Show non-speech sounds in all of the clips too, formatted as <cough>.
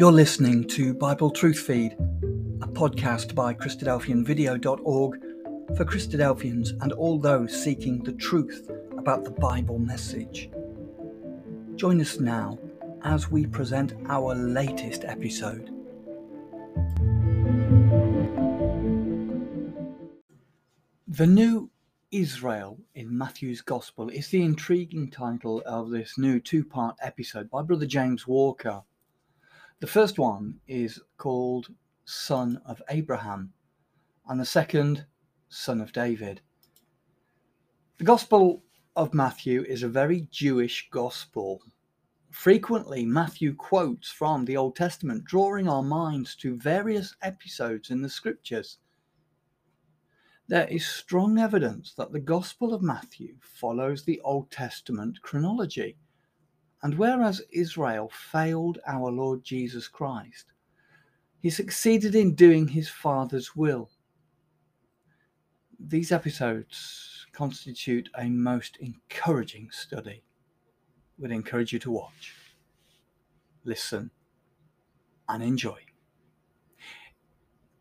You're listening to Bible Truth Feed, a podcast by Christadelphianvideo.org for Christadelphians and all those seeking the truth about the Bible message. Join us now as we present our latest episode. The New Israel in Matthew's Gospel is the intriguing title of this new two part episode by Brother James Walker. The first one is called Son of Abraham, and the second, Son of David. The Gospel of Matthew is a very Jewish gospel. Frequently, Matthew quotes from the Old Testament, drawing our minds to various episodes in the scriptures. There is strong evidence that the Gospel of Matthew follows the Old Testament chronology and whereas Israel failed our Lord Jesus Christ, he succeeded in doing his Father's will. These episodes constitute a most encouraging study. We'd encourage you to watch, listen, and enjoy.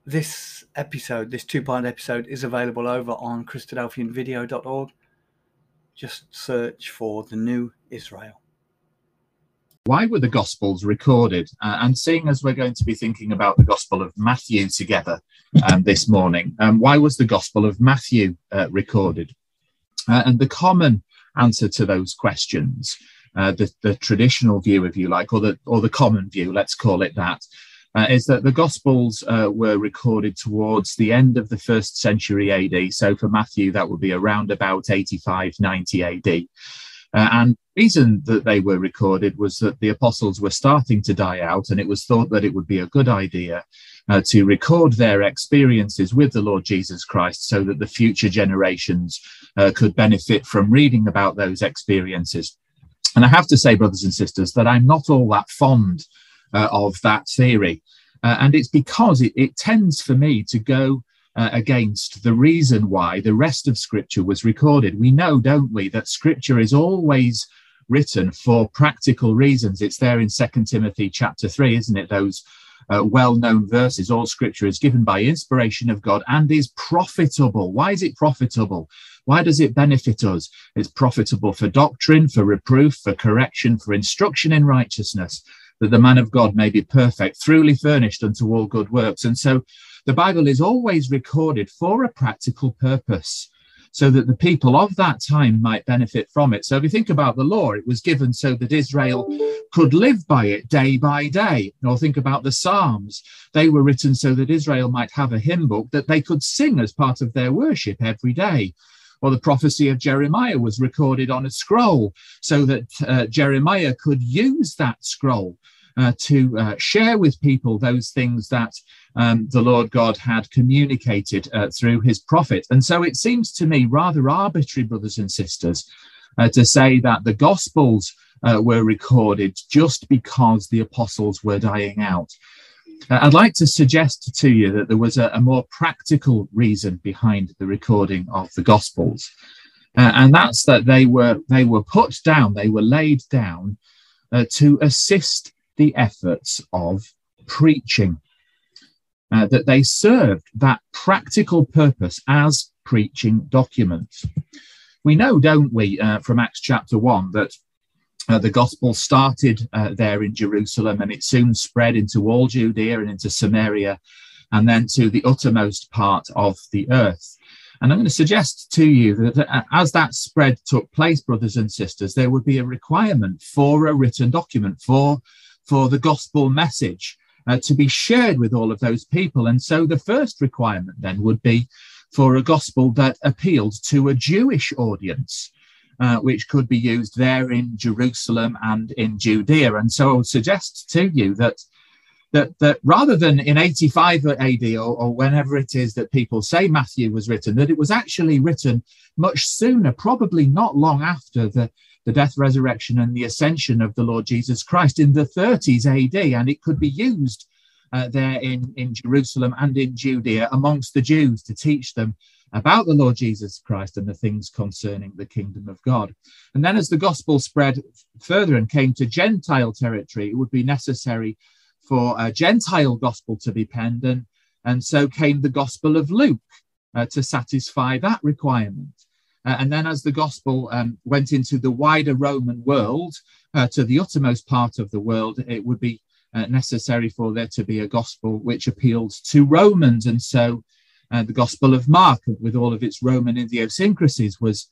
This episode, this two part episode, is available over on Christadelphianvideo.org. Just search for the new Israel why were the Gospels recorded? Uh, and seeing as we're going to be thinking about the Gospel of Matthew together um, this morning, um, why was the Gospel of Matthew uh, recorded? Uh, and the common answer to those questions, uh, the, the, traditional view, if you like, or the, or the common view, let's call it that, uh, is that the Gospels uh, were recorded towards the end of the first century AD. So for Matthew, that would be around about 85, 90 AD. Uh, and the reason that they were recorded was that the apostles were starting to die out, and it was thought that it would be a good idea uh, to record their experiences with the Lord Jesus Christ so that the future generations uh, could benefit from reading about those experiences. And I have to say, brothers and sisters, that I'm not all that fond uh, of that theory. Uh, and it's because it, it tends for me to go uh, against the reason why the rest of Scripture was recorded. We know, don't we, that Scripture is always written for practical reasons. It's there in Second Timothy chapter 3, isn't it? Those uh, well known verses. All scripture is given by inspiration of God and is profitable. Why is it profitable? Why does it benefit us? It's profitable for doctrine, for reproof, for correction, for instruction in righteousness, that the man of God may be perfect, truly furnished unto all good works. And so the Bible is always recorded for a practical purpose so that the people of that time might benefit from it. So if you think about the law, it was given so that Israel could live by it day by day. Or think about the Psalms. They were written so that Israel might have a hymn book that they could sing as part of their worship every day. Or the prophecy of Jeremiah was recorded on a scroll so that uh, Jeremiah could use that scroll uh, to uh, share with people those things that um, the Lord God had communicated uh, through his prophet. And so it seems to me rather arbitrary, brothers and sisters, uh, to say that the Gospels uh, were recorded just because the apostles were dying out. Uh, I'd like to suggest to you that there was a, a more practical reason behind the recording of the Gospels. and that's that they were they were put down, they were laid down to assist the efforts of preaching. Uh, that they served that practical purpose as preaching documents. We know, don't we, uh, from Acts chapter 1, that uh, the gospel started uh, there in Jerusalem and it soon spread into all Judea and into Samaria and then to the uttermost part of the earth. And I'm going to suggest to you that uh, as that spread took place, brothers and sisters, there would be a requirement for a written document, for for the gospel message uh, to be shared with all of those people. And so the first requirement then would be for a gospel that appealed to a Jewish audience. Uh, which could be used there in Jerusalem and in Judea. And so I would suggest to you that that, that rather than in 85 AD or, or, whenever it is that people say Matthew was written, that it was actually written much sooner, probably not long after the, the death, resurrection, and the ascension of the Lord Jesus Christ in the 30s AD, and it could be used uh, there in, in Jerusalem and in Judea amongst the Jews to teach them about the Lord Jesus Christ and the things concerning the kingdom of God. And then, as the gospel spread further and came to Gentile territory, it would be necessary for a Gentile gospel to be penned, and, and so came the Gospel of Luke uh, to satisfy that requirement. Uh, and then, as the gospel um, went into the wider Roman world, uh, to the uttermost part of the world, it would be uh, necessary for there to be a gospel which appealed to Romans. And so, uh, the Gospel of Mark, with all of its Roman idiosyncrasies, was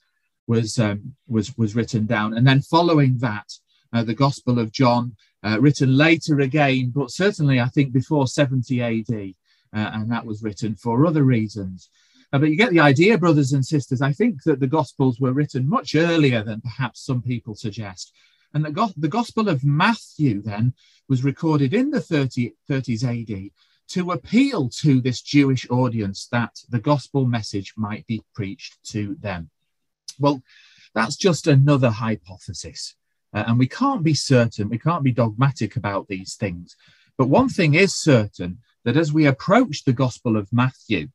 was um, was was written down. And then, following that, uh, the Gospel of John, written later again, but certainly I think before 70 AD, and that was written for other reasons. Uh, but you get the idea, brothers and sisters. I think that the Gospels were written much earlier than perhaps some people suggest. And the, go- the Gospel of Matthew then was recorded in the 30, 30s AD to appeal to this Jewish audience that the gospel message might be preached to them. Well, that's just another hypothesis. Uh, and we can't be certain, we can't be dogmatic about these things. But one thing is certain that as we approach the Gospel of Matthew,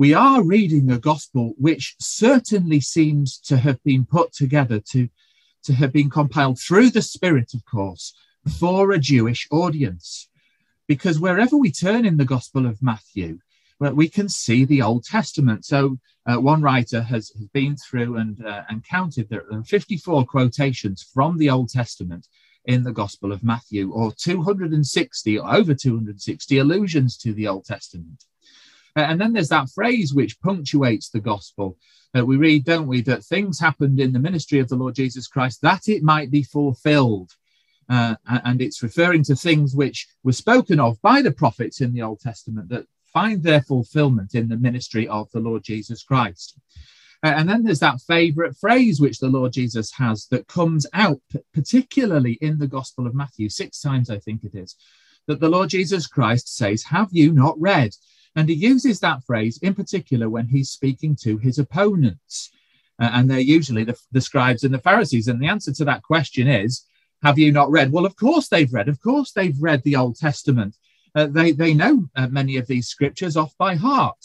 we are reading a gospel which certainly seems to have been put together to, to have been compiled through the Spirit, of course, for a Jewish audience. Because wherever we turn in the Gospel of Matthew, well, we can see the Old Testament. So uh, one writer has, has been through and, uh, and counted there are 54 quotations from the Old Testament in the Gospel of Matthew, or 260 or over 260 allusions to the Old Testament. Uh, and then there's that phrase which punctuates the gospel. that we read, don't we, that things happened in the ministry of the Lord Jesus Christ that it might be fulfilled. Uh, and it's referring to things which were spoken of by the prophets in the Old Testament that find their fulfillment in the ministry of the Lord Jesus Christ. Uh, and then there's that favorite phrase which the Lord Jesus has that comes out, particularly in the Gospel of Matthew, six times I think it is, that the Lord Jesus Christ says, Have you not read? And he uses that phrase in particular when he's speaking to his opponents. Uh, and they're usually the, the scribes and the Pharisees. And the answer to that question is, have you not read? Well, of course they've read. Of course they've read the Old Testament. Uh, they, they know uh, many of these scriptures off by heart.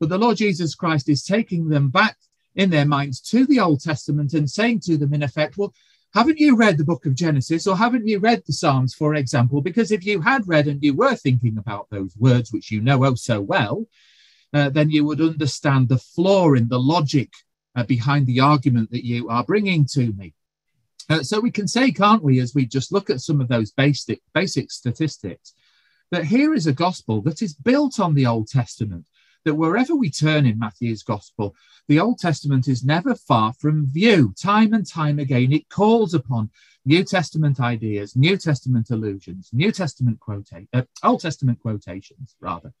But the Lord Jesus Christ is taking them back in their minds to the Old Testament and saying to them, in effect, well, haven't you read the book of Genesis or haven't you read the Psalms, for example? Because if you had read and you were thinking about those words, which you know oh so well, uh, then you would understand the flaw in the logic uh, behind the argument that you are bringing to me. Uh, so we can say, can't we, as we just look at some of those basic, basic statistics, that here is a gospel that is built on the Old Testament, that wherever we turn in Matthew's gospel, the Old Testament is never far from view. Time and time again, it calls upon New Testament ideas, New Testament allusions, New Testament quotation, uh, Old Testament quotations, rather.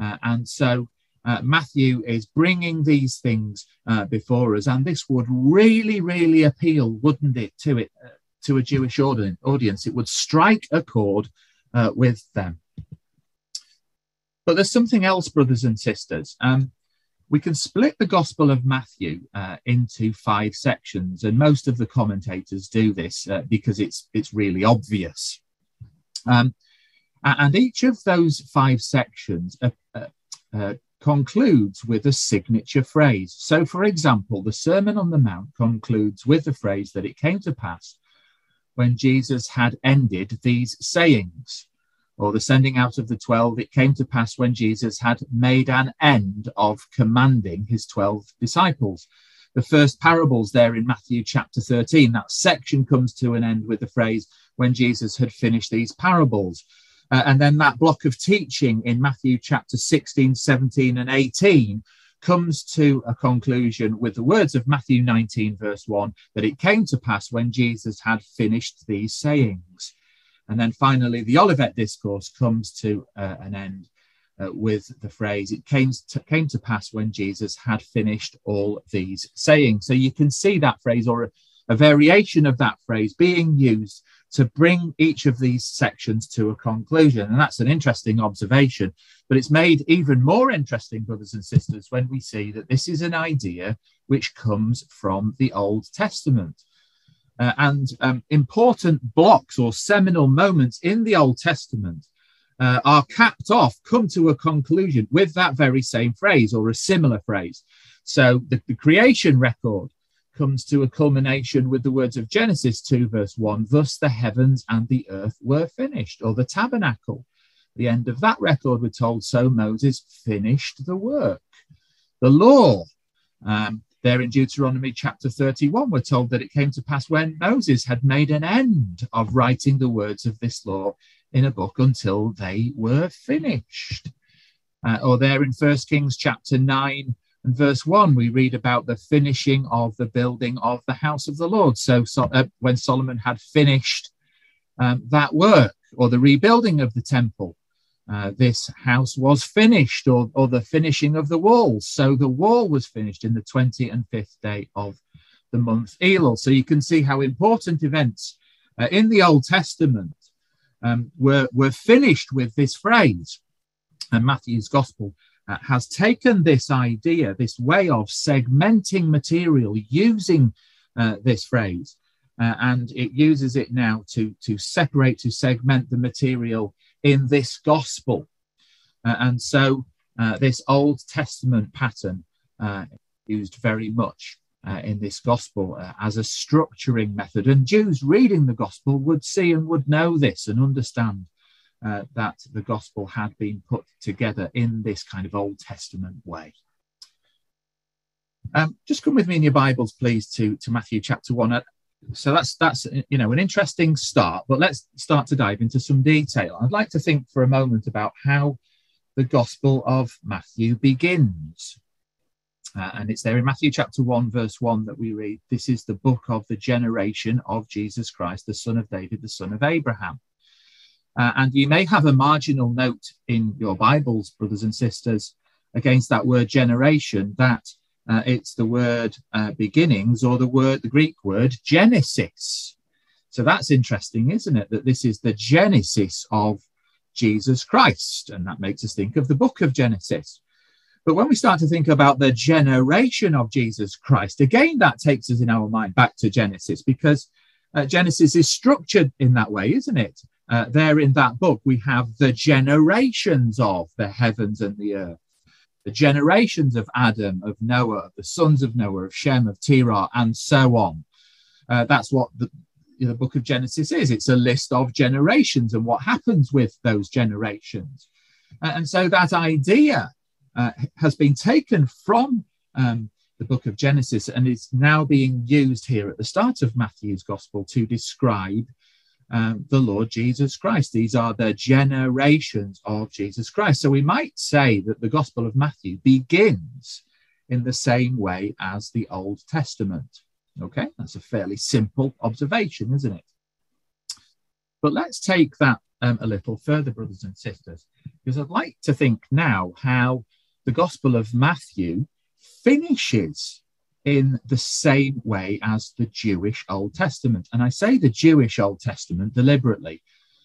Uh, and so uh, Matthew is bringing these things uh, before us, and this would really, really appeal, wouldn't it, to it uh, to a Jewish audience? It would strike a chord uh, with them. But there's something else, brothers and sisters. Um, we can split the Gospel of Matthew uh, into five sections, and most of the commentators do this uh, because it's it's really obvious. Um, and each of those five sections uh, uh, uh, concludes with a signature phrase. So, for example, the Sermon on the Mount concludes with the phrase that it came to pass when Jesus had ended these sayings or the sending out of the 12, it came to pass when Jesus had made an end of commanding his 12 disciples. The first parables there in Matthew chapter 13, that section comes to an end with the phrase, when Jesus had finished these parables. Uh, and then that block of teaching in Matthew chapter 16, 17, and 18 comes to a conclusion with the words of Matthew 19, verse 1, that it came to pass when Jesus had finished these sayings. And then finally, the Olivet Discourse comes to uh, an end uh, with the phrase, It came to, came to pass when Jesus had finished all these sayings. So you can see that phrase or a, a variation of that phrase being used to bring each of these sections to a conclusion. And that's an interesting observation. But it's made even more interesting, brothers and sisters, when we see that this is an idea which comes from the Old Testament. Uh, and um, important blocks or seminal moments in the Old Testament uh, are capped off, come to a conclusion with that very same phrase or a similar phrase. So the, the creation record comes to a culmination with the words of Genesis 2, verse 1 Thus the heavens and the earth were finished, or the tabernacle. The end of that record, we're told, so Moses finished the work. The law, um, there in Deuteronomy chapter 31, we're told that it came to pass when Moses had made an end of writing the words of this law in a book until they were finished. Uh, or there in First Kings chapter 9, and verse 1, we read about the finishing of the building of the house of the Lord. So, so uh, when Solomon had finished um, that work or the rebuilding of the temple, uh, this house was finished, or, or the finishing of the walls. So the wall was finished in the 20 and 5th day of the month Elul. So you can see how important events uh, in the Old Testament um, were, were finished with this phrase. And Matthew's Gospel uh, has taken this idea, this way of segmenting material using uh, this phrase, uh, and it uses it now to, to separate, to segment the material in this gospel. Uh, and so uh, this Old Testament pattern uh, used very much uh, in this gospel uh, as a structuring method. And Jews reading the gospel would see and would know this and understand uh, that the gospel had been put together in this kind of Old Testament way. Um, just come with me in your Bibles, please, to, to Matthew chapter 1 so that's that's you know an interesting start, but let's start to dive into some detail. I'd like to think for a moment about how the Gospel of Matthew begins. Uh, and it's there in Matthew chapter 1, verse 1 that we read, This is the book of the generation of Jesus Christ, the son of David, the son of Abraham. Uh, and you may have a marginal note in your Bibles, brothers and sisters, against that word generation, that uh, it's the word uh, beginnings or the word, the Greek word Genesis. So that's interesting, isn't it? That this is the genesis of Jesus Christ. And that makes us think of the book of Genesis. But when we start to think about the generation of Jesus Christ, again, that takes us in our mind back to Genesis because uh, Genesis is structured in that way, isn't it? Uh, there in that book, we have the generations of the heavens and the earth, the generations of Adam, of Noah, the sons of Noah, of Shem, of Terah, and so on. Uh, that's what the, the book of Genesis is. It's a list of generations and what happens with those generations. Uh, and so that idea uh, has been taken from um, the book of Genesis and is now being used here at the start of Matthew's gospel to describe um, the Lord Jesus Christ. These are the generations of Jesus Christ. So we might say that the Gospel of Matthew begins in the same way as the Old Testament. Okay, that's a fairly simple observation, isn't it? But let's take that um, a little further, brothers and sisters, because I'd like to think now how the Gospel of Matthew finishes in the same way as the Jewish Old Testament. And I say the Jewish Old Testament deliberately.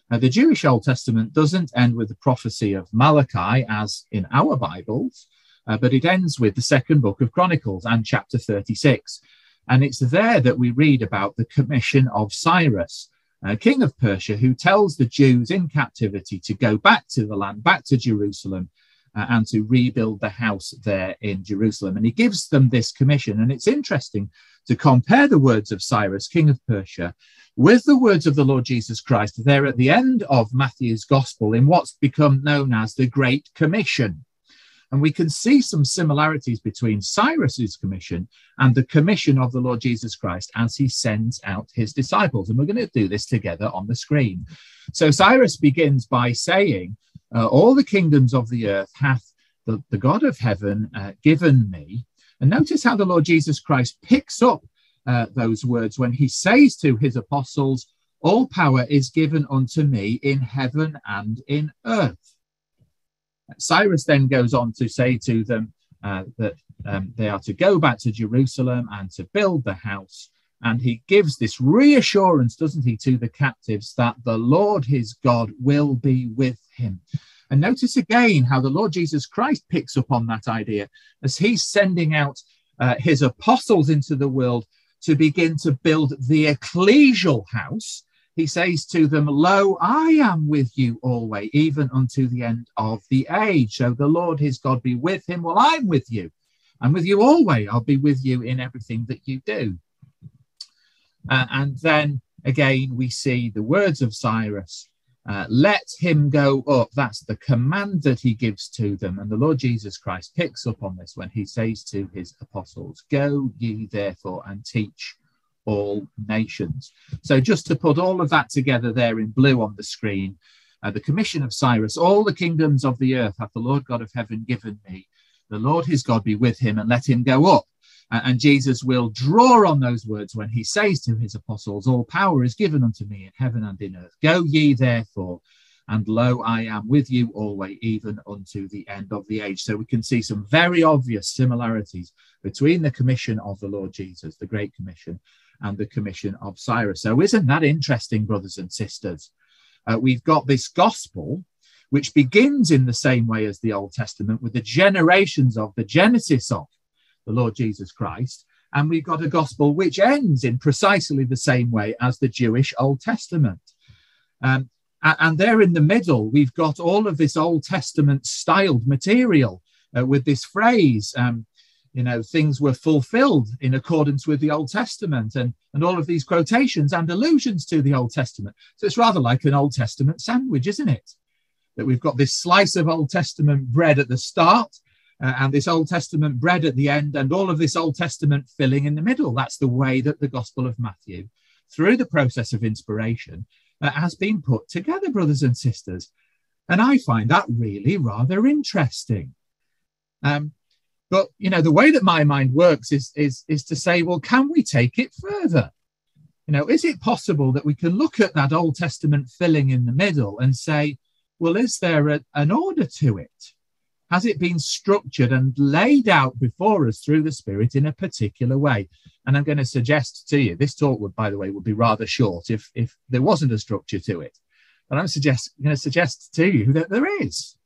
Now, the Jewish Old Testament doesn't end with the prophecy of Malachi as in our Bibles, uh, but it ends with the second book of Chronicles and chapter 36. And it's there that we read about the commission of Cyrus, uh, king of Persia, who tells the Jews in captivity to go back to the land, back to Jerusalem, uh, and to rebuild the house there in Jerusalem. And he gives them this commission. And it's interesting to compare the words of Cyrus, king of Persia, with the words of the Lord Jesus Christ there at the end of Matthew's gospel in what's become known as the Great Commission. And we can see some similarities between Cyrus's commission and the commission of the Lord Jesus Christ as he sends out his disciples. And we're going to do this together on the screen. So Cyrus begins by saying, uh, all the kingdoms of the earth hath the, the God of heaven uh, given me. And notice how the Lord Jesus Christ picks up uh, those words when he says to his apostles, All power is given unto me in heaven and in earth. Cyrus then goes on to say to them uh, that um, they are to go back to Jerusalem and to build the house. And he gives this reassurance, doesn't he, to the captives that the Lord his God will be with him. And notice again how the Lord Jesus Christ picks up on that idea as he's sending out uh, his apostles into the world to begin to build the ecclesial house. He says to them, Lo, I am with you always, even unto the end of the age. So the Lord his God be with him while I'm with you. I'm with you always. I'll be with you in everything that you do. Uh, and then again, we see the words of Cyrus uh, let him go up. That's the command that he gives to them. And the Lord Jesus Christ picks up on this when he says to his apostles, Go ye therefore and teach all nations. So, just to put all of that together there in blue on the screen, uh, the commission of Cyrus, all the kingdoms of the earth hath the Lord God of heaven given me. The Lord his God be with him and let him go up. And Jesus will draw on those words when he says to his apostles, All power is given unto me in heaven and in earth. Go ye therefore, and lo, I am with you always, even unto the end of the age. So we can see some very obvious similarities between the commission of the Lord Jesus, the Great Commission, and the commission of Cyrus. So isn't that interesting, brothers and sisters? Uh, we've got this gospel which begins in the same way as the Old Testament with the generations of the Genesis of the Lord Jesus Christ. And we've got a gospel which ends in precisely the same way as the Jewish Old Testament. Um, and there in the middle, we've got all of this Old Testament styled material uh, with this phrase, um, you know, things were fulfilled in accordance with the Old Testament, and, and all of these quotations and allusions to the Old Testament. So it's rather like an Old Testament sandwich, isn't it? That we've got this slice of Old Testament bread at the start, uh, and this Old Testament bread at the end, and all of this Old Testament filling in the middle. That's the way that the Gospel of Matthew, through the process of inspiration, uh, has been put together, brothers and sisters. And I find that really rather interesting. Um, but you know, the way that my mind works is is is to say, well, can we take it further? You know, is it possible that we can look at that Old Testament filling in the middle and say, well, is there a, an order to it? Has it been structured and laid out before us through the Spirit in a particular way? And I'm going to suggest to you, this talk would, by the way, would be rather short if, if there wasn't a structure to it. But I'm suggest, going to suggest to you that there is.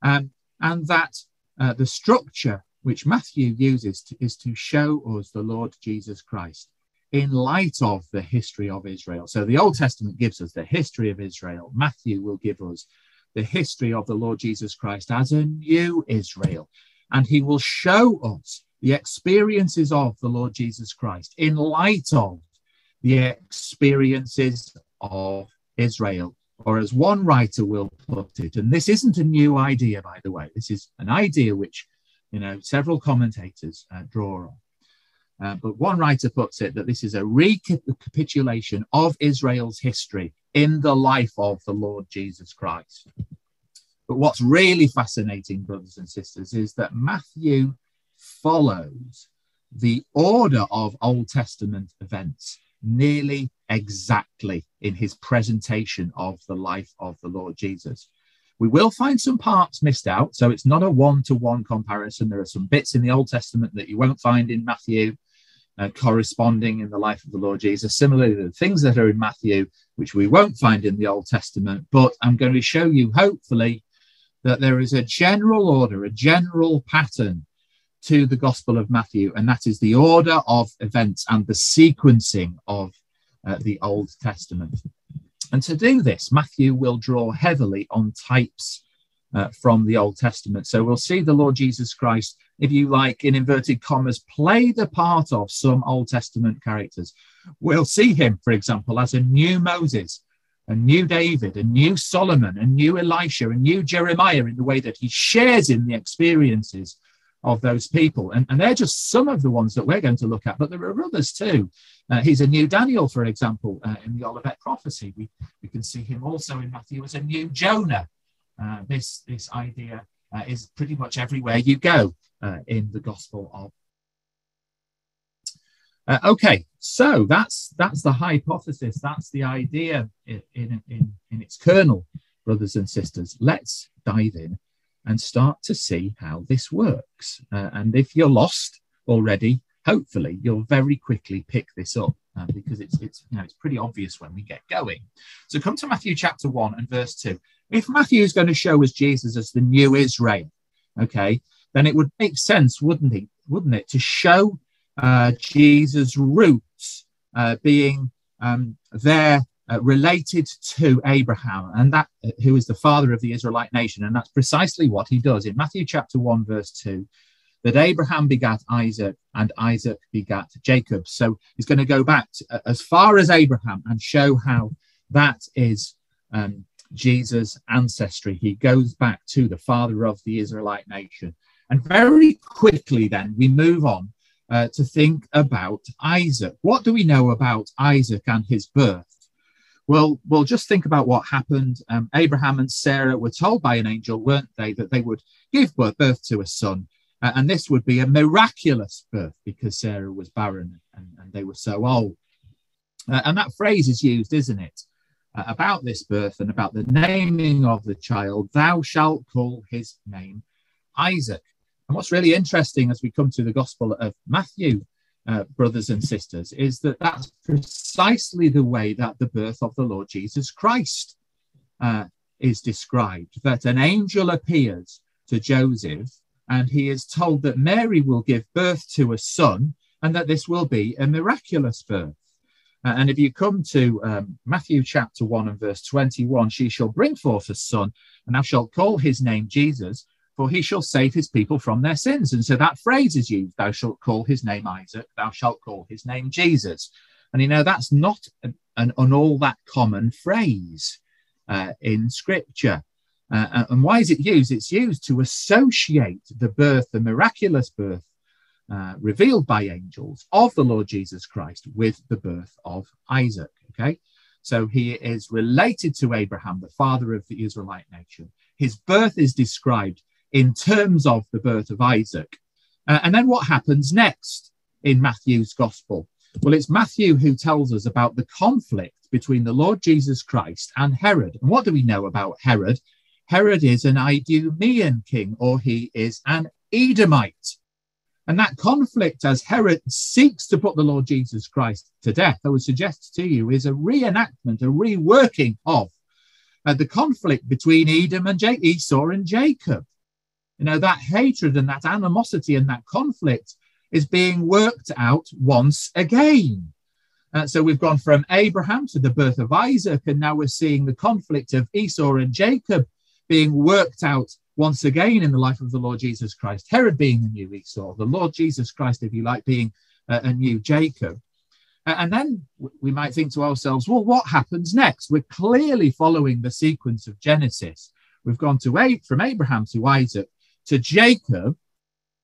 Um, and that uh, the structure which Matthew uses to, is to show us the Lord Jesus Christ in light of the history of Israel. So the Old Testament gives us the history of Israel. Matthew will give us the history of the Lord Jesus Christ as a new Israel. And he will show us the experiences of the Lord Jesus Christ in light of the experiences of Israel. Or as one writer will put it, and this isn't a new idea, by the way, this is an idea which, you know, several commentators uh, draw on. Uh, but one writer puts it that this is a recapitulation of Israel's history in the life of the Lord Jesus Christ. But what's really fascinating, brothers and sisters, is that Matthew follows the order of Old Testament events nearly exactly in his presentation of the life of the Lord Jesus. We will find some parts missed out, so it's not a one to one comparison. There are some bits in the Old Testament that you won't find in Matthew, uh, corresponding in the life of the Lord Jesus. Similarly, the things that are in Matthew, which we won't find in the Old Testament, but I'm going to show you, hopefully, that there is a general order, a general pattern to the Gospel of Matthew, and that is the order of events and the sequencing of uh, the Old Testament. And to do this, Matthew will draw heavily on types uh, from the Old Testament. So we'll see the Lord Jesus Christ, if you like, in inverted commas, play the part of some Old Testament characters. We'll see him, for example, as a new Moses, a new David, a new Solomon, a new Elisha, a new Jeremiah in the way that he shares in the experiences of those people. And, and they're just some of the ones that we're going to look at, but there are others too. Uh, he's a new Daniel, for example, uh, in the Olivet prophecy. We, we can see him also in Matthew as a new Jonah uh, this this idea uh, is pretty much everywhere you go uh, in the Gospel of. Uh, okay, so that's that's the hypothesis. That's the idea in, in in its kernel, brothers and sisters. Let's dive in and start to see how this works. Uh, and if you're lost already, hopefully you'll very quickly pick this up uh, because it's it's you know it's pretty obvious when we get going. So come to Matthew chapter one and verse two. If Matthew is going to show us Jesus as the new Israel, okay, then it would make sense, wouldn't it? Wouldn't it, to show uh, Jesus' roots uh, being um, there uh, related to Abraham, and that uh, who is the father of the Israelite nation, and that's precisely what he does in Matthew chapter one, verse two. that Abraham begat Isaac and Isaac begat Jacob. So he's going to go back to, as far as Abraham and show how that is um, Jesus' ancestry. He goes back to the father of the Israelite nation. And very quickly, then, we move on uh, to think about Isaac. What do we know about Isaac and his birth? Well, well, just think about what happened. Um, Abraham and Sarah were told by an angel, weren't they, that they would give birth to a son, uh, and this would be a miraculous birth because Sarah was barren and, and they were so old. Uh, and that phrase is used, isn't it, about this birth and about the naming of the child. Thou shalt call his name Isaac. And what's really interesting as we come to the Gospel of Matthew, uh, brothers and sisters, is that that's precisely the way that the birth of the Lord Jesus Christ uh, is described. That an angel appears to Joseph and he is told that Mary will give birth to a son and that this will be a miraculous birth. Uh, and if you come to um, Matthew chapter 1 and verse 21, she shall bring forth a son, and thou shalt call his name Jesus, for he shall save his people from their sins. And so that phrase is used, thou shalt call his name Isaac, thou shalt call his name Jesus. And you know, that's not an, an, all that common phrase uh, in scripture. Uh, and why is it used? It's used to associate the birth, the miraculous birth uh, revealed by angels of the Lord Jesus Christ with the birth of Isaac. Okay, so he is related to Abraham, the father of the Israelite nation. His birth is described in terms of the birth of Isaac. Uh, and then what happens next in Matthew's gospel? Well, it's Matthew who tells us about the conflict between the Lord Jesus Christ and Herod. And what do we know about Herod? Herod is an Idumean king, or he is an Edomite. And that conflict, as Herod seeks to put the Lord Jesus Christ to death, I would suggest to you, is a reenactment, a reworking of uh, the conflict between Edom and J- Esau and Jacob. You know, that hatred and that animosity and that conflict is being worked out once again. Uh, so we've gone from Abraham to the birth of Isaac, and now we're seeing the conflict of Esau and Jacob being worked out once again in the life of the Lord Jesus Christ. Herod being the new Esau, the Lord Jesus Christ, if you like, being uh, a new Jacob. And then we might think to ourselves, well, what happens next? We're clearly following the sequence of Genesis. We've gone to eight from Abraham to Isaac to Jacob.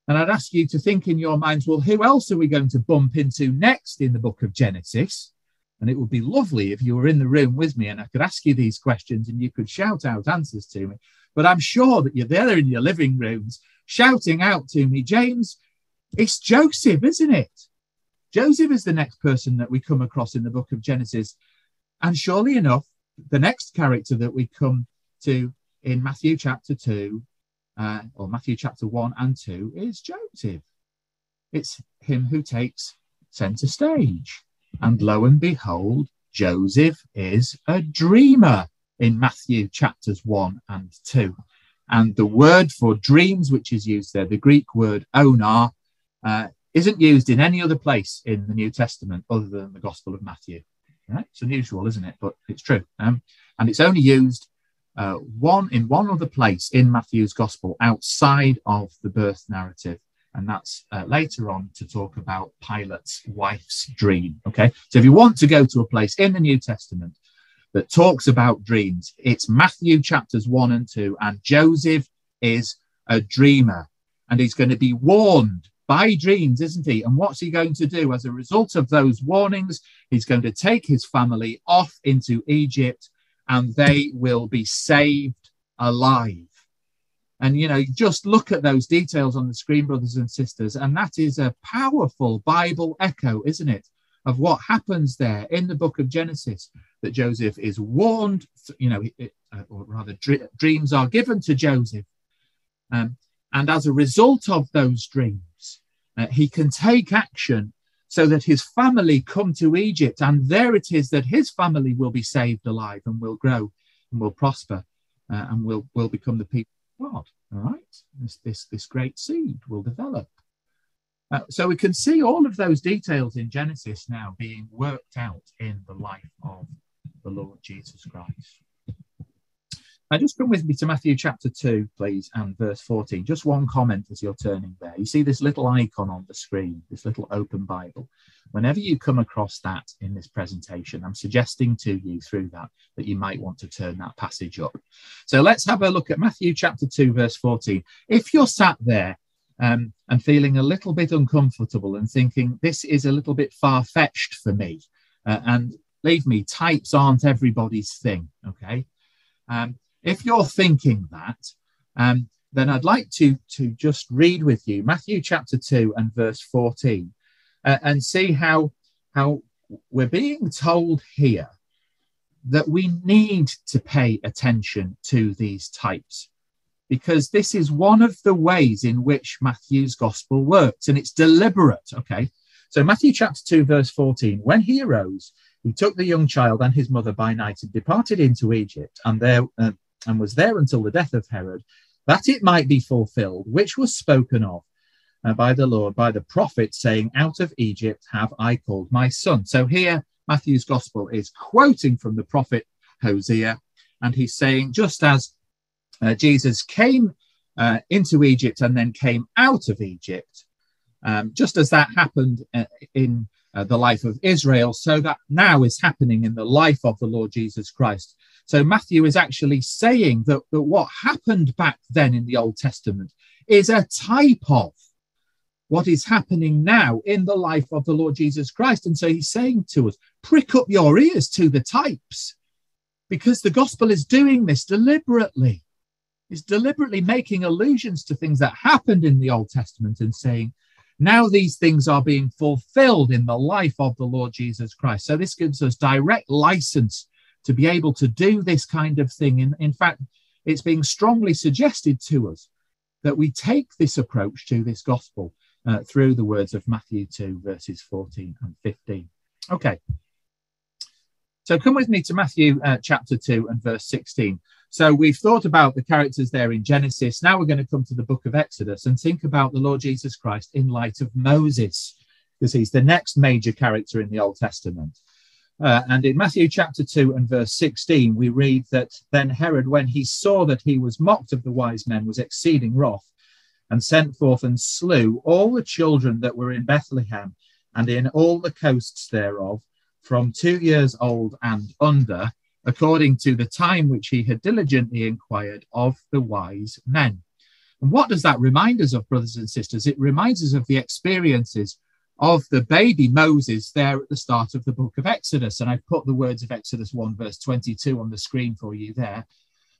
And I'd ask you to think in your minds, well, who else are we going to bump into next in the book of Genesis? And it would be lovely if you were in the room with me and I could ask you these questions and you could shout out answers to me. But I'm sure that you're there in your living rooms shouting out to me, James, it's Joseph, isn't it? Joseph is the next person that we come across in the book of Genesis. And surely enough, the next character that we come to in Matthew chapter 2 uh, or Matthew chapter 1 and 2 is Joseph. It's him who takes center stage. And lo and behold, Joseph is a dreamer in Matthew chapters 1 and 2. And the word for dreams, which is used there, the Greek word onar, uh, isn't used in any other place in the New Testament other than the Gospel of Matthew. Right? It's unusual, isn't it? But it's true. Um, and it's only used uh, one in one other place in Matthew's gospel outside of the birth narrative. And that's uh, later on to talk about Pilate's wife's dream. Okay. So if you want to go to a place in the New Testament that talks about dreams, it's Matthew chapters one and two. And Joseph is a dreamer and he's going to be warned by dreams, isn't he? And what's he going to do as a result of those warnings? He's going to take his family off into Egypt and they will be saved alive. And, you know, just look at those details on the screen, brothers and sisters. And that is a powerful Bible echo, isn't it? Of what happens there in the book of Genesis, that Joseph is warned, you know, uh, or rather, dreams are given to Joseph. Um, and as a result of those dreams, uh, he can take action so that his family come to Egypt, and there it is that his family will be saved alive and will grow and will prosper uh, and will will become the people God. All right, this this this great seed will develop. Uh, so we can see all of those details in Genesis now being worked out in the life of the Lord Jesus Christ. Now, just come with me to Matthew chapter 2, please, and verse 14. Just one comment as you're turning there. You see this little icon on the screen, this little open Bible. Whenever you come across that in this presentation, I'm suggesting to you through that that you might want to turn that passage up. So let's have a look at Matthew chapter 2, verse 14. If you're sat there um, and feeling a little bit uncomfortable and thinking this is a little bit far fetched for me, uh, and believe me, types aren't everybody's thing, okay? Um, if you're thinking that, um, then I'd like to, to just read with you Matthew chapter 2 and verse 14 uh, and see how, how we're being told here that we need to pay attention to these types because this is one of the ways in which Matthew's gospel works and it's deliberate. Okay. So, Matthew chapter 2, verse 14 when he arose, he took the young child and his mother by night and departed into Egypt, and there uh, and was there until the death of Herod, that it might be fulfilled, which was spoken of uh, by the Lord, by the prophet, saying, Out of Egypt have I called my son. So here, Matthew's gospel is quoting from the prophet Hosea, and he's saying, just as uh, Jesus came uh, into Egypt and then came out of Egypt, um, just as that happened uh, in uh, the life of Israel, so that now is happening in the life of the Lord Jesus Christ. So Matthew is actually saying that, that what happened back then in the Old Testament is a type of what is happening now in the life of the Lord Jesus Christ. And so he's saying to us, prick up your ears to the types because the gospel is doing this deliberately. It's deliberately making allusions to things that happened in the Old Testament and saying, now these things are being fulfilled in the life of the Lord Jesus Christ. So this gives us direct license to be able to do this kind of thing. In, in fact, it's being strongly suggested to us that we take this approach to this gospel uh, through the words of Matthew 2, verses 14 and 15. Okay. So come with me to Matthew uh, chapter 2 and verse 16. So we've thought about the characters there in Genesis. Now we're going to come to the book of Exodus and think about the Lord Jesus Christ in light of Moses, because he's the next major character in the Old Testament. Uh, and in Matthew chapter 2 and verse 16, we read that then Herod, when he saw that he was mocked of the wise men, was exceeding wroth and sent forth and slew all the children that were in Bethlehem and in all the coasts thereof, from two years old and under, according to the time which he had diligently inquired of the wise men. And what does that remind us of, brothers and sisters? It reminds us of the experiences of the baby Moses there at the start of the book of Exodus. And I've put the words of Exodus 1, verse 22 on the screen for you there.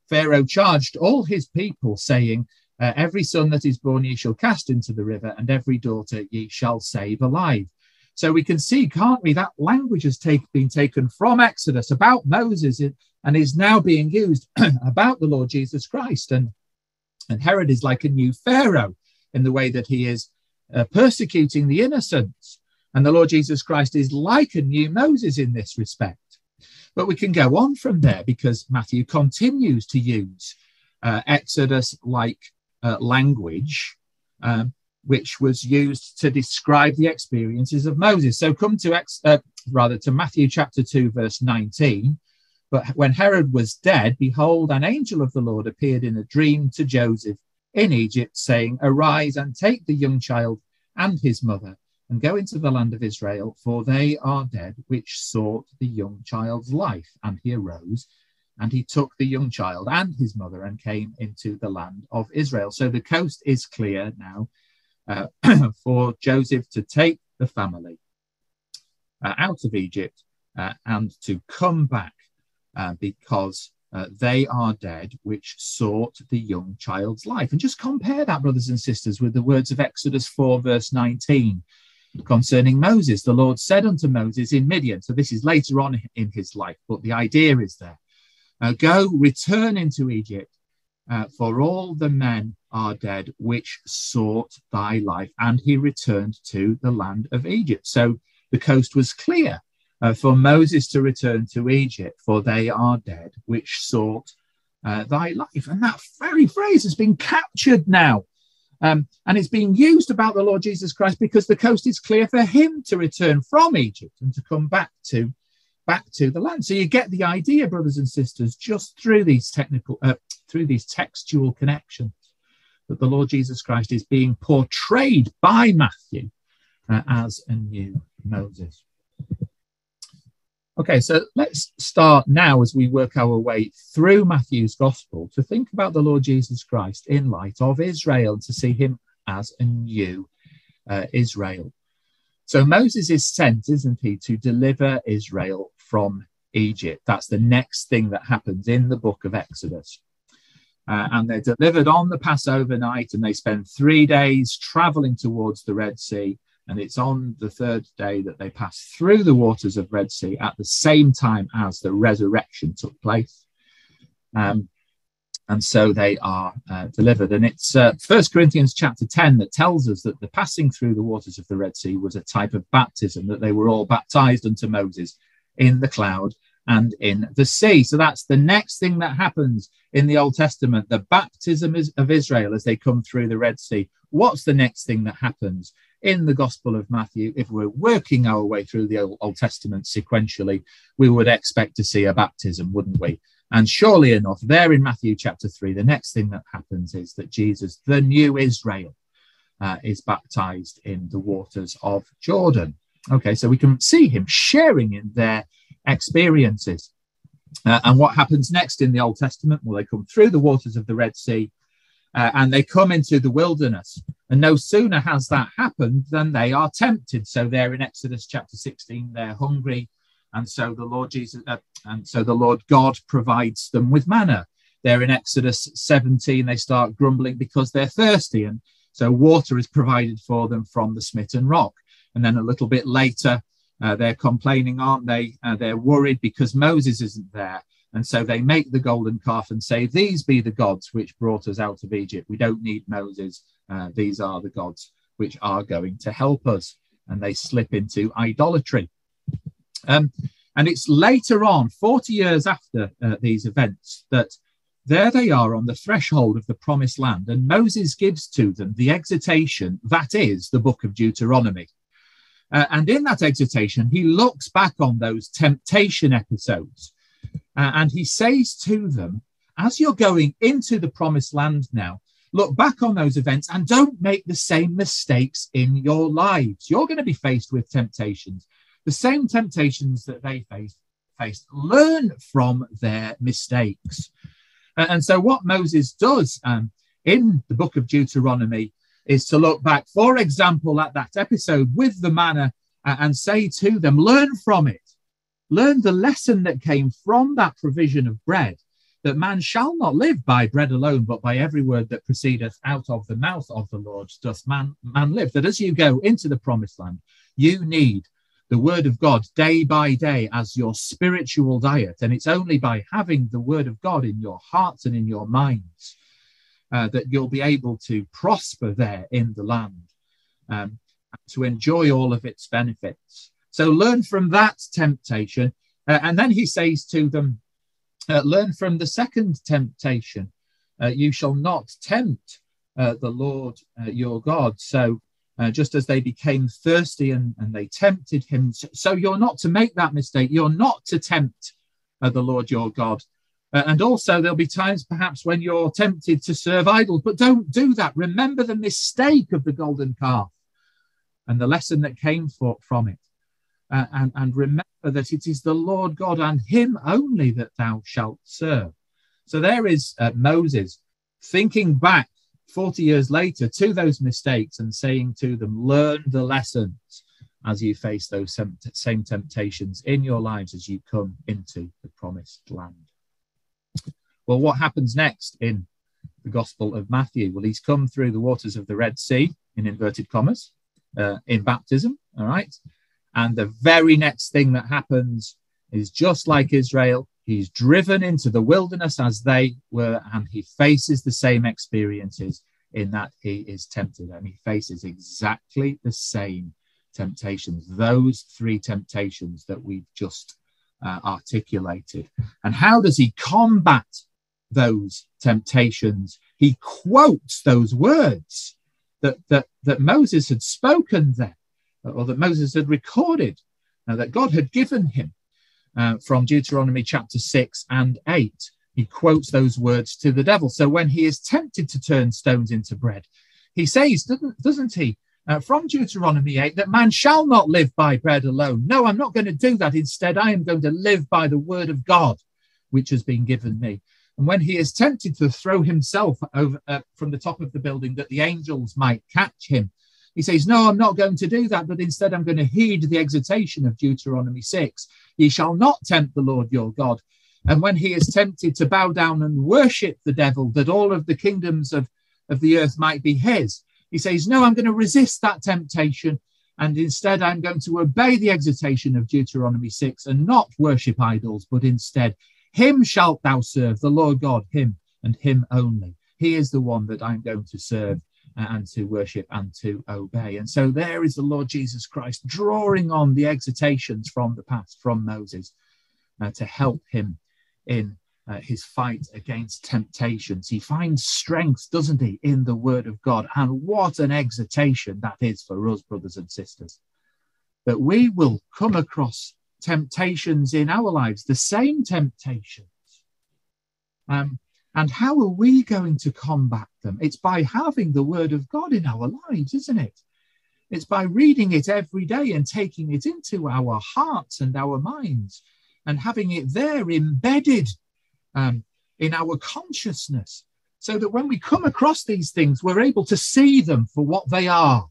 Pharaoh charged all his people, saying, uh, Every son that is born ye shall cast into the river, and every daughter ye shall save alive. So we can see, can't we, that language has take, been taken from Exodus about Moses and is now being used <clears throat> about the Lord Jesus Christ. And, and Herod is like a new Pharaoh in the way that he is uh, persecuting the innocents. And the Lord Jesus Christ is like a new Moses in this respect. But we can go on from there because Matthew continues to use uh, Exodus like uh, language, um, which was used to describe the experiences of Moses. So come to Ex- uh, rather to Matthew chapter 2, verse 19. But when Herod was dead, behold, an angel of the Lord appeared in a dream to Joseph in Egypt, saying, Arise and take the young child and his mother, and go into the land of Israel, for they are dead which sought the young child's life. And he arose, and he took the young child and his mother, and came into the land of Israel. So the coast is clear now uh, <clears throat> for Joseph to take the family uh, out of Egypt uh, and to come back uh, because uh, they are dead which sought the young child's life. And just compare that, brothers and sisters, with the words of Exodus 4, verse 19 concerning Moses. The Lord said unto Moses in Midian, so this is later on in his life, but the idea is there uh, go, return into Egypt, uh, for all the men are dead which sought thy life. And he returned to the land of Egypt. So the coast was clear uh, for Moses to return to Egypt, for they are dead, which sought uh, thy life. And that very phrase has been captured now. Um, and it's being used about the Lord Jesus Christ because the coast is clear for him to return from Egypt and to come back to back to the land. So you get the idea, brothers and sisters, just through these technical, uh, through these textual connections, that the Lord Jesus Christ is being portrayed by Matthew uh, as a new Moses. Okay, so let's start now as we work our way through Matthew's gospel to think about the Lord Jesus Christ in light of Israel, to see him as a new uh, Israel. So Moses is sent, isn't he, to deliver Israel from Egypt. That's the next thing that happens in the book of Exodus. Uh, and they're delivered on the Passover night, and they spend three days traveling towards the Red Sea. And it's on the third day that they pass through the waters of Red Sea at the same time as the resurrection took place. Um, and so they are uh, delivered. And it's uh, First Corinthians chapter 10 that tells us that the passing through the waters of the Red Sea was a type of baptism, that they were all baptized unto Moses in the cloud and in the sea. So that's the next thing that happens in the Old Testament the baptism of Israel as they come through the Red Sea. What's the next thing that happens? In the Gospel of Matthew, if we're working our way through the Old, Testament sequentially, we would expect to see a baptism, wouldn't we? And surely enough, there in Matthew chapter 3, the next thing that happens is that Jesus, the new Israel, uh, is baptized in the waters of Jordan. Okay, so we can see him sharing in their experiences. Uh, and what happens next in the Old Testament? Well, they come through the waters of the Red Sea uh, and they come into the wilderness. And no sooner has that happened than they are tempted. So they're in Exodus chapter 16, they're hungry. And so the Lord Jesus, uh, and so the Lord God provides them with manna. They're in Exodus 17, they start grumbling because they're thirsty. And so water is provided for them from the smitten rock. And then a little bit later, uh, they're complaining, aren't they? Uh, they're worried because Moses isn't there. And so they make the golden calf and say, These be the gods which brought us out of Egypt. We don't need Moses. Uh, these are the gods which are going to help us. And they slip into idolatry. Um, and it's later on, 40 years after uh, these events, that there they are on the threshold of the promised land. And Moses gives to them the exhortation that is the book of Deuteronomy. Uh, and in that exhortation, he looks back on those temptation episodes uh, and he says to them, as you're going into the promised land now, look back on those events and don't make the same mistakes in your lives. You're going to be faced with temptations, the same temptations that they faced. Learn from their mistakes. And so, what Moses does um, in the book of Deuteronomy is to look back, for example, at that episode with the manna and say to them, Learn from it Learn the lesson that came from that provision of bread that man shall not live by bread alone, but by every word that proceedeth out of the mouth of the Lord doth man, man live. That as you go into the promised land, you need the word of God day by day as your spiritual diet. And it's only by having the word of God in your hearts and in your minds uh, that you'll be able to prosper there in the land, um, to enjoy all of its benefits. So learn from that temptation. Uh, and then he says to them, uh, learn from the second temptation. Uh, you shall not tempt uh, the Lord uh, your God. So uh, just as they became thirsty and, and they tempted him. So, you're not to make that mistake. You're not to tempt the Lord your God. and also, there'll be times perhaps when you're tempted to serve idols, but don't do that. Remember the mistake of the golden calf and the lesson that came for, from it uh, and, and remember that it is the Lord God and Him only that thou shalt serve. So there is uh, Moses thinking back 40 years later to those mistakes and saying to them, Learn the lessons as you face those same temptations in your lives as you come into the promised land. Well, what happens next in the Gospel of Matthew? Well, he's come through the waters of the Red Sea, in inverted commas, uh, in baptism, all right? And the very next thing that happens is just like Israel, he's driven into the wilderness as they were, and he faces the same experiences in that he is tempted and he faces exactly the same temptations, those three temptations that we've just uh, articulated. And how does he combat those temptations? He quotes those words that, that, that Moses had spoken there or that Moses had recorded uh, that God had given him. uh, from Deuteronomy chapter 6 and 8. He quotes those words to the devil. So when he is tempted to turn stones into bread, he says, doesn't, doesn't he, uh, from Deuteronomy 8, that man shall not live by bread alone. No, I'm not going to do that. Instead, I am going to live by the word of God, which has been given me. And when he is tempted to throw himself over uh, from the top of the building that the angels might catch him, he says, No, I'm not going to do that, but instead I'm going to heed the exhortation of Deuteronomy 6. Ye shall not tempt the Lord your God. And when he is tempted to bow down and worship the devil, that all of the kingdoms of, of the earth might be his, he says, No, I'm going to resist that temptation. And instead, I'm going to obey the exhortation of Deuteronomy 6 and not worship idols, but instead, Him shalt thou serve, the Lord God, Him and Him only. He is the one that I'm going to serve and to worship and to obey. And so there is the Lord Jesus Christ drawing on the exhortations from the past, from Moses, uh, to help him in uh, his fight against temptations. He finds strength, doesn't he, in the word of God. And what an exhortation that is for us, brothers and sisters, that we will come across temptations in our lives, the same temptations. Um, and how are we going to combat them? It's by having the word of God in our lives, isn't it? It's by reading it every day and taking it into our hearts and our minds and having it there embedded um, in our consciousness so that when we come across these things, we're able to see them for what they are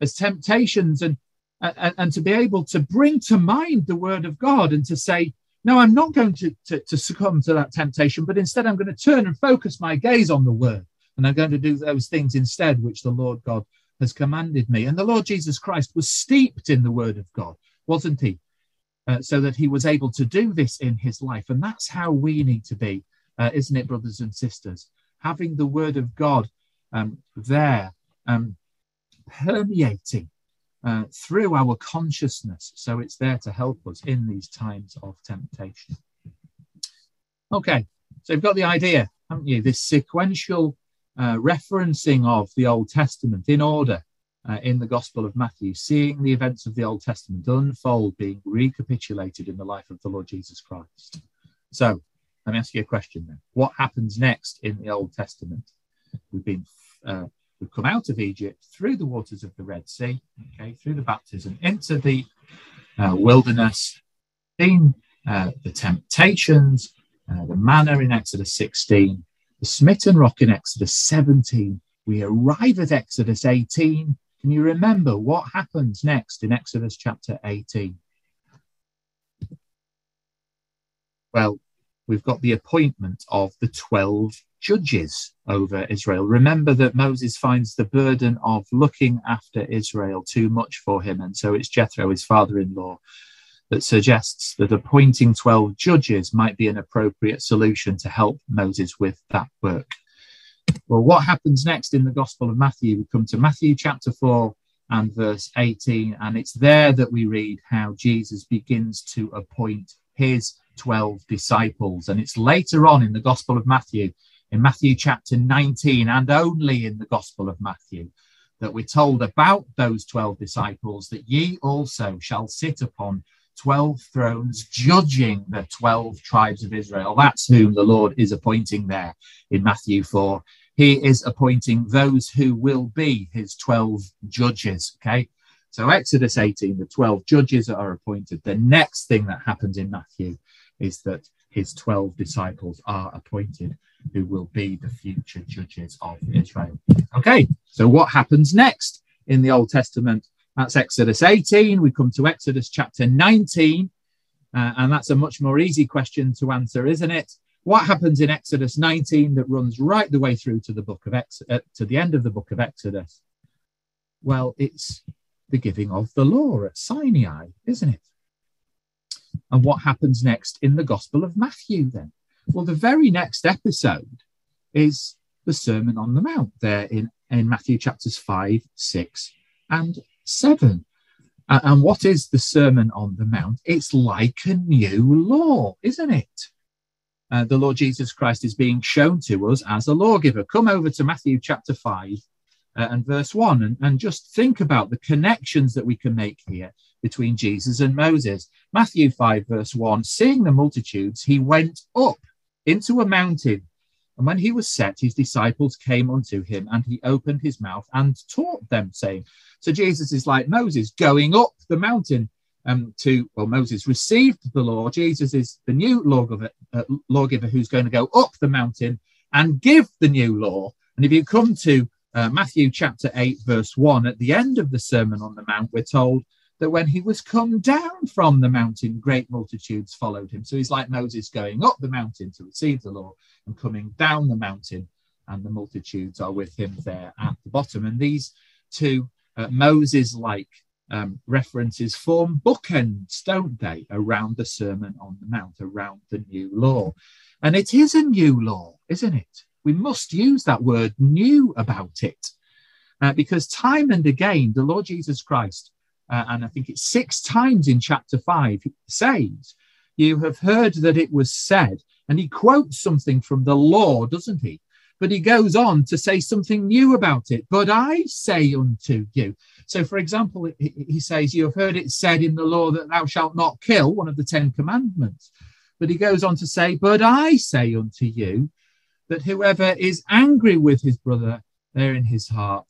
as temptations and, and, and to be able to bring to mind the word of God and to say, no, I'm not going to, to, to succumb to that temptation, but instead I'm going to turn and focus my gaze on the word. And I'm going to do those things instead, which the Lord God has commanded me. And the Lord Jesus Christ was steeped in the word of God, wasn't he? Uh, so that he was able to do this in his life. And that's how we need to be, uh, isn't it, brothers and sisters? Having the word of God um, there, um, permeating uh, through our consciousness. So it's there to help us in these times of temptation. Okay, so you've got the idea, haven't you? This sequential uh, referencing of the Old Testament in order uh, in the Gospel of Matthew, seeing the events of the Old Testament unfold, being recapitulated in the life of the Lord Jesus Christ. So let me ask you a question then. What happens next in the Old Testament? We've been uh, We've come out of Egypt through the waters of the Red Sea, okay, through the baptism into the uh, wilderness, seen uh, the temptations, uh, the manna in Exodus 16, the smitten rock in Exodus 17. We arrive at Exodus 18. Can you remember what happens next in Exodus chapter 18? Well, we've got the appointment of the 12 judges over Israel. Remember that Moses finds the burden of looking after Israel too much for him. And so it's Jethro, his father in law, that suggests that appointing 12 judges might be an appropriate solution to help Moses with that work. Well, what happens next in the Gospel of Matthew? We come to Matthew chapter 4 and verse 18, and it's there that we read how Jesus begins to appoint his 12 disciples. And it's later on in the Gospel of Matthew, in Matthew chapter 19, and only in the Gospel of Matthew, that we're told about those 12 disciples that ye also shall sit upon 12 thrones, judging the 12 tribes of Israel. That's whom the Lord is appointing there in Matthew 4. He is appointing those who will be his 12 judges. Okay. So, Exodus 18, the 12 judges are appointed. The next thing that happens in Matthew is that his 12 disciples are appointed who will be the future judges of Israel. Okay, so what happens next in the Old Testament? That's Exodus 18. We come to Exodus chapter 19, uh, and that's a much more easy question to answer, isn't it? What happens in Exodus 19 that runs right the way through to the book of Ex- uh, to the end of the book of Exodus? Well, it's the giving of the law at Sinai, isn't it? And what happens next in the Gospel of Matthew then? Well, the very next episode is the Sermon on the Mount there in, in Matthew chapters 5, 6, and 7. Uh, and what is the Sermon on the Mount? It's like a new law, isn't it? Uh, the Lord Jesus Christ is being shown to us as a lawgiver. Come over to Matthew chapter 5 uh, and verse 1 and, and just think about the connections that we can make here between Jesus and Moses. Matthew 5, verse 1 Seeing the multitudes, he went up into a mountain. And when he was set, his disciples came unto him, and he opened his mouth and taught them, saying, So Jesus is like Moses going up the mountain um, to, well, Moses received the law. Jesus is the new lawgiver, uh, lawgiver who's going to go up the mountain and give the new law. And if you come to uh, Matthew chapter 8, verse 1, at the end of the Sermon on the Mount, we're told that when he was come down from the mountain, great multitudes followed him. So he's like Moses going up the mountain to receive the law and coming down the mountain, and the multitudes are with him there at the bottom. And these two uh, Moses like um, references form bookends, don't they, around the Sermon on the Mount, around the new law. And it is a new law, isn't it? We must use that word new about it. Uh, because time and again, the Lord Jesus Christ uh, and I think it's six times in chapter five, he says, You have heard that it was said. And he quotes something from the law, doesn't he? But he goes on to say something new about it. But I say unto you. So, for example, he says, You have heard it said in the law that thou shalt not kill, one of the Ten Commandments. But he goes on to say, But I say unto you that whoever is angry with his brother there in his heart,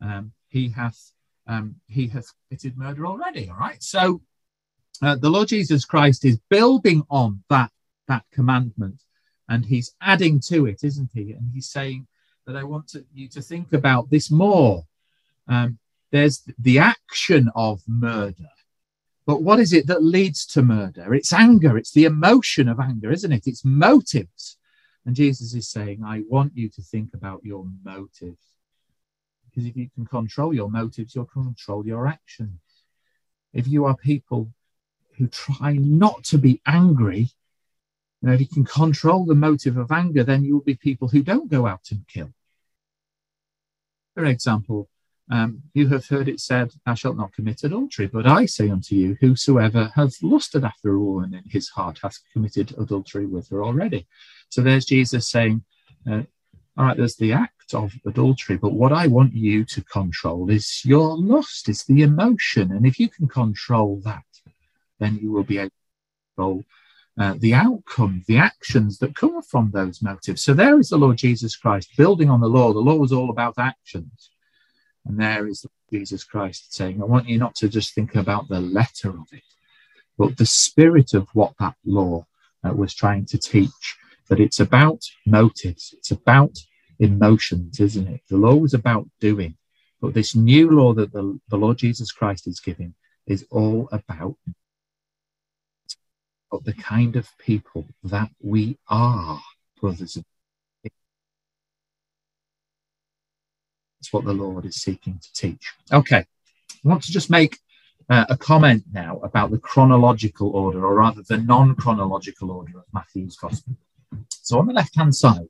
um, he hath um, he has committed murder already. All right. So uh, the Lord Jesus Christ is building on that that commandment, and he's adding to it, isn't he? And he's saying that I want to, you to think about this more. Um, there's the action of murder, but what is it that leads to murder? It's anger. It's the emotion of anger, isn't it? It's motives. And Jesus is saying, I want you to think about your motives. Because if you can control your motives, you'll control your actions. If you are people who try not to be angry, you know, if you can control the motive of anger, then you will be people who don't go out and kill. For example, um, you have heard it said, Thou shalt not commit adultery. But I say unto you, whosoever hath lusted after a woman in his heart hath committed adultery with her already. So there's Jesus saying, uh, All right, there's the act of adultery. But what I want you to control is your lust, it's the emotion. And if you can control that, then you will be able to control uh, the outcome, the actions that come from those motives. So there is the Lord Jesus Christ building on the law. The law was all about actions. And there is Jesus Christ saying, I want you not to just think about the letter of it, but the spirit of what that law uh, was trying to teach. That it's about motives, it's about emotions, isn't it? The law was about doing, but this new law that the, the Lord Jesus Christ is giving is all about the kind of people that we are, brothers and That's what the Lord is seeking to teach. Okay, I want to just make uh, a comment now about the chronological order, or rather the non chronological order of Matthew's Gospel. So on the left hand side,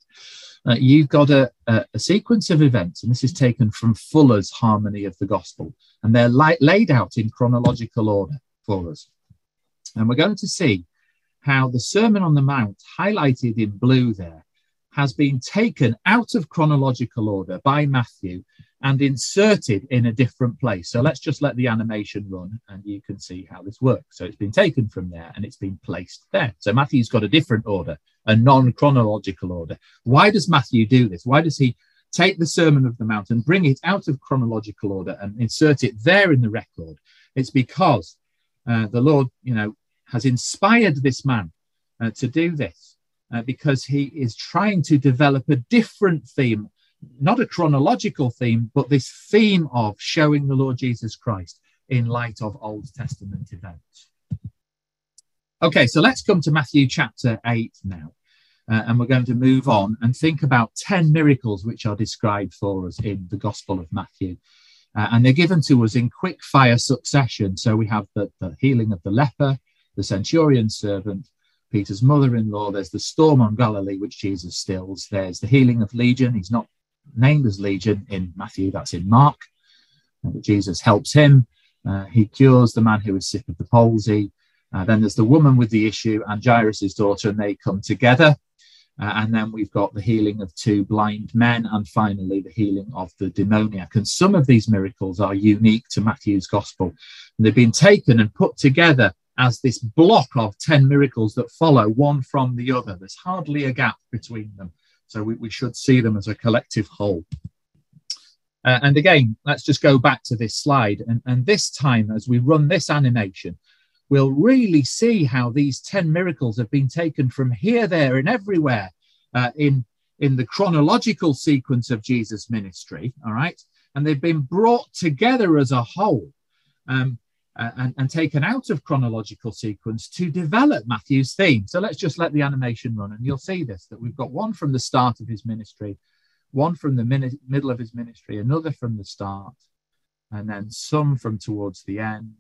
uh, you've got a, a, a, sequence of events, and this is taken from Fuller's Harmony of the Gospel, and they're li- laid out in chronological order for us. And we're going to see how the Sermon on the Mount, highlighted in blue there, has been taken out of chronological order by Matthew and inserted in a different place. So let's just let the animation run and you can see how this works. So it's been taken from there and it's been placed there. So Matthew's got a different order, a non chronological order. Why does Matthew do this? Why does he take the Sermon of the Mount and bring it out of chronological order and insert it there in the record? It's because uh, the Lord, you know, has inspired this man uh, to do this uh, because he is trying to develop a different theme not a chronological theme, but this theme of showing the Lord Jesus Christ in light of Old Testament events. Okay, so let's come to Matthew chapter 8 now. Uh, and we're going to move on and think about 10 miracles which are described for us in the Gospel of Matthew. Uh, and they're given to us in quick fire succession. So we have the, the healing of the leper, the centurion's servant, Peter's mother in law, there's the storm on Galilee, which Jesus stills, there's the healing of Legion. He's not named as Legion in Matthew, that's in Mark. Uh, Jesus helps him. Uh, he cures the man who is sick of the palsy. Uh, then there's the woman with the issue and Jairus' daughter, and they come together. Uh, and then we've got the healing of two blind men, and finally the healing of the demoniac. And some of these miracles are unique to Matthew's gospel. And they've been taken and put together as this block of 10 miracles that follow one from the other. There's hardly a gap between them. So we, we should see them as a collective whole. Uh, and again, let's just go back to this slide. And, and this time, as we run this animation, we'll really see how these 10 miracles have been taken from here, there, and everywhere uh, in, in the chronological sequence of Jesus' ministry. All right. And they've been brought together as a whole. Um, and, and, taken out of chronological sequence to develop Matthew's theme. So let's just let the animation run, and you'll see this that we've got one from the start of his ministry, one from the min- middle of his ministry, another from the start, and then some from towards the end,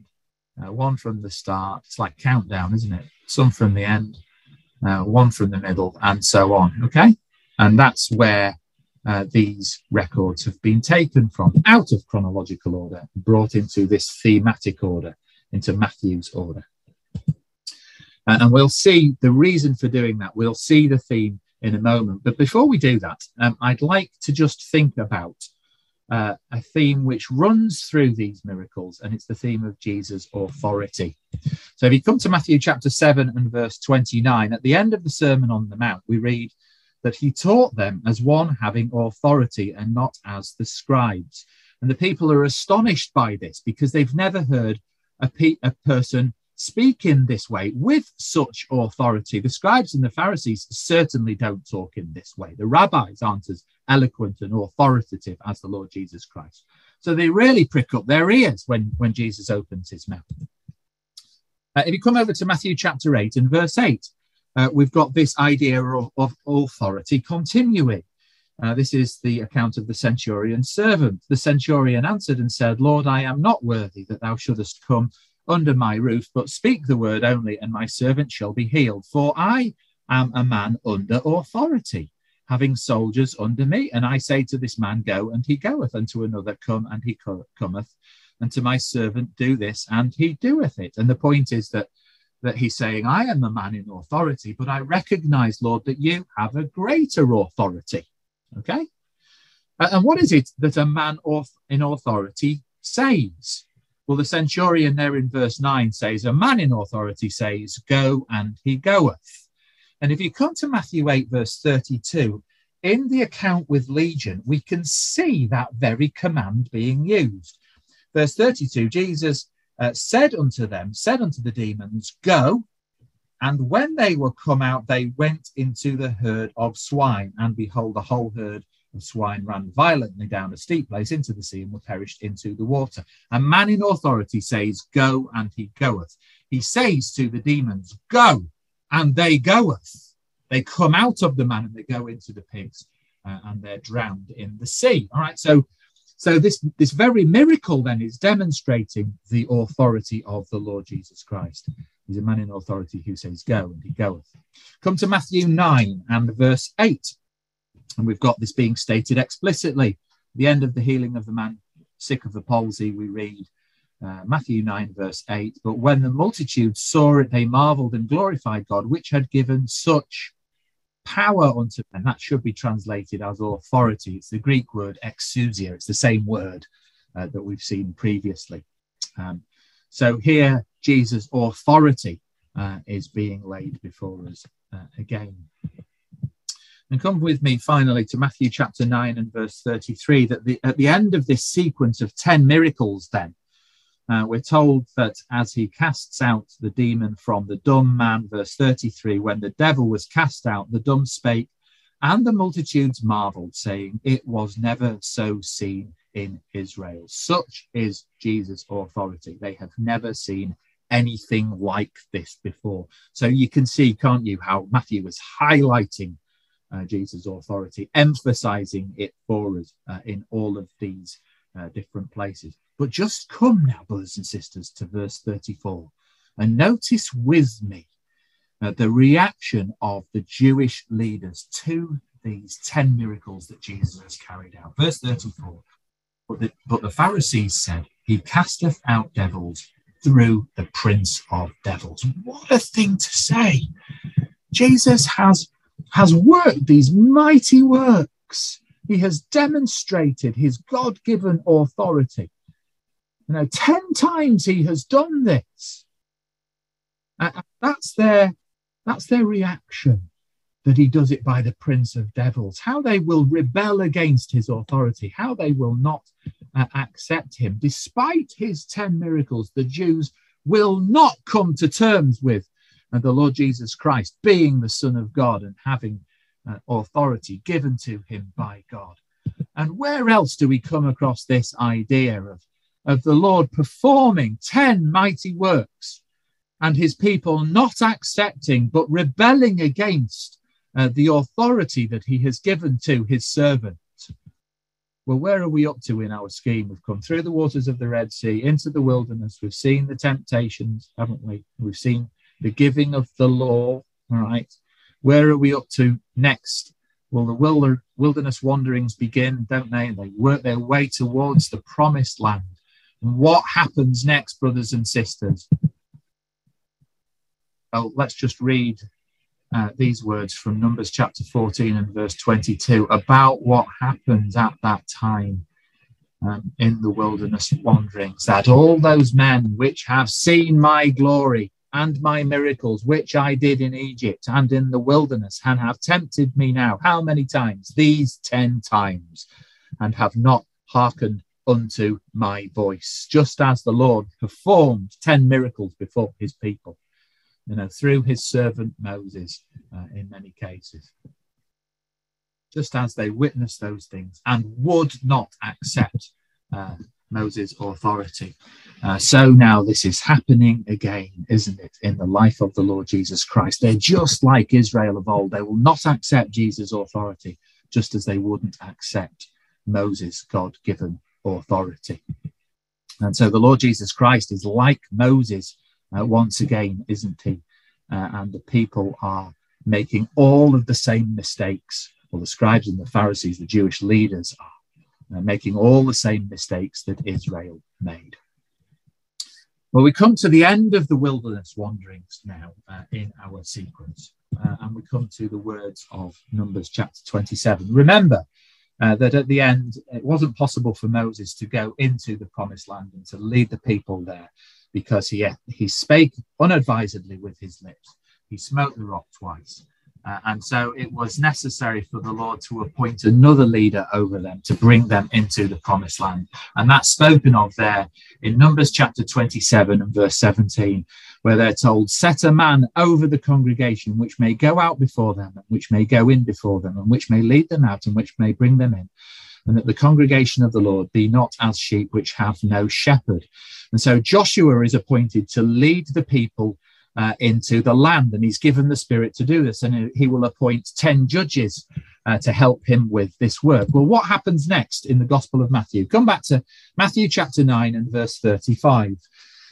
uh, one from the start. It's like countdown, isn't it? Some from the end, uh, one from the middle, and so on. Okay, and that's where uh, these records have been taken from out of chronological order, brought into this thematic order, into Matthew's order. Uh, and we'll see the reason for doing that. We'll see the theme in a moment. But before we do that, um, I'd like to just think about uh, a theme which runs through these miracles, and it's the theme of Jesus' authority. So if you come to Matthew chapter 7 and verse 29, at the end of the Sermon on the Mount, we read, that he taught them as one having authority and not as the scribes. And the people are astonished by this because they've never heard a, pe- a person speak in this way with such authority. The scribes and the Pharisees certainly don't talk in this way. The rabbis aren't as eloquent and authoritative as the Lord Jesus Christ. So they really prick up their ears when, when Jesus opens his mouth. Uh, if you come over to Matthew chapter 8 and verse 8, uh, we've got this idea of, of authority continuing. Uh, this is the account of the centurion's servant. The centurion answered and said, Lord, I am not worthy that thou shouldest come under my roof, but speak the word only, and my servant shall be healed. For I am a man under authority, having soldiers under me. And I say to this man, Go, and he goeth, and to another, Come, and he cometh, and to my servant, Do this, and he doeth it. And the point is that that he's saying, I am a man in authority, but I recognize, Lord, that you have a greater authority. Okay? And what is it that a man in authority says? Well, the centurion there in verse 9 says, A man in authority says, Go, and he goeth. And if you come to Matthew 8, verse 32, in the account with Legion, we can see that very command being used. Verse 32, Jesus uh, said unto them, said unto the demons, Go. And when they were come out, they went into the herd of swine. And behold, the whole herd of swine ran violently down a steep place into the sea and were perished into the water. A man in authority says, Go, and he goeth. He says to the demons, Go, and they goeth. They come out of the man and they go into the pigs, uh, and they're drowned in the sea. All right, so so this, this very miracle then is demonstrating the authority of the Lord Jesus Christ. He's a man in authority who says, Go, and he goeth. Come to Matthew 9 and verse 8. And we've got this being stated explicitly. The end of the healing of the man sick of the palsy, we read uh, Matthew 9, verse 8. But when the multitude saw it, they marveled and glorified God, which had given such power unto, and that should be translated as authority. It's the Greek word exousia. It's the same word uh, that we've seen previously. Um, so here, Jesus' authority uh, is being laid before us uh, again. And come with me finally to Matthew chapter 9 and verse 33, that the, at the end of this sequence of 10 miracles, then, uh, we're told that as he casts out the demon from the dumb man, verse 33, when the devil was cast out, the dumb spake, and the multitudes marveled, saying, It was never so seen in Israel. Such is Jesus' authority. They have never seen anything like this before. So you can see, can't you, how Matthew was highlighting Jesus' authority, emphasizing it for us uh, in all of these uh, different places. But just come now, brothers and sisters, to verse 34 and notice with me uh, the reaction of the Jewish leaders to these 10 miracles that Jesus has carried out. Verse 34 But the, but the Pharisees said, He casteth out devils through the prince of devils. What a thing to say! Jesus has has worked these mighty works. He has demonstrated his God given authority. You know, 10 times he has done this. That's their, that's their reaction that he does it by the prince of devils, how they will rebel against his authority, how they will not uh, accept him. Despite his 10 miracles, the Jews will not come to terms with uh, the Lord Jesus Christ being the Son of God and having uh, authority given to him by God. And where else do we come across this idea of, of the Lord performing 10 mighty works and his people not accepting but rebelling against uh, the authority that he has given to his servant. Well, where are we up to in our scheme? We've come through the waters of the Red Sea into the wilderness. We've seen the temptations, haven't we? We've seen the giving of the law. All right. Where are we up to next? Well, the wilderness wanderings begin, don't they? They work their way towards the promised land. And what happens next, brothers and sisters? Well, let's just read uh, these words from Numbers chapter 14 and verse 22 about what happens at that time um, in the wilderness wanderings. That all those men which have seen my glory and my miracles, which I did in Egypt and in the wilderness, and have tempted me now. How many times? These 10 times, and have not hearkened unto my voice, just as the Lord performed 10 miracles before his people you know, through his servant Moses uh, in many cases. Just as they witnessed those things and would not accept uh, Moses' authority. Uh, so now this is happening again, isn't it, in the life of the Lord Jesus Christ? They're just like Israel of old. They will not accept Jesus' authority, just as they wouldn't accept Moses' God given authority. And so the Lord Jesus Christ is like Moses uh, once again, isn't he? Uh, and the people are making all of the same mistakes. Well, the scribes and the Pharisees, the Jewish leaders, are making all the same mistakes that Israel made. Well, we come to the end of the wilderness wanderings now uh, in our sequence, uh, and we come to the words of Numbers chapter 27. Remember uh, that at the end, it wasn't possible for Moses to go into the promised land and to lead the people there because he, he spake unadvisedly with his lips. He smote the rock twice. Uh, and so it was necessary for the Lord to appoint another leader over them to bring them into the promised land. And that's spoken of there in Numbers chapter 27 and verse 17, where they're told, Set a man over the congregation which may go out before them, and which may go in before them, and which may lead them out, and which may bring them in. And that the congregation of the Lord be not as sheep which have no shepherd. And so Joshua is appointed to lead the people uh, into the land, and he's given the Spirit to do this. And he will appoint 10 judges uh, to help him with this work. Well, what happens next in the Gospel of Matthew? Come back to Matthew chapter 9 and verse 35.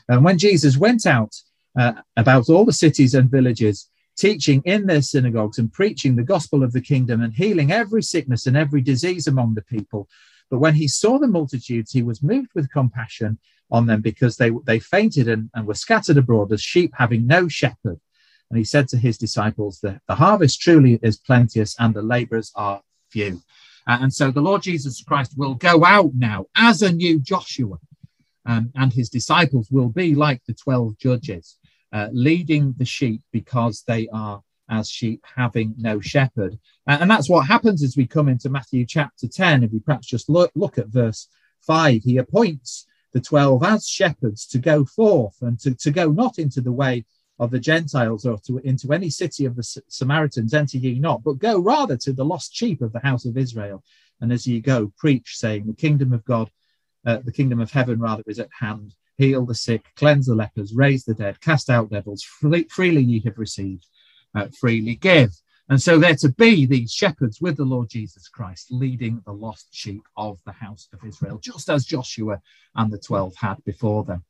And when Jesus went out uh, about all the cities and villages, teaching in their synagogues and preaching the gospel of the kingdom and healing every sickness and every disease among the people. But when he saw the multitudes, he was moved with compassion on them because they, they fainted and, and were scattered abroad as sheep having no shepherd. And he said to his disciples that the harvest truly is plenteous and the laborers are few. And so the Lord Jesus Christ will go out now as a new Joshua, um, and his disciples will be like the 12 judges, uh, leading the sheep because they are as sheep having no shepherd. And that's what happens as we come into Matthew chapter 10. If we perhaps just look, look at verse 5, he appoints the 12 as shepherds to go forth and to, to go not into the way of the Gentiles or to, into any city of the Samaritans, enter ye not, but go rather to the lost sheep of the house of Israel. And as ye go, preach, saying, The kingdom of God, uh, the kingdom of heaven rather is at hand. Heal the sick, cleanse the lepers, raise the dead, cast out devils. Freely, freely ye have received, uh, freely give. And so they're to be these shepherds with the Lord Jesus Christ, leading the lost sheep of the house of Israel, just as Joshua and the 12 had before them.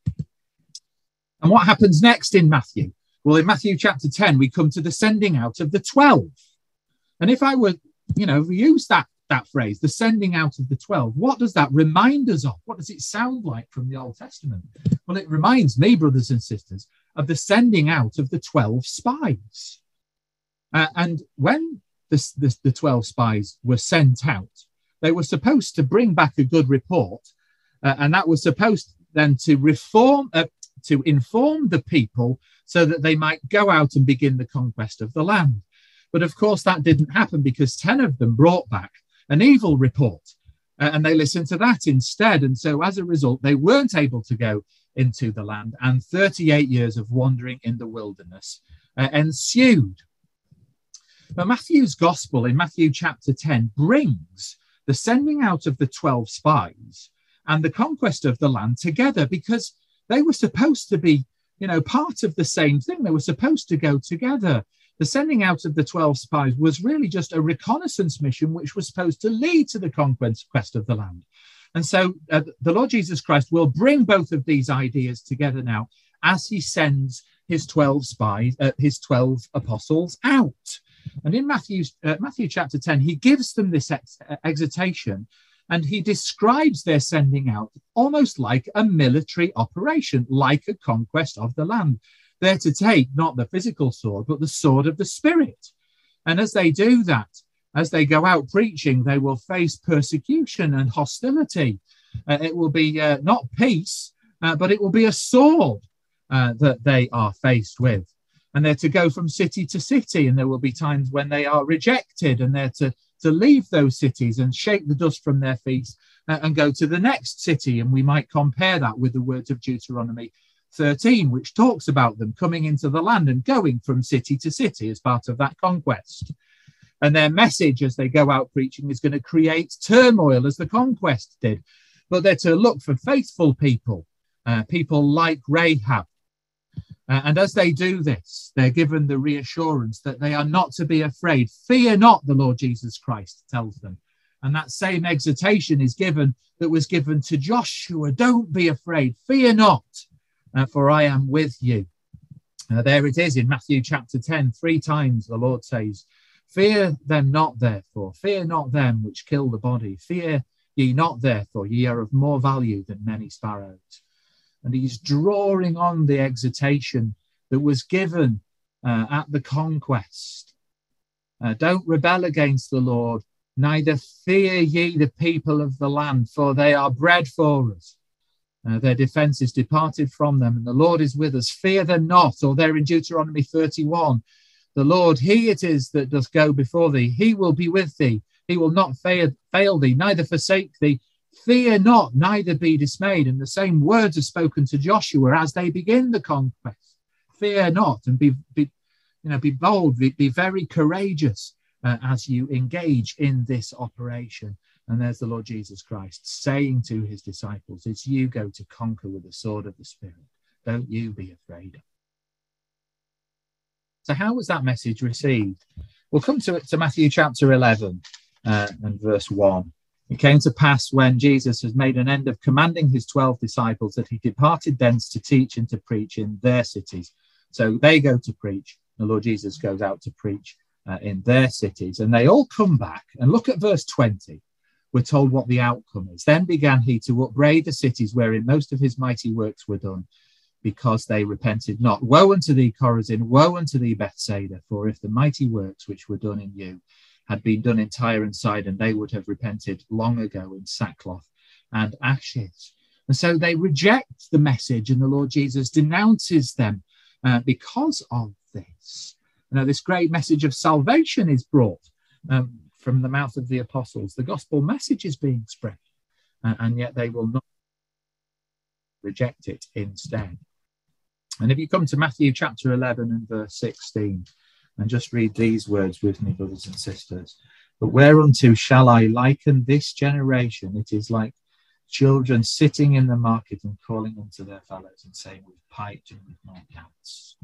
And what happens next in Matthew? Well, in Matthew chapter 10, we come to the sending out of the 12. And if I were, you know, use that, that phrase, the sending out of the 12, what does that remind us of? What does it sound like from the Old Testament? Well, it reminds me, brothers and sisters, of the sending out of the 12 spies. Uh, and when the, the, the 12 spies were sent out. They were supposed to bring back a good report, uh, and that was supposed then to reform, uh, to inform the people so that they might go out and begin the conquest of the land. But of course, that didn't happen because 10 of them brought back an evil report uh, and they listened to that instead. And so as a result, they weren't able to go into the land, and 38 years of wandering in the wilderness uh, ensued. But Matthew's gospel in Matthew chapter 10 brings the sending out of the 12 spies and the conquest of the land together because they were supposed to be, you know, part of the same thing. They were supposed to go together. The sending out of the 12 spies was really just a reconnaissance mission which was supposed to lead to the conquest of the land. And so uh, the Lord Jesus Christ will bring both of these ideas together now as he sends his 12 spies, uh, his 12 apostles out. And in Matthew, uh, Matthew chapter 10, he gives them this ex- uh, exhortation and he describes their sending out almost like a military operation, like a conquest of the land. They're to take not the physical sword, but the sword of the Spirit. And as they do that, as they go out preaching, they will face persecution and hostility. Uh, it will be uh, not peace, uh, but it will be a sword uh, that they are faced with. And they're to go from city to city, and there will be times when they are rejected, and they're to, to leave those cities and shake the dust from their feet uh, and go to the next city. And we might compare that with the words of Deuteronomy 13, which talks about them coming into the land and going from city to city as part of that conquest. And their message as they go out preaching is going to create turmoil as the conquest did. But they're to look for faithful people, uh, people like Rahab. Uh, and as they do this, they're given the reassurance that they are not to be afraid. Fear not, the Lord Jesus Christ tells them. And that same exhortation is given that was given to Joshua. Don't be afraid. Fear not, uh, for I am with you. Uh, there it is in Matthew chapter 10. Three times the Lord says, Fear them not, therefore, fear not them which kill the body, fear ye not, therefore, ye are of more value than many sparrows. And he's drawing on the exhortation that was given uh, at the conquest. Uh, don't rebel against the Lord, neither fear ye the people of the land, for they are bread for us. Uh, their defense is departed from them, and the Lord is with us. Fear them not. Or there in Deuteronomy 31, the Lord, He it is that doth go before thee. He will be with thee. He will not fail, fail thee, neither forsake thee. Fear not, neither be dismayed. And the same words are spoken to Joshua as they begin the conquest. Fear not, and be, be you know, be bold, be, be very courageous uh, as you engage in this operation. And there's the Lord Jesus Christ saying to his disciples, It's you go to conquer with the sword of the Spirit. Don't you be afraid. So, how was that message received? We'll come to, to Matthew chapter 11 uh, and verse 1. It came to pass when Jesus had made an end of commanding his 12 disciples that he departed thence to teach and to preach in their cities. So they go to preach, the Lord Jesus goes out to preach uh, in their cities, and they all come back. And look at verse 20. We're told what the outcome is. Then began he to upbraid the cities wherein most of his mighty works were done because they repented not. Woe unto thee, Chorazin! Woe unto thee, Bethsaida! For if the mighty works which were done in you had been done in Tyre and Sidon, they would have repented long ago in sackcloth and ashes. And so they reject the message, and the Lord Jesus denounces them uh, because of this. Now, this great message of salvation is brought um, from the mouth of the apostles. The gospel message is being spread, uh, and yet they will not reject it instead. And if you come to Matthew chapter 11 and verse 16, and just read these words with me, brothers and sisters. But whereunto shall I liken this generation? It is like children sitting in the market and calling unto their fellows and saying, We've piped and we've not danced.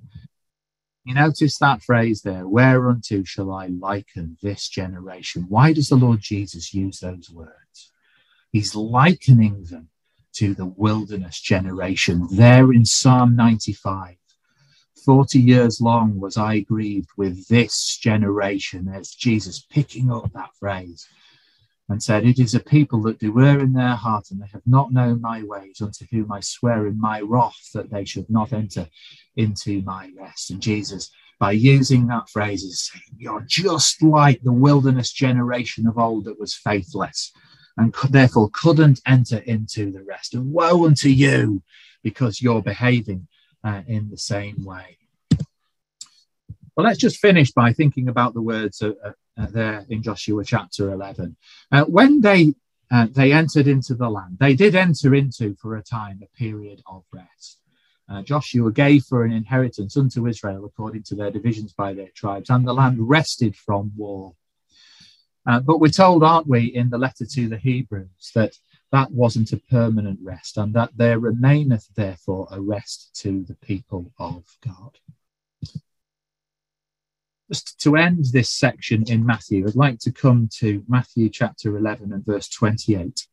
You notice that phrase there, whereunto shall I liken this generation? Why does the Lord Jesus use those words? He's likening them to the wilderness generation there in Psalm 95. 40 years long was I grieved with this generation. As Jesus picking up that phrase and said, It is a people that do err in their heart, and they have not known my ways, unto whom I swear in my wrath that they should not enter into my rest. And Jesus by using that phrase is saying, You're just like the wilderness generation of old that was faithless and could, therefore couldn't enter into the rest. And woe unto you because you're behaving uh, in the same way. Well, let's just finish by thinking about the words uh, uh, uh there in Joshua chapter 11. Uh, when they uh, they entered into the land, they did enter into for a time a period of rest. Uh, Joshua gave for an inheritance unto Israel according to their divisions by their tribes, and the land rested from war. But we're told, aren't we, in the letter to the Hebrews, that that wasn't a permanent rest, and that there remaineth therefore a rest to the people of God. Just to end this section in Matthew, I'd like to come to Matthew chapter 11 and verse 28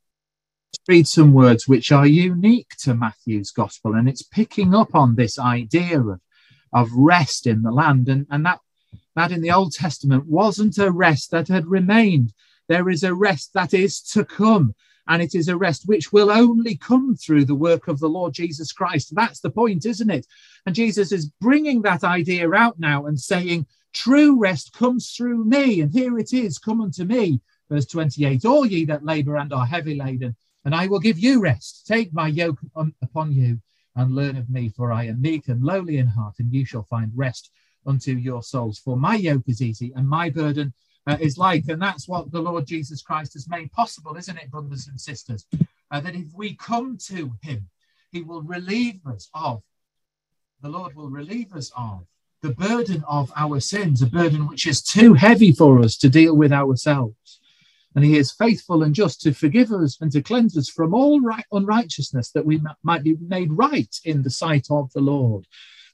read some words which are unique to Matthew's gospel, and it's picking up on this idea of, of rest in the land. And, and that, that in the Old Testament wasn't a rest that had remained. There is a rest that is to come, and it is a rest which will only come through the work of the Lord Jesus Christ. That's the point, isn't it? And Jesus is bringing that idea out now and saying, True rest comes through me. And here it is, come unto me. Verse 28 All ye that labor and are heavy laden, and I will give you rest. Take my yoke upon you and learn of me, for I am meek and lowly in heart, and you shall find rest unto your souls. For my yoke is easy and my burden uh, is light. And that's what the Lord Jesus Christ has made possible, isn't it, brothers and sisters? Uh, that if we come to him, he will relieve us of, the Lord will relieve us of the burden of our sins, a burden which is too heavy for us to deal with ourselves and he is faithful and just to forgive us and to cleanse us from all right, unrighteousness that we might be made right in the sight of the Lord.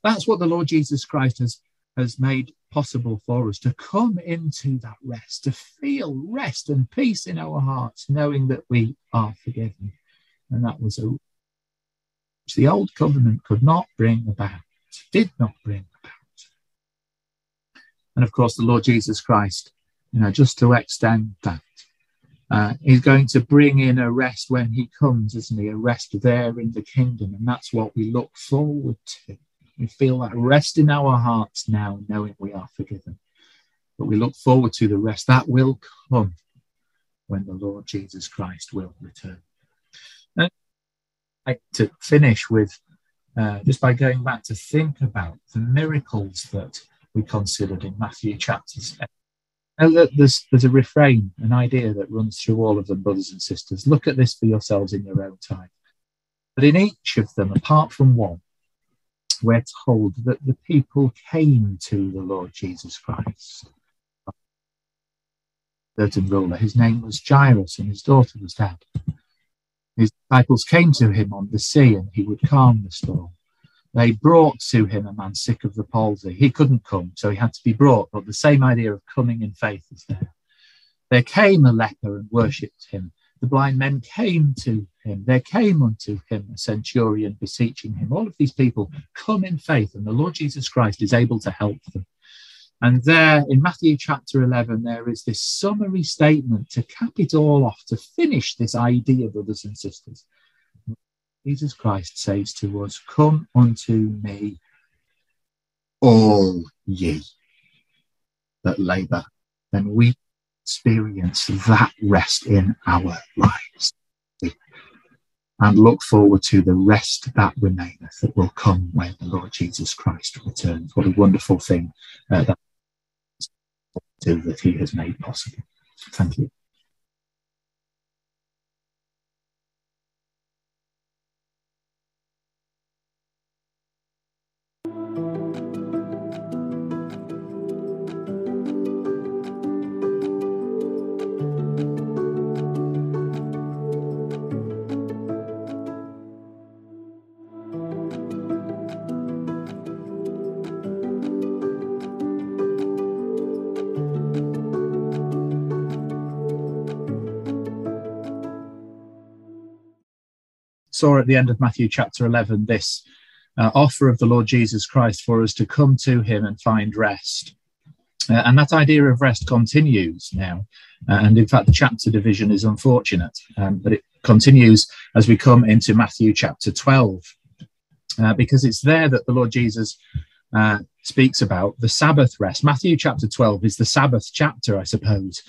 That's what the Lord Jesus Christ has, has made possible for us to come into that rest, to feel rest and peace in our hearts, knowing that we are forgiven. And that was a which the old covenant could not bring about, did not bring. And of course, the Lord Jesus Christ, you know, just to extend that, uh, he's going to bring in a rest when he comes, isn't he? A rest there in the kingdom. And that's what we look forward to. We feel that rest in our hearts now, knowing we are forgiven. But we look forward to the rest that will come when the Lord Jesus Christ will return. And I'd like to finish with uh, just by going back to think about the miracles that we considered in Matthew chapters there's there's a refrain, an idea that runs through all of them, brothers and sisters. Look at this for yourselves in your own time. But in each of them, apart from one, we're told that the people came to the Lord Jesus Christ. Certain ruler, his name was Jairus, and his daughter was dead. His disciples came to him on the sea, and he would calm the storm. They brought to him a man sick of the palsy. He couldn't come, so he had to be brought, but the same idea of coming in faith is there. There came a leper and worshipped him. The blind men came to him. There came unto him a centurion beseeching him. All of these people come in faith, and the Lord Jesus Christ is able to help them. And there in Matthew chapter 11, there is this summary statement to cap it all off, to finish this idea, brothers and sisters. Jesus Christ says to us, Come unto me, all ye that labour, and we experience that rest in our lives and look forward to the rest that remaineth that will come when the Lord Jesus Christ returns. What a wonderful thing uh, that, that He has made possible. Thank you. Saw at the end of Matthew chapter 11 this uh, offer of the Lord Jesus Christ for us to come to him and find rest. Uh, and that idea of rest continues now. Uh, and in fact, the chapter division is unfortunate, um, but it continues as we come into Matthew chapter 12, uh, because it's there that the Lord Jesus uh, speaks about the Sabbath rest. Matthew chapter 12 is the Sabbath chapter, I suppose.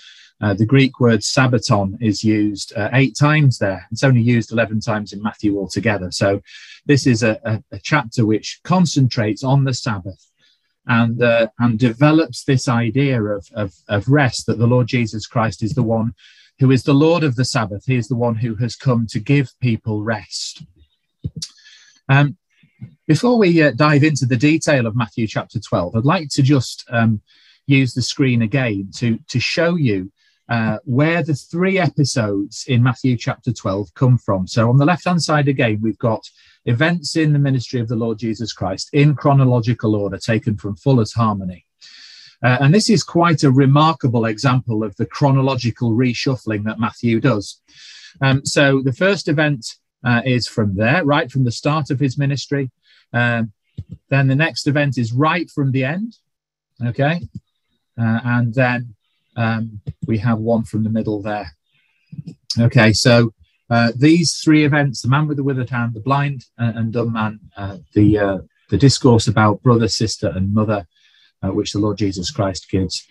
Uh, the Greek word sabbaton is used uh, eight times there. It's only used 11 times in Matthew altogether. So this is a, a, a chapter which concentrates on the Sabbath and, uh, and develops this idea of, of, of rest that the Lord Jesus Christ is the one who is the Lord of the Sabbath. He is the one who has come to give people rest. Um, before we uh, dive into the detail of Matthew chapter 12, I'd like to just um, use the screen again to, to show you uh, where the three episodes in Matthew chapter 12 come from. So, on the left hand side again, we've got events in the ministry of the Lord Jesus Christ in chronological order, taken from Fuller's Harmony. Uh, and this is quite a remarkable example of the chronological reshuffling that Matthew does. Um, so, the first event uh, is from there, right from the start of his ministry. Um, then the next event is right from the end. Okay. Uh, and then um, we have one from the middle there. Okay. So uh, these three events the man with the withered hand, the blind uh, and dumb man, uh, the, uh, the discourse about brother, sister, and mother, uh, which the Lord Jesus Christ gives.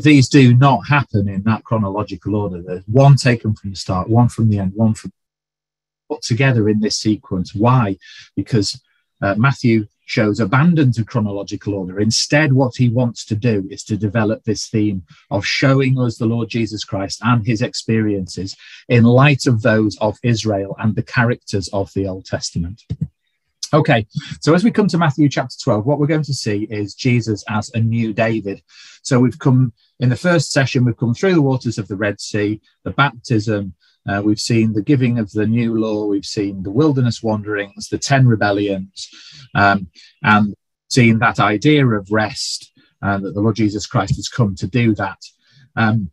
these do not happen in that chronological order. There's one taken from the start, one from the end, one from put together in this sequence. Why? Because uh, Matthew shows abandon to chronological order. Instead, what he wants to do is to develop this theme of showing us the Lord Jesus Christ and his experiences in light of those of Israel and the characters of the Old Testament. Okay, so as we come to Matthew chapter 12, what we're going to see is Jesus as a new David. So we've come in the first session, we've come through the waters of the Red Sea, the baptism, uh, we've seen the giving of the new law, we've seen the wilderness wanderings, the 10 rebellions, um, and seen that idea of rest, uh, that the Lord Jesus Christ has come to do that. Um,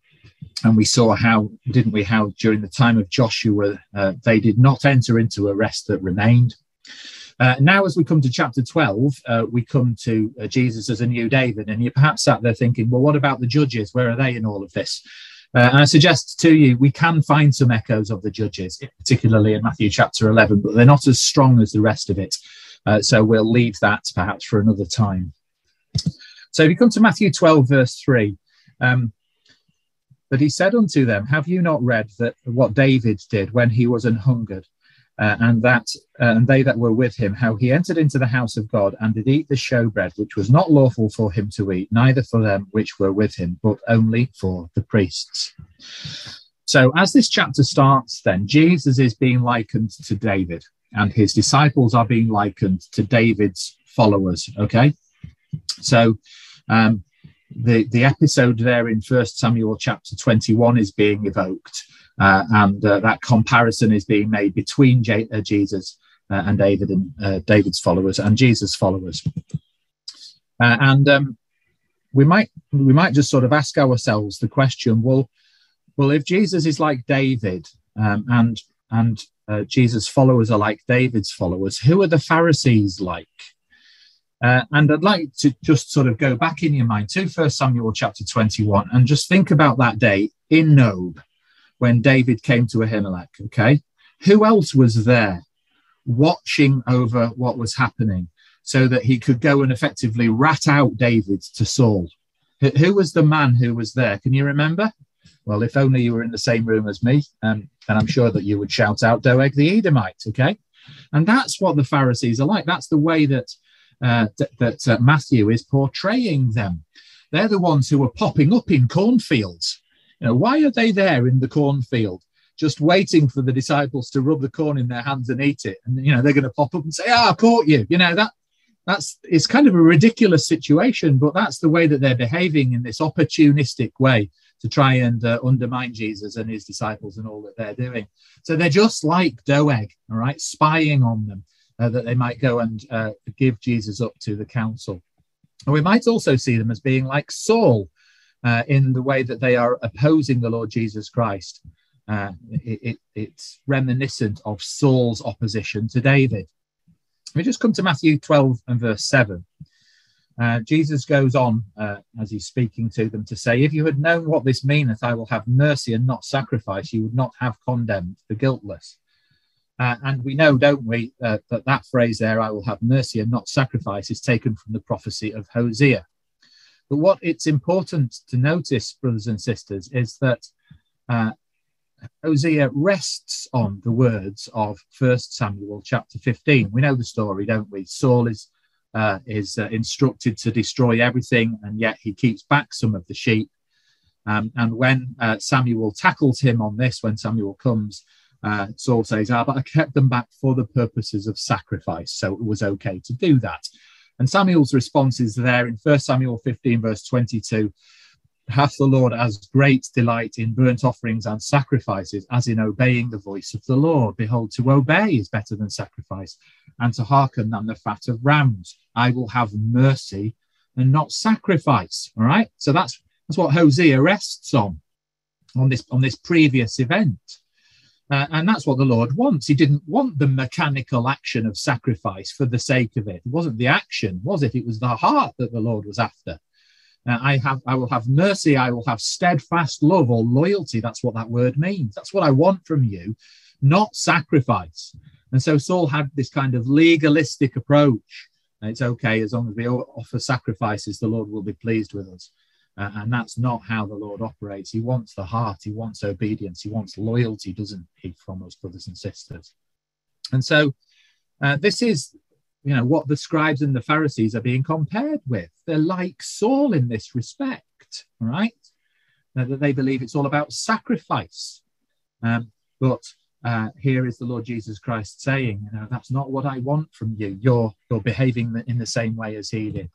and we saw how, didn't we, how during the time of Joshua, uh, they did not enter into a rest that remained. Uh, now, as we come to chapter 12, uh, we come to uh, Jesus as a new David. And you're perhaps sat there thinking, well, what about the judges? Where are they in all of this? Uh, and I suggest to you, we can find some echoes of the judges, particularly in Matthew chapter 11, but they're not as strong as the rest of it. Uh, so we'll leave that perhaps for another time. So if you come to Matthew 12, verse 3, um, but he said unto them, Have you not read that what David did when he was an hungered, uh, and that uh, and they that were with him, how he entered into the house of God and did eat the showbread, which was not lawful for him to eat, neither for them which were with him, but only for the priests. So, as this chapter starts, then Jesus is being likened to David, and his disciples are being likened to David's followers. Okay, so um, the the episode there in First Samuel chapter twenty one is being evoked. Uh, and uh, that comparison is being made between J- uh, Jesus uh, and David and uh, David's followers and Jesus' followers. Uh, and um, we might we might just sort of ask ourselves the question: Well, well, if Jesus is like David um, and and Jesus' followers are like David's followers, who are the Pharisees like? Uh, and I'd like to just sort of go back in your mind to First Samuel chapter 21 and just think about that day in Nob when David came to Ahimelech. Okay. Who else was there watching over what was happening so that he could go and effectively rat out David to Saul? Who was the man who was there? Can you remember? Well, if only you were in the same room as me, um, and I'm sure that you would shout out Doeg the Edomite. Okay. And that's what the Pharisees are like. That's the way that uh, that uh, Matthew is portraying them. They're the ones who are popping up in cornfields you know, why are they there in the cornfield, just waiting for the disciples to rub the corn in their hands and eat it? And you know, they're going to pop up and say, "Ah, I caught you." You know that that's it's kind of a ridiculous situation, but that's the way that they're behaving in this opportunistic way to try and uh, undermine Jesus and his disciples and all that they're doing. So they're just like Doeg, all right, spying on them uh, that they might go and uh, give Jesus up to the council. And we might also see them as being like Saul, uh, in the way that they are opposing the Lord Jesus Christ. Uh, it, it, it's reminiscent of Saul's opposition to David. We just come to Matthew 12 and verse 7. Uh, Jesus goes on uh, as he's speaking to them to say, If you had known what this meaneth, I will have mercy and not sacrifice, you would not have condemned the guiltless. Uh, and we know, don't we, uh, that that phrase there, I will have mercy and not sacrifice, is taken from the prophecy of Hosea. But what it's important to notice, brothers and sisters, is that uh, Hosea rests on the words of First Samuel chapter 15. We know the story, don't we? Saul is uh, is uh, instructed to destroy everything, and yet he keeps back some of the sheep. Um, and when uh, Samuel tackles him on this, when Samuel comes, uh, Saul says, Ah, but I kept them back for the purposes of sacrifice, so it was okay to do that. And Samuel's response is there in 1 Samuel 15, verse 22 Hath the Lord as great delight in burnt offerings and sacrifices as in obeying the voice of the Lord? Behold, to obey is better than sacrifice, and to hearken than the fat of rams. I will have mercy and not sacrifice. All right. So that's that's what Hosea rests on, on this on this previous event. Uh, and that's what the Lord wants. He didn't want the mechanical action of sacrifice for the sake of it. It wasn't the action, was it? It was the heart that the Lord was after. Uh, I have, I will have mercy. I will have steadfast love or loyalty. That's what that word means. That's what I want from you, not sacrifice. And so Saul had this kind of legalistic approach. It's okay as long as we offer sacrifices, the Lord will be pleased with us. Uh, and that's not how the Lord operates. He wants the heart, He wants obedience, He wants loyalty, doesn't He, from us, brothers and sisters? And so uh, this is you know what the scribes and the pharisees are being compared with. They're like saul in this respect right? That they believe it's all about sacrifice. Um, but uh, here is the lord jesus christ saying you know that's not what i want from you. You're you're behaving in the same way as he did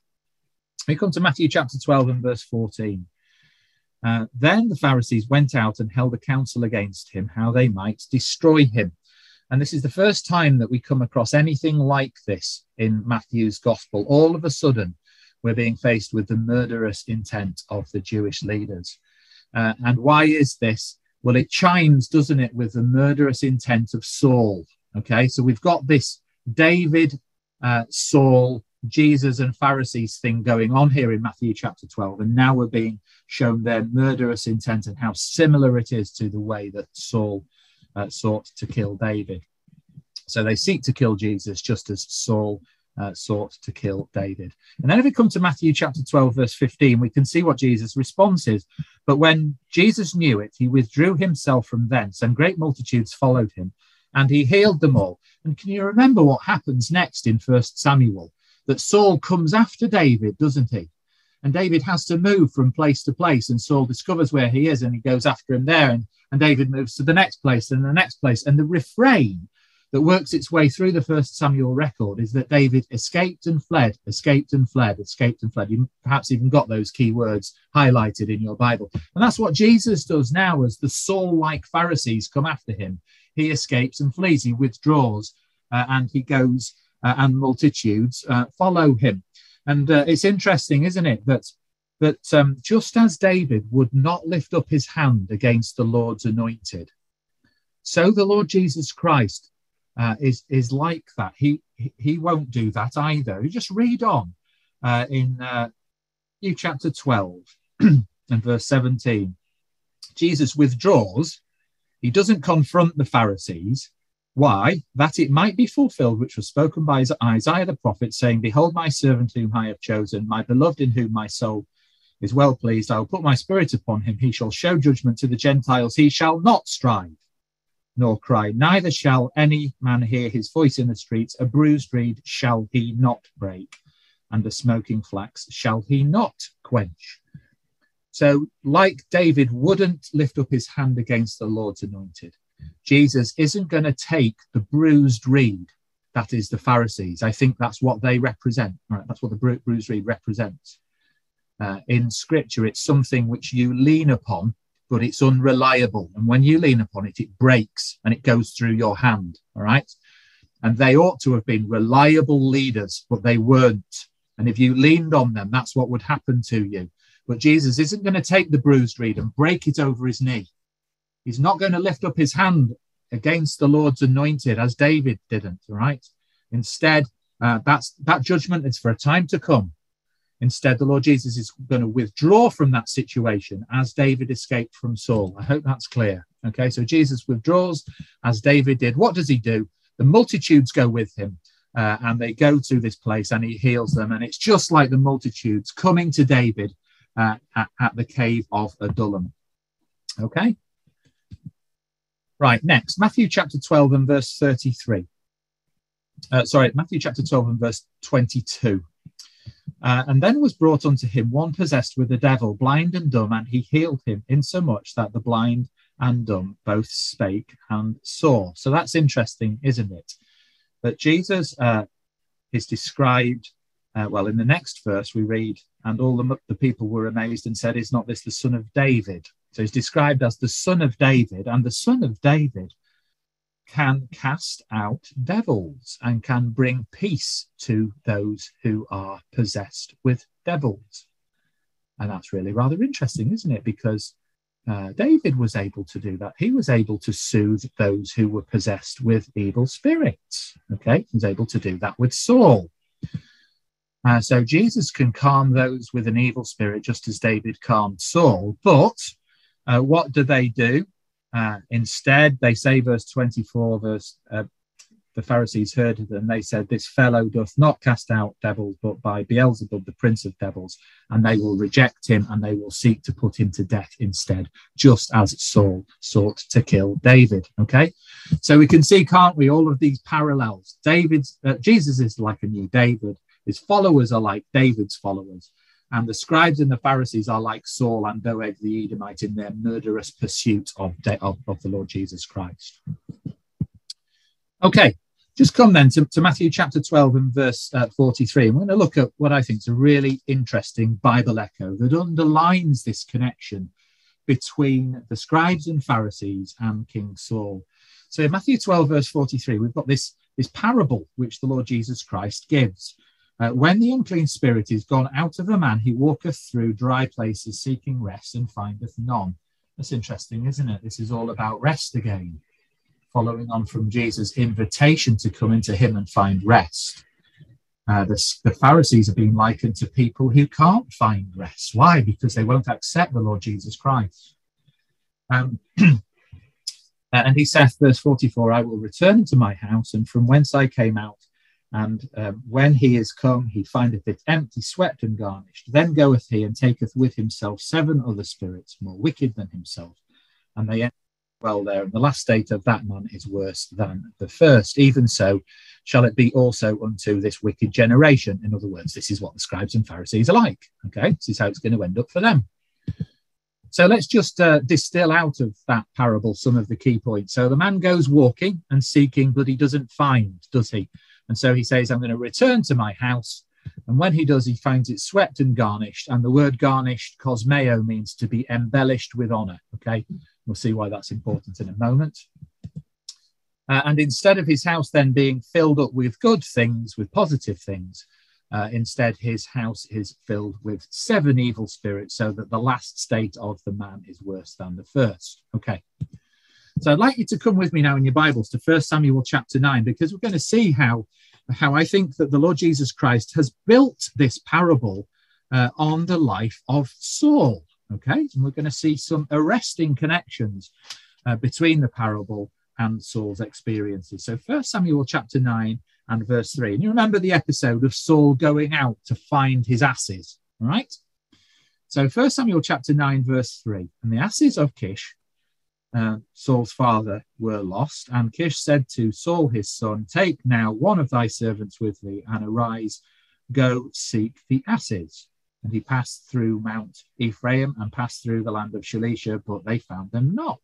we come to matthew chapter 12 and verse 14 uh, then the pharisees went out and held a council against him how they might destroy him and this is the first time that we come across anything like this in Matthew's gospel. All of a sudden, we're being faced with the murderous intent of the Jewish leaders. Uh, and why is this? Well, it chimes, doesn't it, with the murderous intent of Saul. Okay, so we've got this David, uh, Saul, Jesus, and Pharisees thing going on here in Matthew chapter 12. And now we're being shown their murderous intent and how similar it is to the way that Saul uh, sought to kill David. So they seek to kill Jesus just as Saul uh, sought to kill David. And then if we come to Matthew chapter 12, verse 15, we can see what Jesus' response is. But when Jesus knew it, he withdrew himself from thence, and great multitudes followed him, and he healed them all. And can you remember what happens next in First Samuel? That Saul comes after David, doesn't he? And David has to move from place to place, and Saul discovers where he is, and he goes after him there. And and David moves to the next place and the next place. And the refrain that works its way through the first Samuel record is that David escaped and fled, escaped and fled, escaped and fled. You perhaps even got those key words highlighted in your Bible. And that's what Jesus does now as the Saul like Pharisees come after him. He escapes and flees, he withdraws, uh, and he goes, and multitudes uh, follow him. And uh, it's interesting, isn't it, that that um, just as David would not lift up his hand against the Lord's anointed, so the Lord Jesus Christ uh, is is like that. He he won't do that either. You just read on uh, in uh, New chapter twelve <clears throat> and verse seventeen. Jesus withdraws. He doesn't confront the Pharisees. Why? That it might be fulfilled, which was spoken by Isaiah the prophet, saying, Behold, my servant whom I have chosen, my beloved in whom my soul is well pleased. I will put my spirit upon him. He shall show judgment to the Gentiles. He shall not strive nor cry. Neither shall any man hear his voice in the streets. A bruised reed shall he not break, and a smoking flax shall he not quench. So, like David wouldn't lift up his hand against the Lord's anointed, Jesus isn't going to take the bruised reed. That is the Pharisees. I think that's what they represent. Right? That's what the bruised reed represents uh, in scripture, it's something which you lean upon, but it's unreliable. And when you lean upon it, it breaks and it goes through your hand. All right. And they ought to have been reliable leaders, but they weren't. And if you leaned on them, that's what would happen to you. But Jesus isn't going to take the bruised reed and break it over his knee. He's not going to lift up his hand against the Lord's anointed as David didn't. right? Instead, uh, that's that judgment is for a time to come Instead, the Lord Jesus is going to withdraw from that situation as David escaped from Saul. I hope that's clear. Okay, so Jesus withdraws as David did. What does he do? The multitudes go with him. Uh, and they go to this place and he heals them. And it's just like the multitudes coming to David uh, at, at, the cave of Adullam. Okay. Right, next, Matthew chapter 12 and verse 33. Uh, sorry, Matthew chapter 12 and verse 22. Uh, and then was brought unto him one possessed with the devil, blind and dumb, and he healed him, insomuch that the blind and dumb both spake and saw. So that's interesting, isn't it? That Jesus uh, is described, uh, well, in the next verse we read, and all the, the people were amazed and said, Is not this the son of David? So he's described as the son of David, and the son of David can cast out devils and can bring peace to those who are possessed with devils. And that's really rather interesting, isn't it? Because uh, David was able to do that. He was able to soothe those who were possessed with evil spirits. Okay, he was able to do that with Saul. Uh, so Jesus can calm those with an evil spirit, just as David calmed Saul. But uh, what do they do? Uh, instead, they say, verse 24, verse uh, the Pharisees heard it, and they said, This fellow doth not cast out devils, but by Beelzebub, the prince of devils, and they will reject him and they will seek to put him to death instead, just as Saul sought to kill David. Okay, so we can see, can't we, all of these parallels. David's uh, Jesus is like a new David, his followers are like David's followers. And the scribes and the Pharisees are like Saul and Doeg the Edomite in their murderous pursuit of, of, of the Lord Jesus Christ. Okay, just come then to, to Matthew chapter 12 and verse uh, 43. I'm going to look at what I think is a really interesting Bible echo that underlines this connection between the scribes and Pharisees and King Saul. So in Matthew 12, verse 43, we've got this, this parable which the Lord Jesus Christ gives. Uh, when the unclean spirit is gone out of a man, he walketh through dry places seeking rest and findeth none. That's interesting, isn't it? This is all about rest again, following on from Jesus' invitation to come into him and find rest. Uh, the, the, Pharisees are being likened to people who can't find rest. Why? Because they won't accept the Lord Jesus Christ. Um, <clears throat> and he saith, verse 44, I will return into my house, and from whence I came out, and um, when he is come, he findeth it empty, swept, and garnished. Then goeth he and taketh with himself seven other spirits more wicked than himself, and they well there. And the last state of that man is worse than the first. Even so, shall it be also unto this wicked generation. In other words, this is what the scribes and Pharisees are like. Okay, this is how it's going to end up for them. So let's just uh, distill out of that parable some of the key points. So the man goes walking and seeking, but he doesn't find, does he? And so he says, I'm going to return to my house. And when he does, he finds it swept and garnished. And the word garnished, cosmeo, means to be embellished with honor. Okay. We'll see why that's important in a moment. Uh, and instead of his house then being filled up with good things, with positive things, uh, instead his house is filled with seven evil spirits, so that the last state of the man is worse than the first. Okay. So I'd like you to come with me now in your Bibles to 1 Samuel chapter 9, because we're going to see how, how I think that the Lord Jesus Christ has built this parable uh, on the life of Saul. Okay, and we're going to see some arresting connections uh, between the parable and Saul's experiences. So, 1 Samuel chapter 9 and verse 3. And you remember the episode of Saul going out to find his asses, right? So, 1 Samuel chapter 9, verse 3. And the asses of Kish uh, Saul's father were lost. And Kish said to Saul his son, Take now one of thy servants with thee, and arise, go seek the asses. And he passed through Mount Ephraim and passed through the land of Shalisha, but they found them not.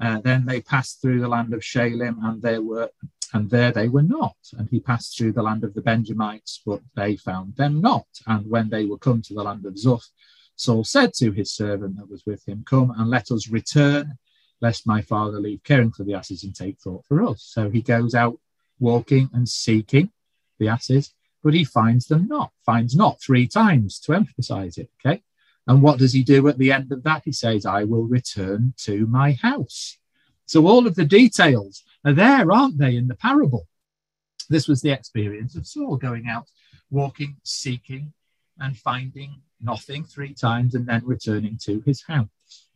Uh, then they passed through the land of Shalim, and there were and there they were not. And he passed through the land of the Benjamites, but they found them not. And when they were come to the land of Zuph, Saul said to his servant that was with him, Come and let us return, lest my father leave caring for the asses and take thought for us. So he goes out walking and seeking the asses, but he finds them not, finds not three times to emphasize it. Okay. And what does he do at the end of that? He says, I will return to my house. So all of the details are there, aren't they, in the parable? This was the experience of Saul going out, walking, seeking, and finding nothing three times and then returning to his house.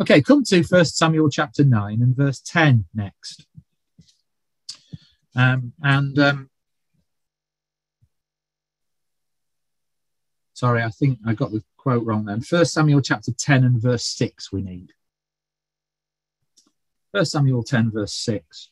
Okay, come to First Samuel chapter 9 and verse 10 next. Um, and um, sorry, I think I got the quote wrong then. First Samuel chapter 10 and verse 6 we need. First Samuel 10, verse 6.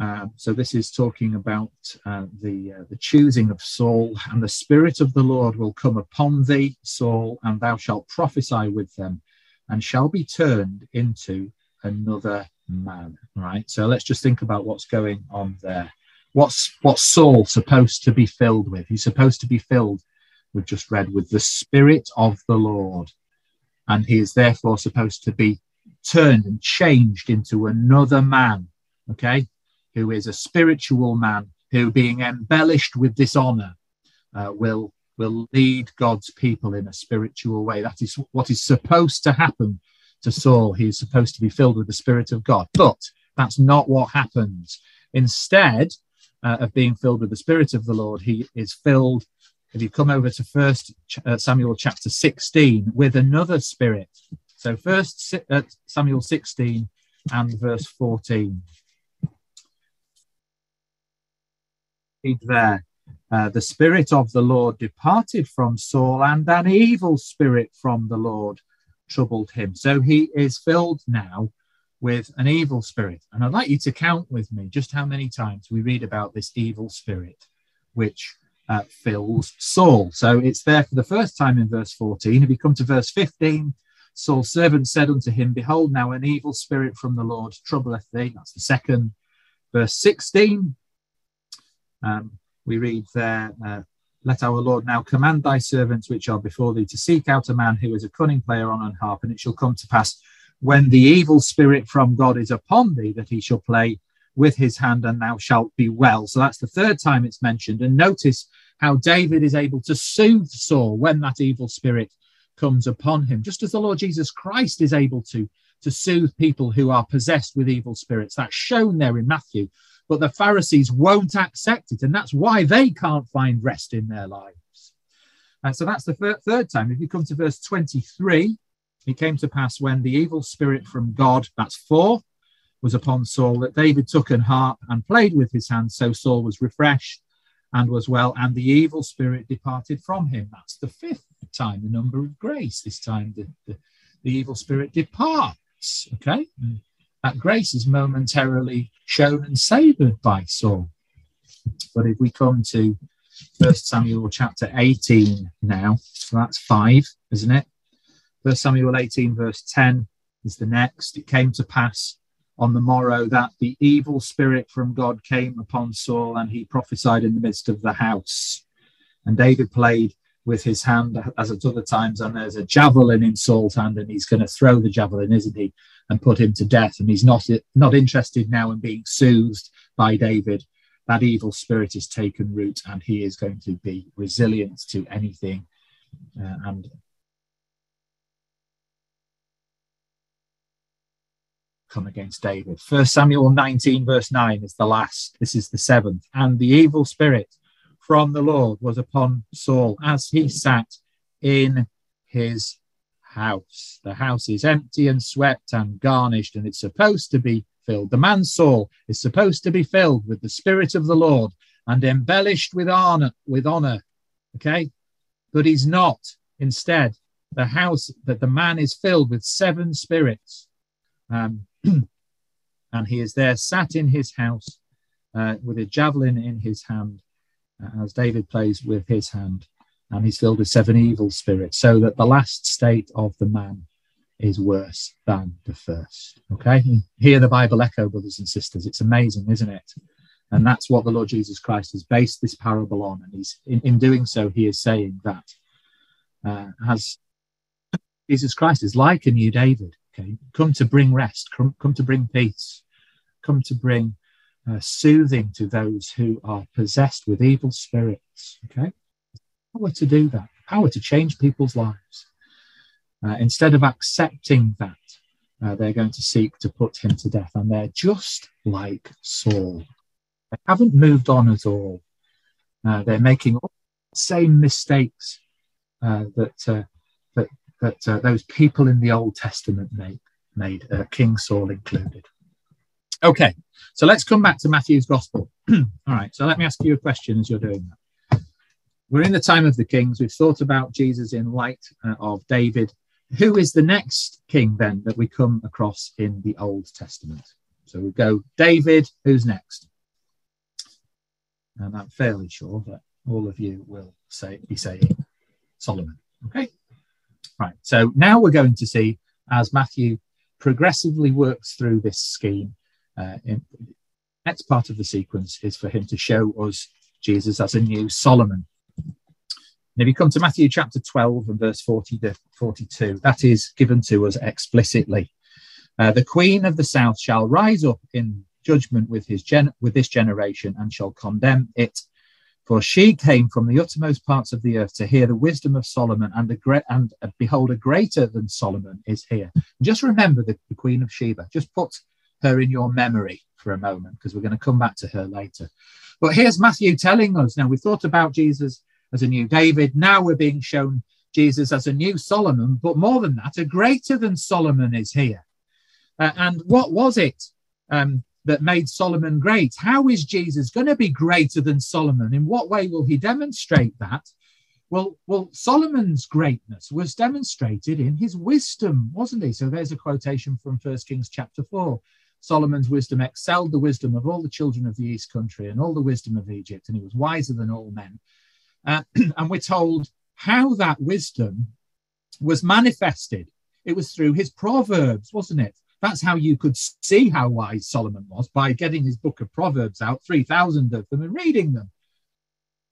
Uh, so this is talking about uh, the uh, the choosing of Saul, and the Spirit of the Lord will come upon thee, Saul, and thou shalt prophesy with them, and shall be turned into another man. Right. So let's just think about what's going on there. What's what's Saul supposed to be filled with? He's supposed to be filled. We've just read with the Spirit of the Lord, and he is therefore supposed to be turned and changed into another man. Okay who is a spiritual man who, being embellished with this honor, uh, will will lead God's people in a spiritual way. That is what is supposed to happen to Saul. He is supposed to be filled with the Spirit of God, but that's not what happens. Instead uh, of being filled with the Spirit of the Lord, he is filled. If you come over to First uh, Samuel chapter 16 with another spirit, so First uh, Samuel 16 and verse 14. There. Uh, the Spirit of the Lord departed from Saul, and an evil spirit from the Lord troubled him. So he is filled now with an evil spirit. And I'd like you to count with me just how many times we read about this evil spirit which uh, fills Saul. So it's there for the first time in verse 14. If you come to verse 15, Saul's servant said unto him, Behold, now an evil spirit from the Lord troubleth thee. That's the second. Verse 16, um, we read there, uh, let our Lord now command thy servants which are before thee to seek out a man who is a cunning player on an harp, and it shall come to pass when the evil spirit from God is upon thee that he shall play with his hand, and thou shalt be well. So that's the third time it's mentioned. And notice how David is able to soothe Saul when that evil spirit comes upon him, just as the Lord Jesus Christ is able to to soothe people who are possessed with evil spirits. That's shown there in Matthew but the Pharisees won't accept it. And that's why they can't find rest in their lives. And so that's the thir- third time. If you come to verse 23, it came to pass when the evil spirit from God, that's four, was upon Saul, that David took an harp and played with his hands. So Saul was refreshed and was well, and the evil spirit departed from him. That's the fifth time, the number of grace. This time the, the, the evil spirit departs. Okay. Mm that grace is momentarily shown and savoured by Saul. But if we come to First Samuel chapter 18 now, so that's five, isn't it? First Samuel 18, verse 10 is the next. It came to pass on the morrow that the evil spirit from God came upon Saul, and he prophesied in the midst of the house. And David played with his hand as at other times, and there's a javelin in Saul's hand, and he's going to throw the javelin, isn't he? and put him to death. And he's not not interested now in being soothed by David. That evil spirit has taken root, and he is going to be resilient to anything. Uh, and come against David. First Samuel 19, verse 9 is the last. This is the seventh. And the evil spirit from the Lord was upon Saul as he sat in his house. The house is empty and swept and garnished, and it's supposed to be filled. The man's soul is supposed to be filled with the Spirit of the Lord and embellished with honor, with honor. Okay, but he's not. Instead, the house that the man is filled with seven spirits, um, <clears throat> and he is there sat in his house uh, with a javelin in his hand, as David plays with his hand and he's filled with seven evil spirits, so that the last state of the man is worse than the first. Okay, hear the Bible echo, brothers and sisters. It's amazing, isn't it? And that's what the Lord Jesus Christ has based this parable on. And he's in, in doing so, he is saying that uh, as Jesus Christ is like a new David, okay, come to bring rest, come, come to bring peace, come to bring uh, soothing to those who are possessed with evil spirits. Okay power to do that, power to change people's lives. Uh, instead of accepting that, uh, they're going to seek to put him to death. And they're just like Saul. They haven't moved on at all. Uh, they're making all the same mistakes uh, that, uh, that that uh, those people in the Old Testament made, made King Saul included. Okay, so let's come back to Matthew's Gospel. <clears throat> All right, so let me ask you a question as you're doing that. We're in the time of the kings. We've thought about Jesus in light uh, of David. Who is the next king then that we come across in the Old Testament? So we go David. Who's next? And I'm fairly sure that all of you will say be saying Solomon. Okay. Right. So now we're going to see as Matthew progressively works through this scheme. Uh, next part of the sequence is for him to show us Jesus as a new Solomon. And if you come to Matthew chapter 12 and verse 40 to 42, that is given to us explicitly. Uh, the queen of the south shall rise up in judgment with his gen- with this generation and shall condemn it for she came from the uttermost parts of the earth to hear the wisdom of Solomon, and, a great, and uh, behold, a greater than Solomon is here. just remember the, the Queen of Sheba. Just put her in your memory for a moment, because we're going to come back to her later. But here's Matthew telling us now we thought about Jesus as a new David. Now we're being shown Jesus as a new Solomon, but more than that, a greater than Solomon is here. Uh, and what was it um, that made Solomon great. How is Jesus going to be greater than Solomon? In what way will he demonstrate that? Well, well, Solomon's greatness was demonstrated in his wisdom, wasn't he? So there's a quotation from First Kings chapter 4. Solomon's wisdom excelled the wisdom of all the children of the East country and all the wisdom of Egypt, and he was wiser than all men. Uh, <clears throat> and we're told how that wisdom was manifested. It was through his proverbs, wasn't it? That's how you could see how wise Solomon was by getting his book of Proverbs out, 3,000 of them, and reading them.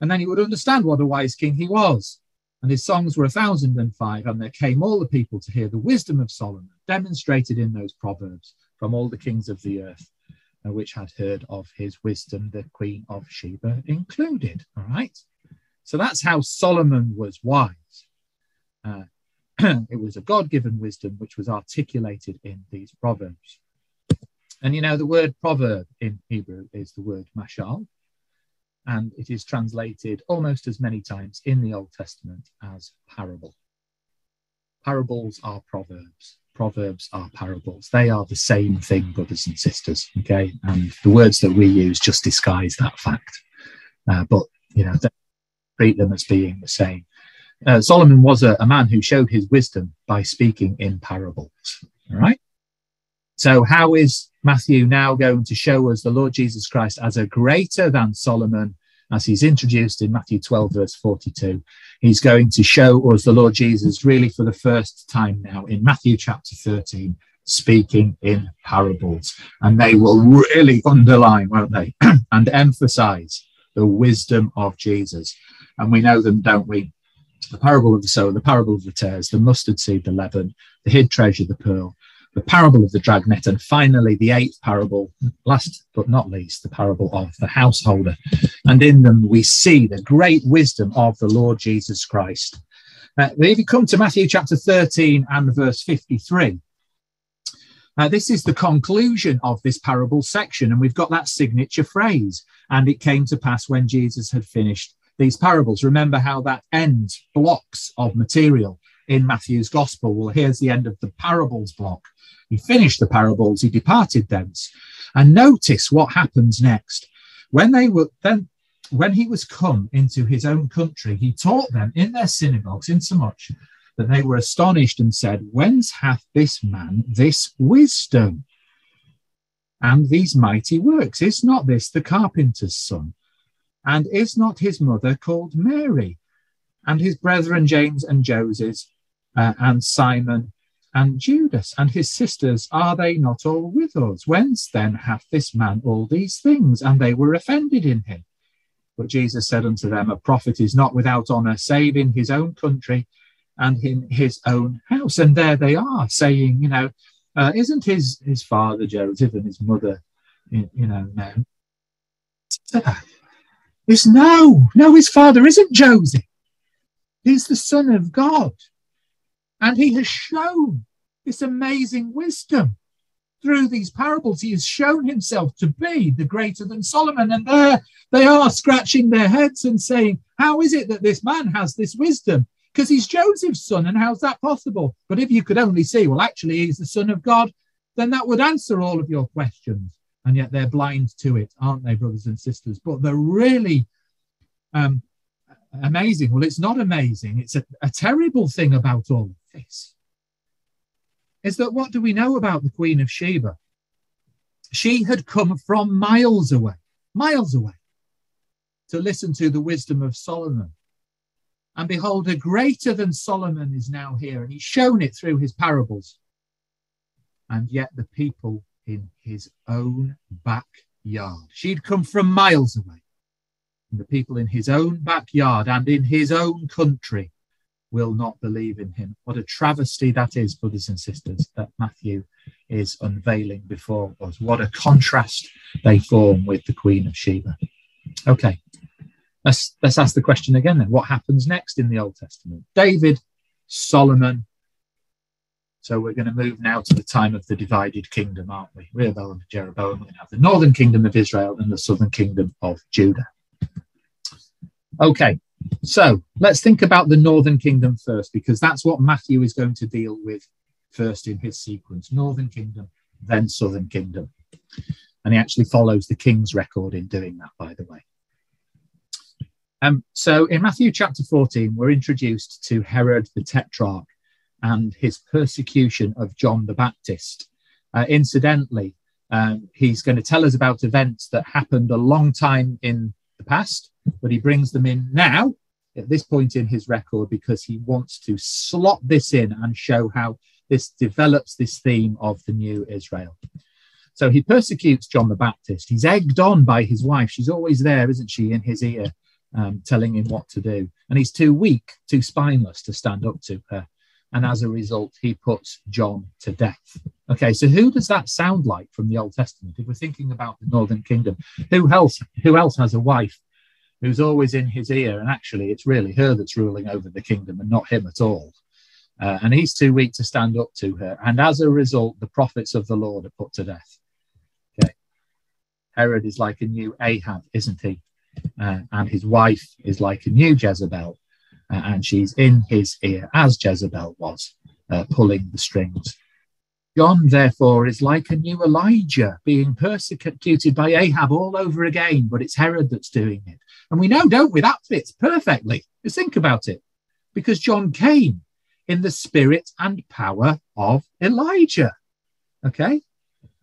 And then you would understand what a wise king he was. And his songs were a thousand and five, and there came all the people to hear the wisdom of Solomon demonstrated in those proverbs from all the kings of the earth, uh, which had heard of his wisdom, the queen of Sheba included. All right. So that's how Solomon was wise. Uh, <clears throat> it was a God given wisdom which was articulated in these proverbs. And you know, the word proverb in Hebrew is the word mashal, and it is translated almost as many times in the Old Testament as parable. Parables are proverbs. Proverbs are parables. They are the same thing, brothers and sisters. Okay. And the words that we use just disguise that fact. Uh, but, you know, treat them as being the same. Uh, Solomon was a, a, man who showed his wisdom by speaking in parables. All right. So, how is Matthew now going to show us the Lord Jesus Christ as a greater than Solomon, as he's introduced in Matthew 12, verse 42? He's going to show us the Lord Jesus really for the first time now in Matthew chapter 13, speaking in parables. And they will really underline, won't they, <clears throat> and emphasize the wisdom of Jesus. And we know them, don't we? the parable of the sower, the parable of the tares, the mustard seed, the leaven, the hid treasure, the pearl, the parable of the dragnet, and finally the eighth parable, last but not least, the parable of the householder. And in them we see the great wisdom of the Lord Jesus Christ. Uh, if you come to Matthew chapter 13 and verse 53, uh, this is the conclusion of this parable section, and we've got that signature phrase. And it came to pass when Jesus had finished these parables. Remember how that ends blocks of material in Matthew's gospel. Well, here's the end of the parables block. He finished the parables, he departed thence. And notice what happens next. When they were then when he was come into his own country, he taught them in their synagogues, insomuch that they were astonished and said, Whence hath this man this wisdom and these mighty works? Is not this the carpenter's son? And is not his mother called Mary? And his brethren James and Joseph, uh, and Simon and Judas, and his sisters, are they not all with us? Whence then hath this man all these things? And they were offended in him. But Jesus said unto them, A prophet is not without honour, save in his own country and in his own house. And there they are saying, you know, uh, isn't his his father Joseph and his mother, you, you know, known? It's no, no, his father isn't Joseph. He's the Son of God. And he has shown this amazing wisdom through these parables. He has shown himself to be the greater than Solomon. And there they are scratching their heads and saying, How is it that this man has this wisdom? because he's Joseph's son. And how's that possible? But if you could only see, well, actually, he's the son of God, then that would answer all of your questions. And yet they're blind to it, aren't they, brothers and sisters? But they're really um, amazing. Well, it's not amazing. It's a, a terrible thing about all this. Is that what do we know about the Queen of Sheba? She had come from miles away, miles away, to listen to the wisdom of Solomon. And behold, a greater than Solomon is now here, and he's shown it through his parables. And yet the people in his own backyard. She'd come from miles away. And the people in his own backyard and in his own country will not believe in him. What a travesty that is, brothers and sisters, that Matthew is unveiling before us. What a contrast they form with the Queen of Sheba. Okay, let's, let's ask the question again then. What happens next in the Old Testament? David, Solomon. So we're going to move now to the time of the divided kingdom, aren't we? Rehoboam and Jeroboam. We're going to have the northern kingdom of Israel and the southern kingdom of Judah. Okay, so let's think about the Northern Kingdom first, because that's what Matthew is going to deal with first in his sequence Northern Kingdom, then Southern Kingdom. And he actually follows the king's record in doing that, by the way. Um, so in Matthew chapter 14, we're introduced to Herod the Tetrarch and his persecution of John the Baptist. Uh, incidentally, um, he's going to tell us about events that happened a long time in the past but he brings them in now at this point in his record because he wants to slot this in and show how this develops this theme of the new Israel. So he persecutes John the Baptist. He's egged on by his wife. She's always there, isn't she, in his ear, um, telling him what to do. And he's too weak, too spineless to stand up to her. And as a result, he puts John to death. Okay, so who does that sound like from the Old Testament? If we're thinking about the Northern Kingdom, who else, who else has a wife who's always in his ear. And actually, it's really her that's ruling over the kingdom and not him at all. Uh, and he's too weak to stand up to her. And as a result, the prophets of the Lord are put to death. Okay. Herod is like a new Ahab, isn't he? Uh, and his wife is like a new Jezebel. Uh, and she's in his ear, as Jezebel was, uh, pulling the strings. John, therefore, is like a new Elijah being persecuted by Ahab all over again, but it's Herod that's doing it. And we know, don't we? That fits perfectly. Just think about it. Because John came in the spirit and power of Elijah. Okay?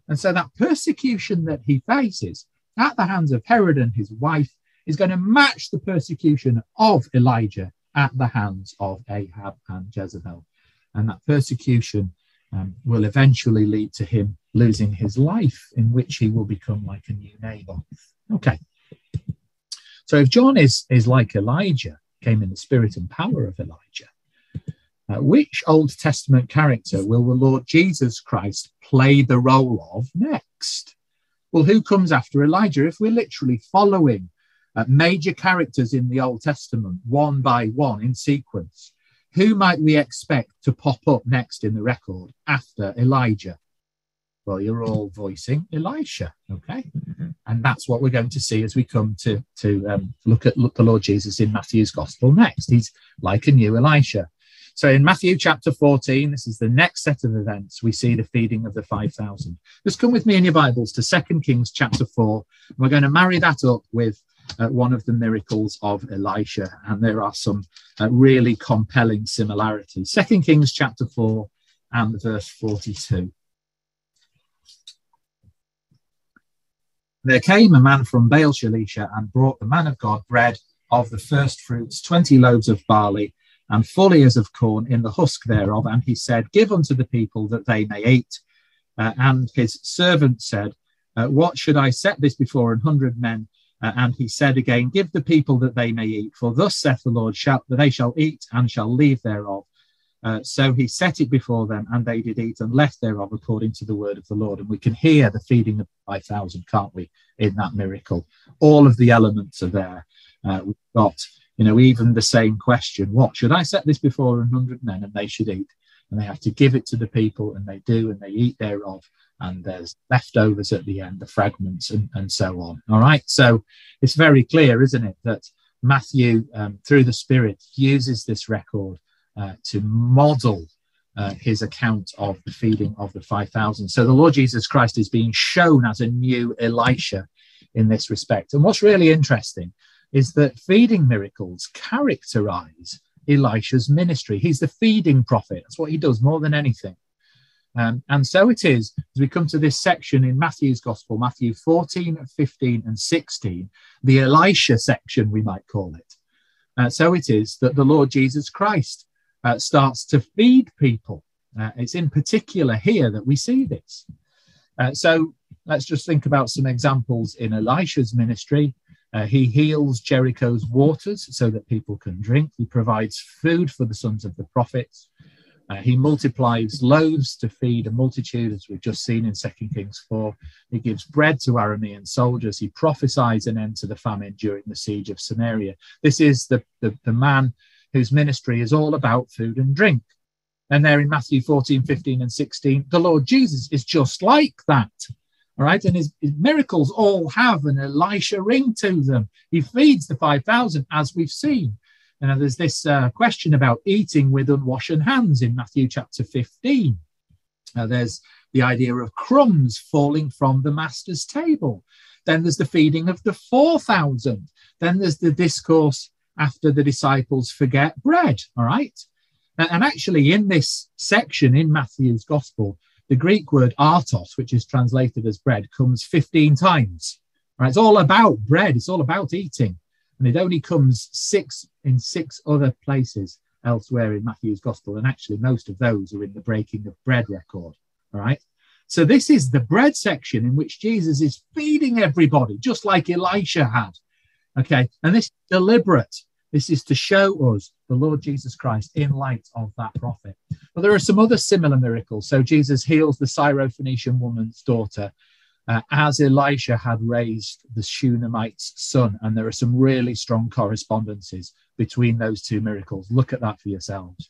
And so that persecution that he faces at the hands of Herod and his wife is going to match the persecution of Elijah at the hands of Ahab and Jezebel. And that persecution um, will eventually lead to him losing his life, in which he will become like a new Naboth. Okay. So if John is, is like Elijah, came in the spirit and power of Elijah, uh, which Old Testament character will the Lord Jesus Christ play the role of next? Well, who comes after Elijah? If we're literally following uh, major characters in the Old Testament one by one in sequence, who might we expect to pop up next in the record after Elijah? Well, you're all voicing Elisha, okay? Mm-hmm. And that's what we're going to see as we come to, to um, look at look the Lord Jesus in Matthew's Gospel next. He's like a new Elisha. So in Matthew chapter 14, this is the next set of events, we see the feeding of the 5,000. Just come with me in your Bibles to Second Kings chapter 4. And We're going to marry that up with uh, one of the miracles of Elisha, and there are some uh, really compelling similarities. Second Kings chapter 4 and verse 42. There came a man from Baal Shalisha and brought the man of God bread of the first fruits, 20 loaves of barley, and full ears of corn in the husk thereof. And he said, Give unto the people that they may eat. Uh, and his servant said, uh, What should I set this before an hundred men? Uh, and he said again, Give the people that they may eat, for thus saith the Lord, shall, they shall eat and shall leave thereof. Uh, so he set it before them, and they did eat and left thereof according to the word of the Lord. And we can hear the feeding of 5,000, can't we, in that miracle? All of the elements are there. Uh, we've got, you know, even the same question what should I set this before a hundred men and they should eat? And they have to give it to the people, and they do, and they eat thereof. And there's leftovers at the end, the fragments, and, and so on. All right. So it's very clear, isn't it, that Matthew, um, through the Spirit, uses this record uh, to model uh, his account of the feeding of the 5,000. So the Lord Jesus Christ is being shown as a new Elisha in this respect. And what's really interesting is that feeding miracles characterize Elisha's ministry. He's the feeding prophet. That's what he does more than anything. Um, and so it is as we come to this section in Matthew's Gospel, Matthew 14, 15, and 16, the Elisha section, we might call it. Uh, so it is that the Lord Jesus Christ uh, starts to feed people. Uh, it's in particular here that we see this. Uh, so let's just think about some examples in Elisha's ministry. Uh, he heals Jericho's waters so that people can drink. He provides food for the sons of the prophets. Uh, he multiplies loaves to feed a multitude, as we've just seen in 2 Kings 4. He gives bread to Aramean soldiers. He prophesies an end to the famine during the siege of Samaria. This is the, the, the man whose ministry is all about food and drink. And there in Matthew 14, 15, and 16, the Lord Jesus is just like that. All right. And his, his, miracles all have an Elisha ring to them. He feeds the 5,000, as we've seen. And there's this uh, question about eating with unwashed hands in Matthew chapter 15. Uh, there's the idea of crumbs falling from the master's table. Then there's the feeding of the 4,000. Then there's the discourse after the disciples forget bread. All right. And actually, in this section in Matthew's gospel, the Greek word artos, which is translated as bread, comes 15 times. Right? It's all about bread, it's all about eating. And it only comes six in six other places elsewhere in Matthew's gospel. And actually, most of those are in the breaking of bread record. All right. So, this is the bread section in which Jesus is feeding everybody, just like Elisha had. Okay. And this is deliberate. This is to show us the Lord Jesus Christ in light of that prophet. But there are some other similar miracles. So Jesus heals the Syrophoenician woman's daughter uh, as Elisha had raised the Shunammite's son. And there are some really strong correspondences between those two miracles. Look at that for yourselves.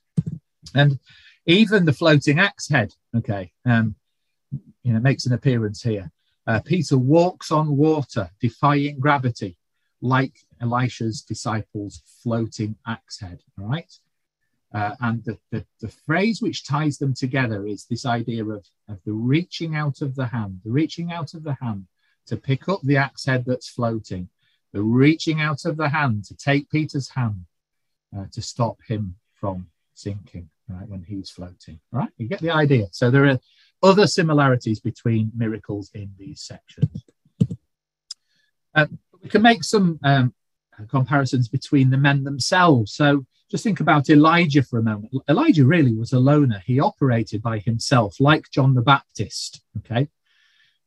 And even the floating axe head, okay, um, you know, makes an appearance here. Uh, Peter walks on water, defying gravity like Elisha's disciples' floating axe head. All right. Uh, and the, the, the, phrase which ties them together is this idea of, of the reaching out of the hand, the reaching out of the hand to pick up the axe head that's floating, the reaching out of the hand to take Peter's hand uh, to stop him from sinking, right, when he's floating. Right? you get the idea. So there are other similarities between miracles in these sections. Um, we can make some um, comparisons between the men themselves. So just think about Elijah for a moment. Elijah really was a loner. He operated by himself, like John the Baptist. Okay.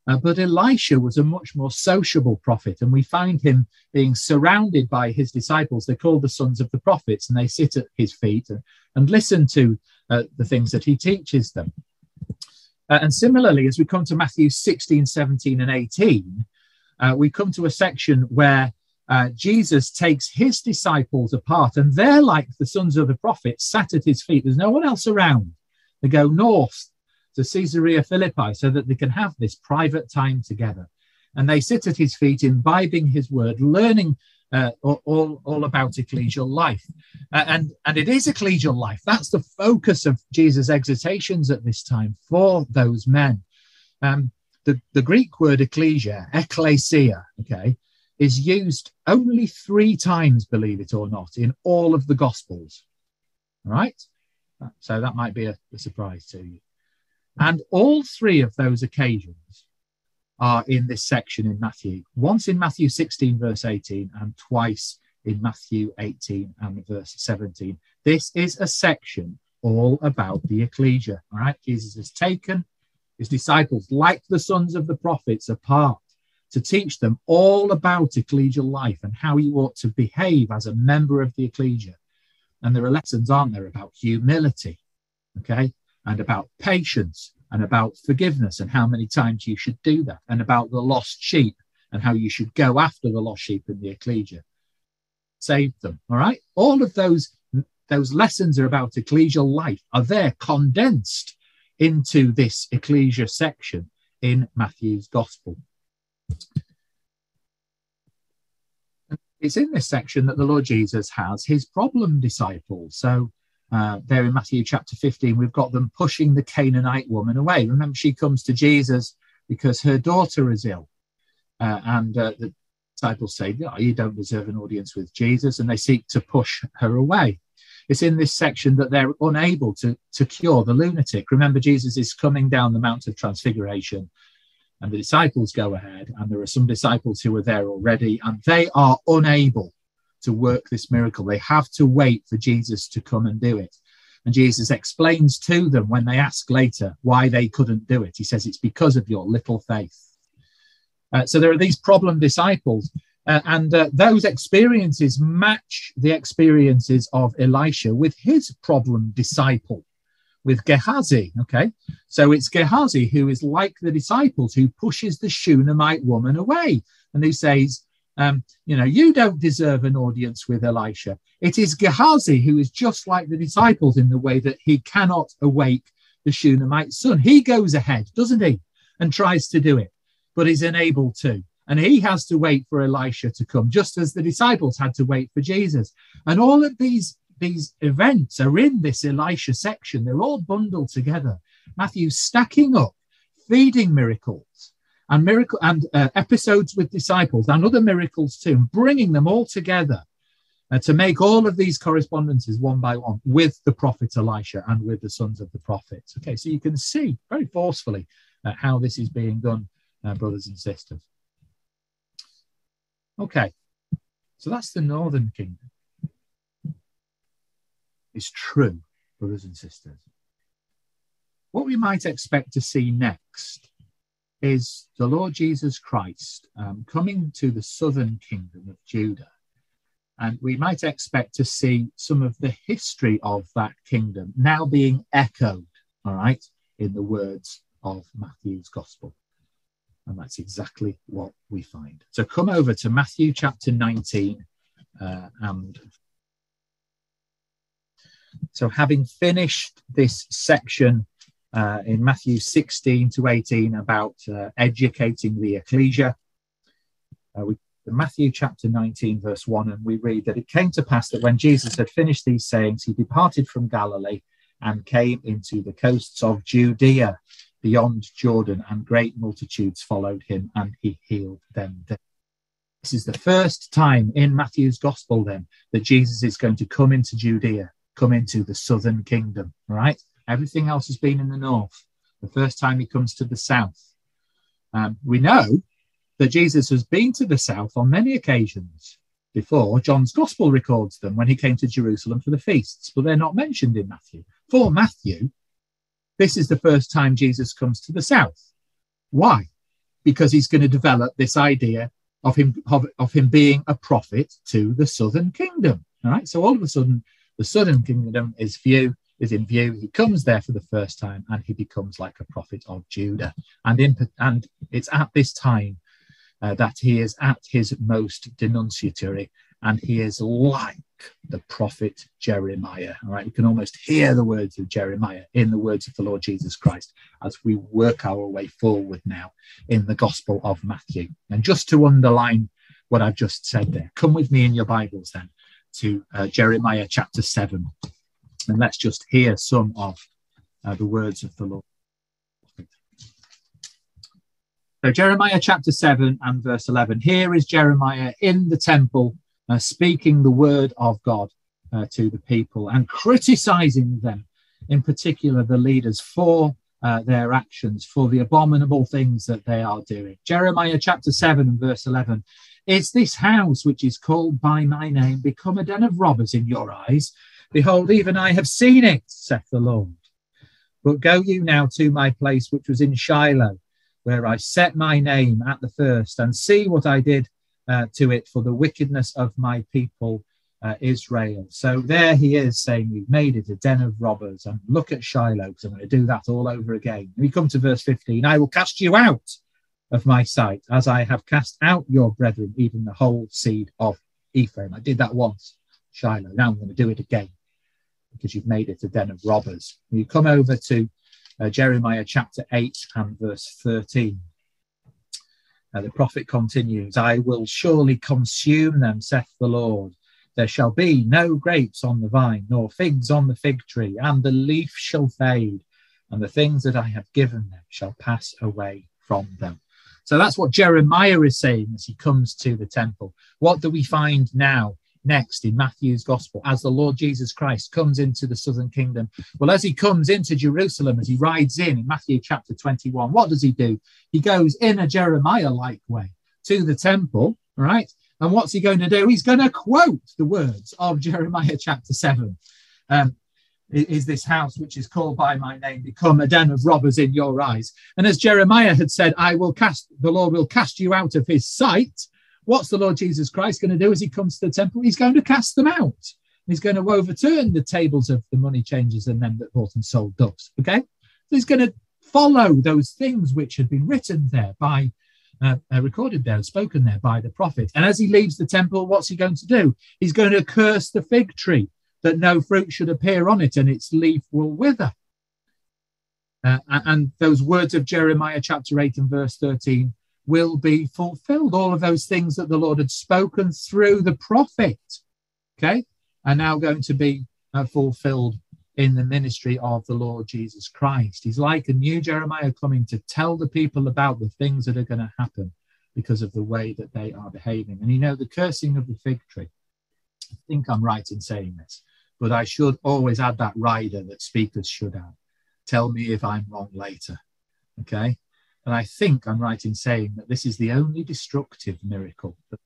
Uh, but Elisha was a much more sociable prophet, and we find him being surrounded by his disciples. They're called the sons of the prophets, and they sit at his feet and, and listen to uh, the things that he teaches them. Uh, and similarly, as we come to Matthew 16, 17, and 18, uh, we come to a section where uh, Jesus takes his disciples apart, and they're like the sons of the prophets sat at his feet. There's no one else around. They go north to Caesarea Philippi so that they can have this private time together. And they sit at his feet, imbibing his word, learning uh, all, all about ecclesial life. Uh, and, and it is ecclesial life. That's the focus of Jesus' exhortations at this time for those men. Um, the, the Greek word ecclesia, ecclesia, okay, is used only three times, believe it or not, in all of the Gospels. All right? So that might be a, a surprise to you. And all three of those occasions are in this section in Matthew. Once in Matthew 16, verse 18, and twice in Matthew 18 and verse 17. This is a section all about the ecclesia. All right. Jesus has taken his disciples, like the sons of the prophets, apart to teach them all about ecclesial life and how you ought to behave as a member of the ecclesia. And there are lessons, aren't there, about humility, okay, and about patience and about forgiveness and how many times you should do that, and about the lost sheep and how you should go after the lost sheep in the ecclesia. Save them, all right? All of those those lessons are about ecclesial life are there condensed into this ecclesia section in Matthew's gospel. It's in this section that the Lord Jesus has his problem disciples. So uh, there in Matthew chapter 15, we've got them pushing the Canaanite woman away. Remember, she comes to Jesus because her daughter is ill. Uh, and uh, the disciples say, oh, You don't deserve an audience with Jesus. And they seek to push her away. It's in this section that they're unable to, to cure the lunatic. Remember, Jesus is coming down the Mount of Transfiguration, and the disciples go ahead. And there are some disciples who are there already, and they are unable to work this miracle. They have to wait for Jesus to come and do it. And Jesus explains to them when they ask later why they couldn't do it. He says, It's because of your little faith. Uh, so there are these problem disciples, uh, and uh, those experiences match the experiences of Elisha with his problem disciple, with Gehazi. Okay, so it's Gehazi who is like the disciples who pushes the Shunammite woman away and who says, um, you know, you don't deserve an audience with Elisha. It is Gehazi who is just like the disciples in the way that he cannot awake the Shunammite son. He goes ahead, doesn't he, and tries to do it, but is unable to. And he has to wait for Elisha to come, just as the disciples had to wait for Jesus. And all of these, these events are in this Elisha section. They're all bundled together. Matthew's stacking up, feeding miracles, and miracle and uh, episodes with disciples and other miracles too, bringing them all together uh, to make all of these correspondences one by one with the prophet Elisha and with the sons of the prophets. Okay, so you can see very forcefully uh, how this is being done, uh, brothers and sisters. Okay, so that's the northern kingdom. It's true, brothers and sisters. What we might expect to see next is the Lord Jesus Christ um, coming to the southern kingdom of Judah. And we might expect to see some of the history of that kingdom now being echoed, all right, in the words of Matthew's gospel. And that's exactly what we find. So come over to Matthew chapter 19 uh, and so having finished this section uh, in Matthew 16 to 18 about uh, educating the ecclesia. Uh, we, Matthew chapter 19, verse 1, and we read that it came to pass that when Jesus had finished these sayings, he departed from Galilee and came into the coasts of Judea beyond Jordan, and great multitudes followed him, and he healed them. This is the first time in Matthew's gospel, then, that Jesus is going to come into Judea, come into the southern kingdom, right? Everything else has been in the north. The first time he comes to the south. Um, we know that Jesus has been to the south on many occasions before. John's gospel records them when he came to Jerusalem for the feasts, but they're not mentioned in Matthew. For Matthew, this is the first time Jesus comes to the south. Why? Because he's going to develop this idea of him of, of him being a prophet to the southern kingdom. All right. So all of a sudden, the southern kingdom is view is in view. He comes there for the first time and he becomes like a prophet of Judah. And, in, and it's at this time uh, that he is at his most denunciatory and he is like the prophet Jeremiah. All right, we can almost hear the words of Jeremiah in the words of the Lord Jesus Christ as we work our way forward now in the Gospel of Matthew. And just to underline what I've just said there, come with me in your Bibles then to uh, Jeremiah chapter 7. And let's just hear some of uh, the words of the Lord. So, Jeremiah chapter 7 and verse 11. Here is Jeremiah in the temple uh, speaking the word of God uh, to the people and criticizing them, in particular the leaders, for uh, their actions, for the abominable things that they are doing. Jeremiah chapter 7 and verse 11. Is this house which is called by my name become a den of robbers in your eyes? Behold, even I have seen it, saith the Lord. But go you now to my place which was in Shiloh, where I set my name at the first, and see what I did uh, to it for the wickedness of my people uh, Israel. So there he is saying, You've made it a den of robbers. And look at Shiloh, because I'm going to do that all over again. And we come to verse 15 I will cast you out of my sight, as I have cast out your brethren, even the whole seed of Ephraim. I did that once, Shiloh. Now I'm going to do it again because you've made it a den of robbers. You come over to uh, Jeremiah chapter 8 and verse 13. Uh, the prophet continues, I will surely consume them, saith the Lord. There shall be no grapes on the vine, nor figs on the fig tree, and the leaf shall fade, and the things that I have given them shall pass away from them. So that's what Jeremiah is saying as he comes to the temple. What do we find now? Next in Matthew's gospel, as the Lord Jesus Christ comes into the southern kingdom. Well, as he comes into Jerusalem, as he rides in in Matthew chapter 21, what does he do? He goes in a Jeremiah like way to the temple, right? And what's he going to do? He's going to quote the words of Jeremiah chapter 7. Um, is this house which is called by my name become a den of robbers in your eyes? And as Jeremiah had said, I will cast, the Lord will cast you out of his sight. What's the Lord Jesus Christ going to do as he comes to the temple? He's going to cast them out. He's going to overturn the tables of the money changers and them that bought and sold doves. Okay. So he's going to follow those things which had been written there by, uh, uh, recorded there, spoken there by the prophet. And as he leaves the temple, what's he going to do? He's going to curse the fig tree that no fruit should appear on it and its leaf will wither. Uh, and those words of Jeremiah chapter 8 and verse 13 will be fulfilled. All of those things that the Lord had spoken through the prophet, okay, are now going to be uh, fulfilled in the ministry of the Lord Jesus Christ. He's like a new Jeremiah coming to tell the people about the things that are going to happen because of the way that they are behaving. And you know, the cursing of the fig tree, I think I'm right in saying this but I should always add that rider that speakers should add. Tell me if I'm wrong later. Okay. And I think I'm right in saying that this is the only destructive miracle that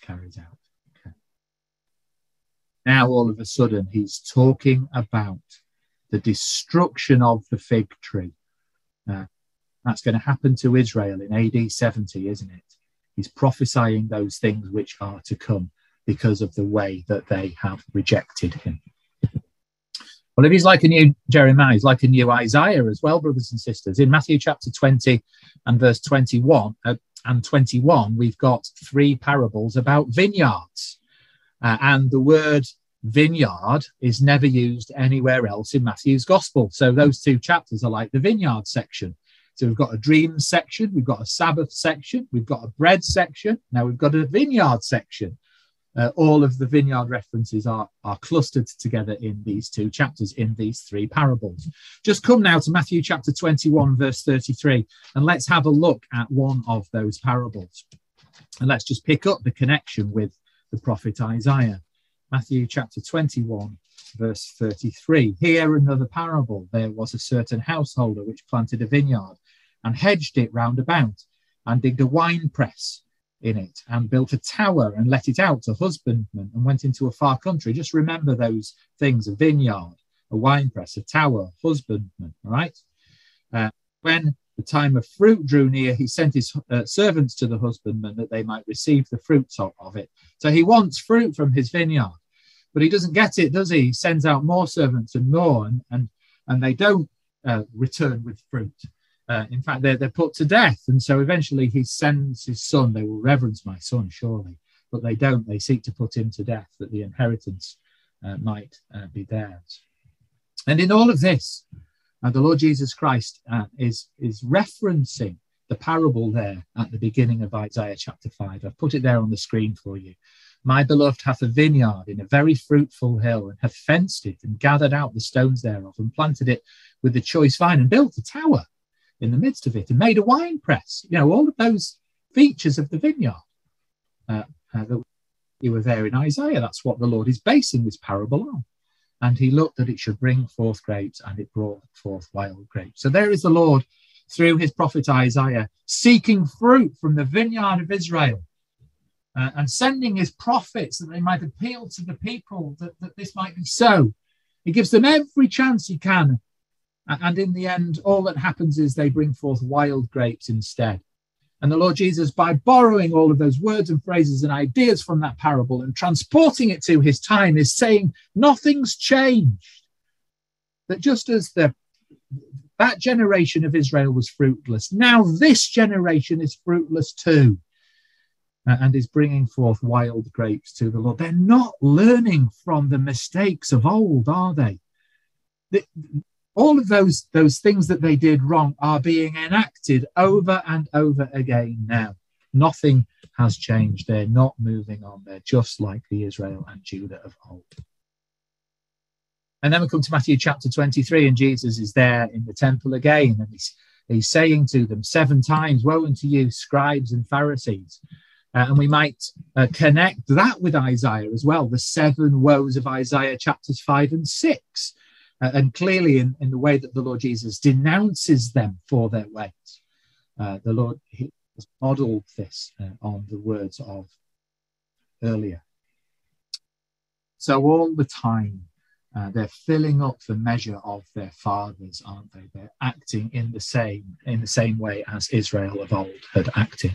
carries out. Okay. Now, all of a sudden, he's talking about the destruction of the fig tree. Uh, that's going to happen to Israel in AD 70, isn't it? He's prophesying those things which are to come because of the way that they have rejected him. Well, if he's like a new Jeremiah, he's like a new Isaiah as well, brothers and sisters. In Matthew chapter 20 and verse 21 uh, and 21, we've got three parables about vineyards. Uh, and the word vineyard is never used anywhere else in Matthew's gospel. So those two chapters are like the vineyard section. So we've got a dreams section, we've got a Sabbath section, we've got a bread section, now we've got a vineyard section uh, all of the vineyard references are, are clustered together in these two chapters, in these three parables. Just come now to Matthew chapter 21, verse 33, and let's have a look at one of those parables. And let's just pick up the connection with the prophet Isaiah. Matthew chapter 21, verse 33. Here another parable. There was a certain householder which planted a vineyard and hedged it round about and digged a wine press in it and built a tower and let it out to husbandmen and went into a far country. Just remember those things a vineyard, a wine press, a tower, husbandman, right? Uh, when the time of fruit drew near, he sent his uh, servants to the husbandman that they might receive the fruits of, of it. So he wants fruit from his vineyard, but he doesn't get it, does he? He sends out more servants and more, and, and, and they don't uh, return with fruit. Uh, in fact, they're, they're put to death. And so eventually he sends his son. They will reverence my son, surely. But they don't. They seek to put him to death that the inheritance uh, might uh, be theirs. And in all of this, uh, the Lord Jesus Christ uh, is, is referencing the parable there at the beginning of Isaiah chapter 5. I've put it there on the screen for you. My beloved hath a vineyard in a very fruitful hill, and hath fenced it, and gathered out the stones thereof, and planted it with the choice vine, and built a tower in the midst of it and made a wine press. You know, all of those features of the vineyard uh, uh, that you were there in Isaiah. That's what the Lord is basing this parable on. And he looked that it should bring forth grapes, and it brought forth wild grapes. So there is the Lord through his prophet Isaiah seeking fruit from the vineyard of Israel. Uh, and sending his prophets that they might appeal to the people that, that this might be so. He gives them every chance he can and in the end, all that happens is they bring forth wild grapes instead. And the Lord Jesus, by borrowing all of those words and phrases and ideas from that parable and transporting it to his time, is saying nothing's changed. That just as the that generation of Israel was fruitless, now this generation is fruitless too, and is bringing forth wild grapes to the Lord. They're not learning from the mistakes of old, are they? All of those those things that they did wrong are being enacted over and over again now. Nothing has changed. They're not moving on. They're just like the israel and judah of old. And then we come to matthew chapter 23 and jesus is there in the temple again and he's he's saying to them seven times woe unto you scribes and pharisees. Uh, and we might uh, connect that with isaiah as well the seven woes of isaiah chapters 5 and 6 uh, and clearly in, in the way that the Lord Jesus denounces them for their ways. Uh, the Lord has modeled this uh, on the words of earlier. So all the time, uh, they're filling up the measure of their fathers, aren't they? They're acting in the same in the same way as Israel of old had acted.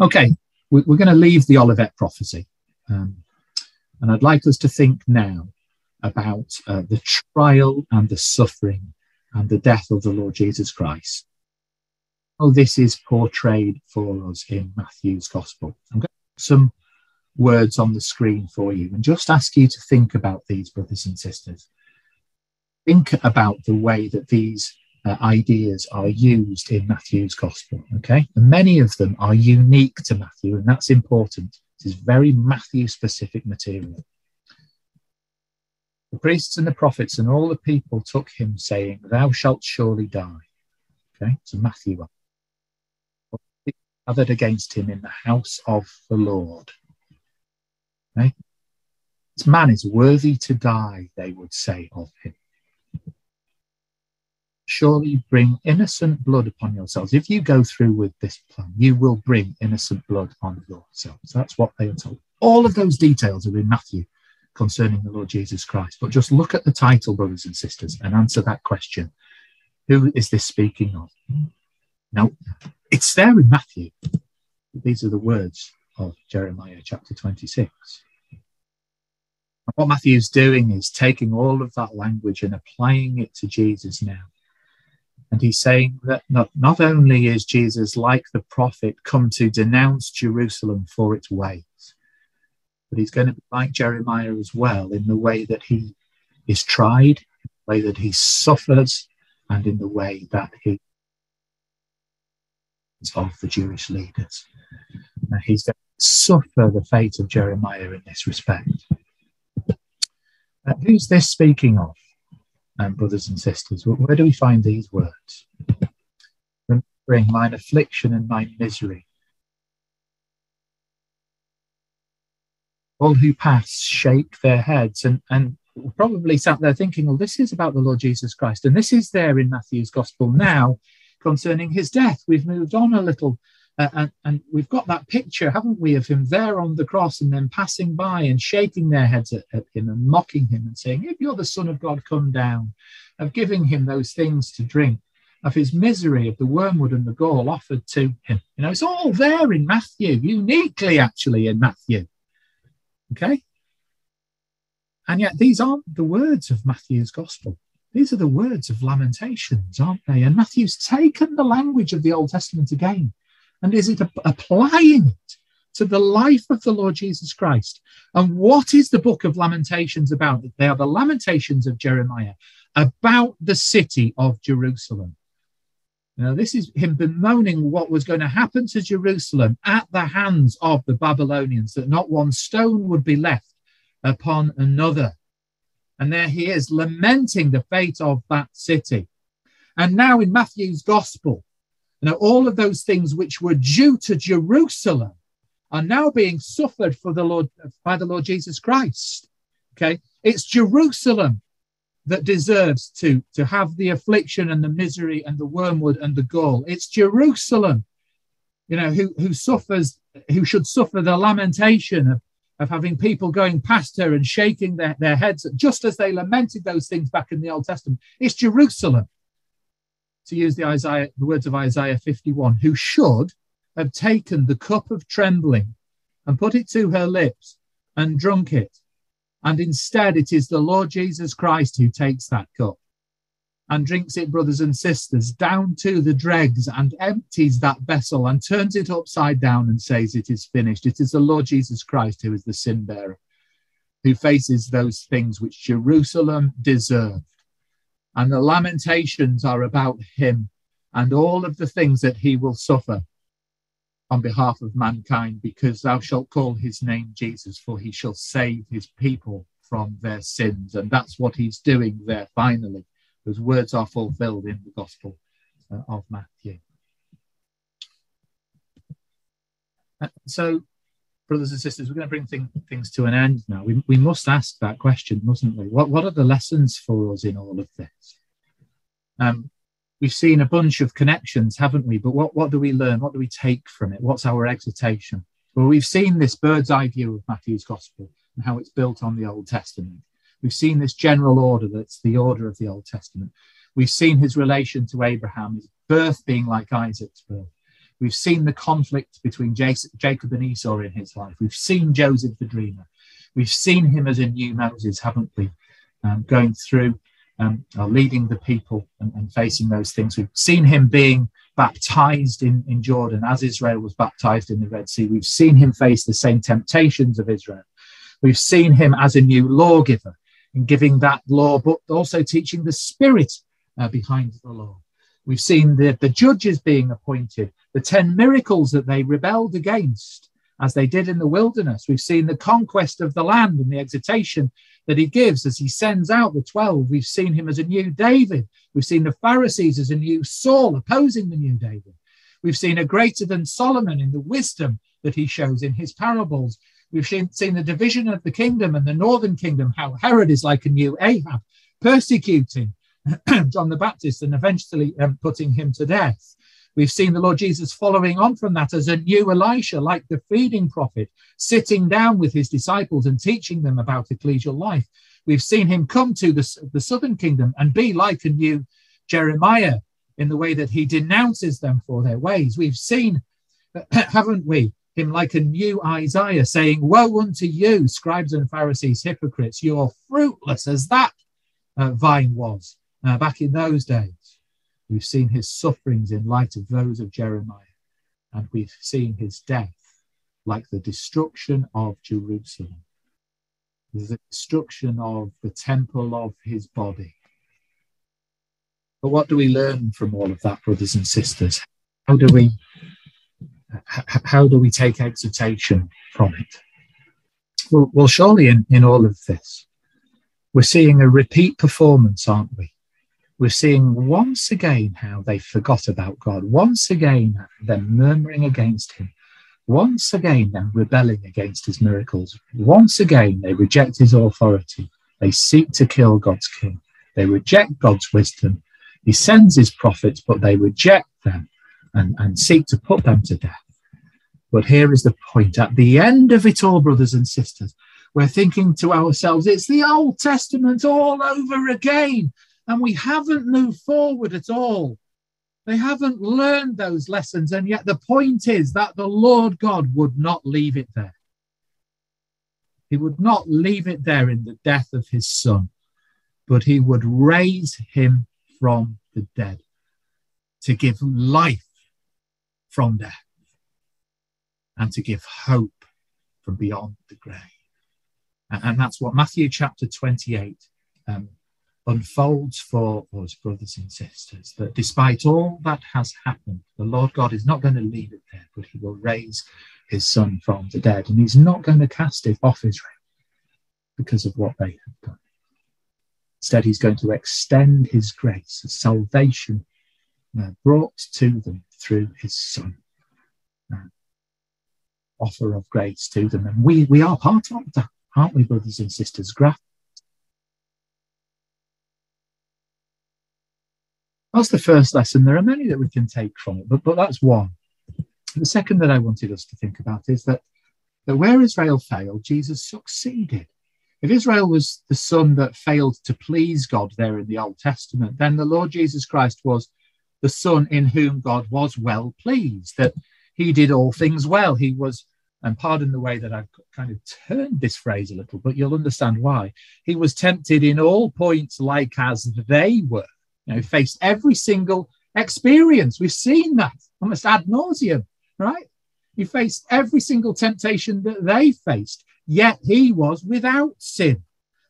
Okay, we're, going to leave the Olivet prophecy, um, and I'd like us to think now about uh, the trial and the suffering and the death of the Lord Jesus Christ. Oh, this is portrayed for us in Matthew's Gospel. I'm going to put some words on the screen for you and just ask you to think about these, brothers and sisters. Think about the way that these uh, ideas are used in Matthew's Gospel, okay? And many of them are unique to Matthew, and that's important. This is very Matthew specific material. The priests and the prophets and all the people took him, saying, Thou shalt surely die. Okay, so Matthew gathered against him in the house of the Lord. Okay? This man is worthy to die, they would say of him. Surely bring innocent blood upon yourselves. If you go through with this plan, you will bring innocent blood on yourselves. That's what they are told. All of those details are in Matthew concerning the Lord Jesus Christ. But just look at the title, brothers and sisters, and answer that question. Who is this speaking of? Now, it's there in Matthew. These are the words of Jeremiah chapter 26. And what Matthew's doing is taking all of that language and applying it to Jesus now. And he's saying that not, not only is Jesus, like the prophet, come to denounce Jerusalem for its ways, but he's going to be like Jeremiah as well in the way that he is tried, in the way that he suffers, and in the way that he is of the Jewish leaders. Now, he's going to suffer the fate of Jeremiah in this respect. Uh, who's this speaking of, um, brothers and sisters? Where do we find these words? Remembering mine affliction and my misery all who pass shake their heads and, and probably sat there thinking, well, this is about the Lord Jesus Christ. And this is there in Matthew's gospel now concerning his death. We've moved on a little uh, and, and, we've got that picture, haven't we, of him there on the cross and then passing by and shaking their heads at, at him and mocking him and saying, If you're the Son of God, come down, of giving him those things to drink, of his misery, of the wormwood and the gall offered to him. You know, it's all there in Matthew, uniquely actually in Matthew. Okay? And yet, these aren't the words of Matthew's gospel. These are the words of Lamentations, aren't they? And Matthew's taken the language of the Old Testament again and is it applying it to the life of the Lord Jesus Christ? And what is the book of Lamentations about? They are the Lamentations of Jeremiah about the city of Jerusalem. Now, this is him bemoaning what was going to happen to Jerusalem at the hands of the Babylonians, that not one stone would be left upon another. And there he is lamenting the fate of that city. And now in Matthew's gospel, you know, all of those things which were due to Jerusalem are now being suffered for the Lord by the Lord Jesus Christ. Okay, it's Jerusalem that deserves to, to have the affliction and the misery and the wormwood and the gall. It's Jerusalem, you know, who, who suffers, who should suffer the lamentation of, of having people going past her and shaking their, their heads, just as they lamented those things back in the Old Testament. It's Jerusalem, to use the Isaiah, the words of Isaiah 51, who should have taken the cup of trembling and put it to her lips and drunk it and instead, it is the Lord Jesus Christ who takes that cup and drinks it, brothers and sisters, down to the dregs and empties that vessel and turns it upside down and says, It is finished. It is the Lord Jesus Christ who is the sin bearer, who faces those things which Jerusalem deserved And the lamentations are about him and all of the things that he will suffer on behalf of mankind, because thou shalt call his name Jesus, for he shall save his people from their sins. And that's what he's doing there finally. Those words are fulfilled in the Gospel uh, of Matthew. Uh, so, brothers and sisters, we're going to bring thing, things to an end now. We, we must ask that question, mustn't we? What, what are the lessons for us in all of this? Um, we've seen a bunch of connections, haven't we? But what, what do we learn? What do we take from it? What's our exhortation? Well, we've seen this bird's eye view of Matthew's gospel and how it's built on the Old Testament. We've seen this general order that's the order of the Old Testament. We've seen his relation to Abraham, his birth being like Isaac's birth. We've seen the conflict between Jacob and Esau in his life. We've seen Joseph the dreamer. We've seen him as a new Moses, haven't we? Um, going through, um, uh, leading the people and, and, facing those things. We've seen him being baptized in, in Jordan as Israel was baptized in the Red Sea. We've seen him face the same temptations of Israel. We've seen him as a new lawgiver in giving that law, but also teaching the spirit uh, behind the law. We've seen the, the judges being appointed, the 10 miracles that they rebelled against, as they did in the wilderness. We've seen the conquest of the land and the exhortation that he gives as he sends out the 12. We've seen him as a new David. We've seen the Pharisees as a new Saul opposing the new David. We've seen a greater than Solomon in the wisdom that he shows in his parables. We've seen, the division of the kingdom and the northern kingdom, how Herod is like a new Ahab, persecuting <clears throat> John the Baptist and eventually um, putting him to death. We've seen the Lord Jesus following on from that as a new Elisha, like the feeding prophet, sitting down with his disciples and teaching them about ecclesial life. We've seen him come to the, the southern kingdom and be like a new Jeremiah in the way that he denounces them for their ways. We've seen, <clears throat> haven't we, him like a new Isaiah, saying, Woe unto you, scribes and Pharisees, hypocrites, you're fruitless as that uh, vine was uh, back in those days. We've seen his sufferings in light of those of Jeremiah, and we've seen his death like the destruction of Jerusalem, the destruction of the temple of his body. But what do we learn from all of that, brothers and sisters? How do we how do we take exhortation from it? Well, well surely in, in all of this, we're seeing a repeat performance, aren't we? We're seeing once again how they forgot about God, once again them murmuring against Him, once again them rebelling against His miracles, once again they reject His authority, they seek to kill God's king, they reject God's wisdom. He sends His prophets, but they reject them and, and seek to put them to death. But here is the point at the end of it all, brothers and sisters, we're thinking to ourselves, it's the Old Testament all over again. And we haven't moved forward at all. They haven't learned those lessons. And yet the point is that the Lord God would not leave it there. He would not leave it there in the death of his son, but he would raise him from the dead to give life from death and to give hope from beyond the grave. And that's what Matthew chapter 28 um, unfolds for us, brothers and sisters, that despite all that has happened, the Lord God is not going to leave it there, but he will raise his son from the dead. And he's not going to cast it off Israel because of what they have done. Instead, he's going to extend his grace, salvation uh, brought to them through his son. Uh, offer of grace to them. And we, we are part of that, aren't we, brothers and sisters? Graft. That's the first lesson. There are many that we can take from it, but, but that's one. The second that I wanted us to think about is that, that where Israel failed, Jesus succeeded. If Israel was the son that failed to please God there in the Old Testament, then the Lord Jesus Christ was the son in whom God was well pleased, that he did all things well. He was, and pardon the way that I've kind of turned this phrase a little, but you'll understand why. He was tempted in all points like as they were. You know, faced every single experience. We've seen that almost ad nauseum, right? He faced every single temptation that they faced, yet he was without sin.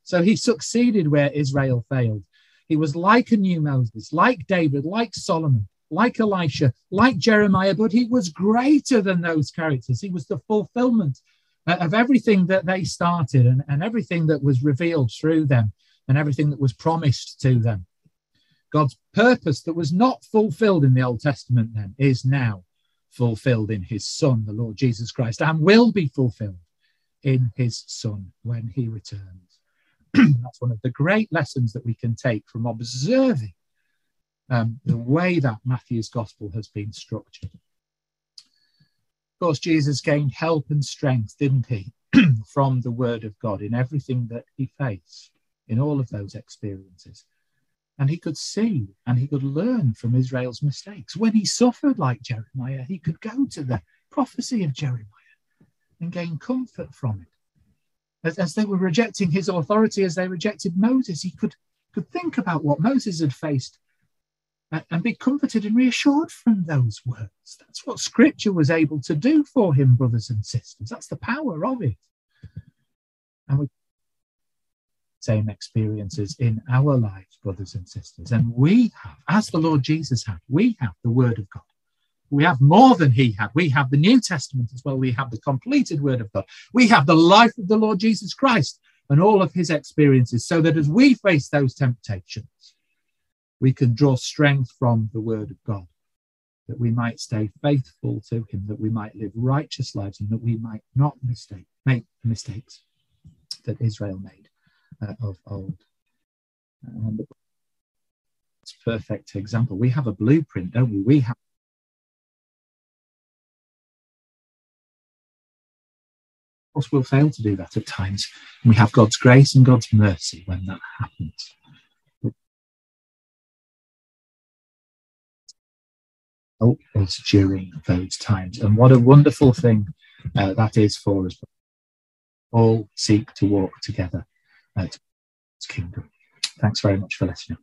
So he succeeded where Israel failed. He was like a new Moses, like David, like Solomon, like Elisha, like Jeremiah, but he was greater than those characters. He was the fulfillment of everything that they started and, and everything that was revealed through them and everything that was promised to them. God's purpose that was not fulfilled in the Old Testament then is now fulfilled in his Son, the Lord Jesus Christ, and will be fulfilled in his Son when he returns. <clears throat> That's one of the great lessons that we can take from observing um, the way that Matthew's gospel has been structured. Of course, Jesus gained help and strength, didn't he, <clears throat> from the word of God in everything that he faced, in all of those experiences. And he could see and he could learn from Israel's mistakes. When he suffered like Jeremiah, he could go to the prophecy of Jeremiah and gain comfort from it. As, as they were rejecting his authority, as they rejected Moses, he could, could think about what Moses had faced and be comforted and reassured from those words. That's what scripture was able to do for him, brothers and sisters. That's the power of it. And we same experiences in our lives, brothers and sisters. And we have, as the Lord Jesus had, we have the word of God. We have more than he had. We have the New Testament as well. We have the completed word of God. We have the life of the Lord Jesus Christ and all of his experiences, so that as we face those temptations, we can draw strength from the word of God, that we might stay faithful to him, that we might live righteous lives, and that we might not mistake, make the mistakes that Israel made uh, of old. And it's a perfect example. We have a blueprint, don't we? We have Of course, we'll fail to do that at times. We have God's grace and God's mercy when that happens. help us during those times. And what a wonderful thing uh, that is for us. All seek to walk together uh, to kingdom. Thanks very much for listening.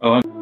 Oh,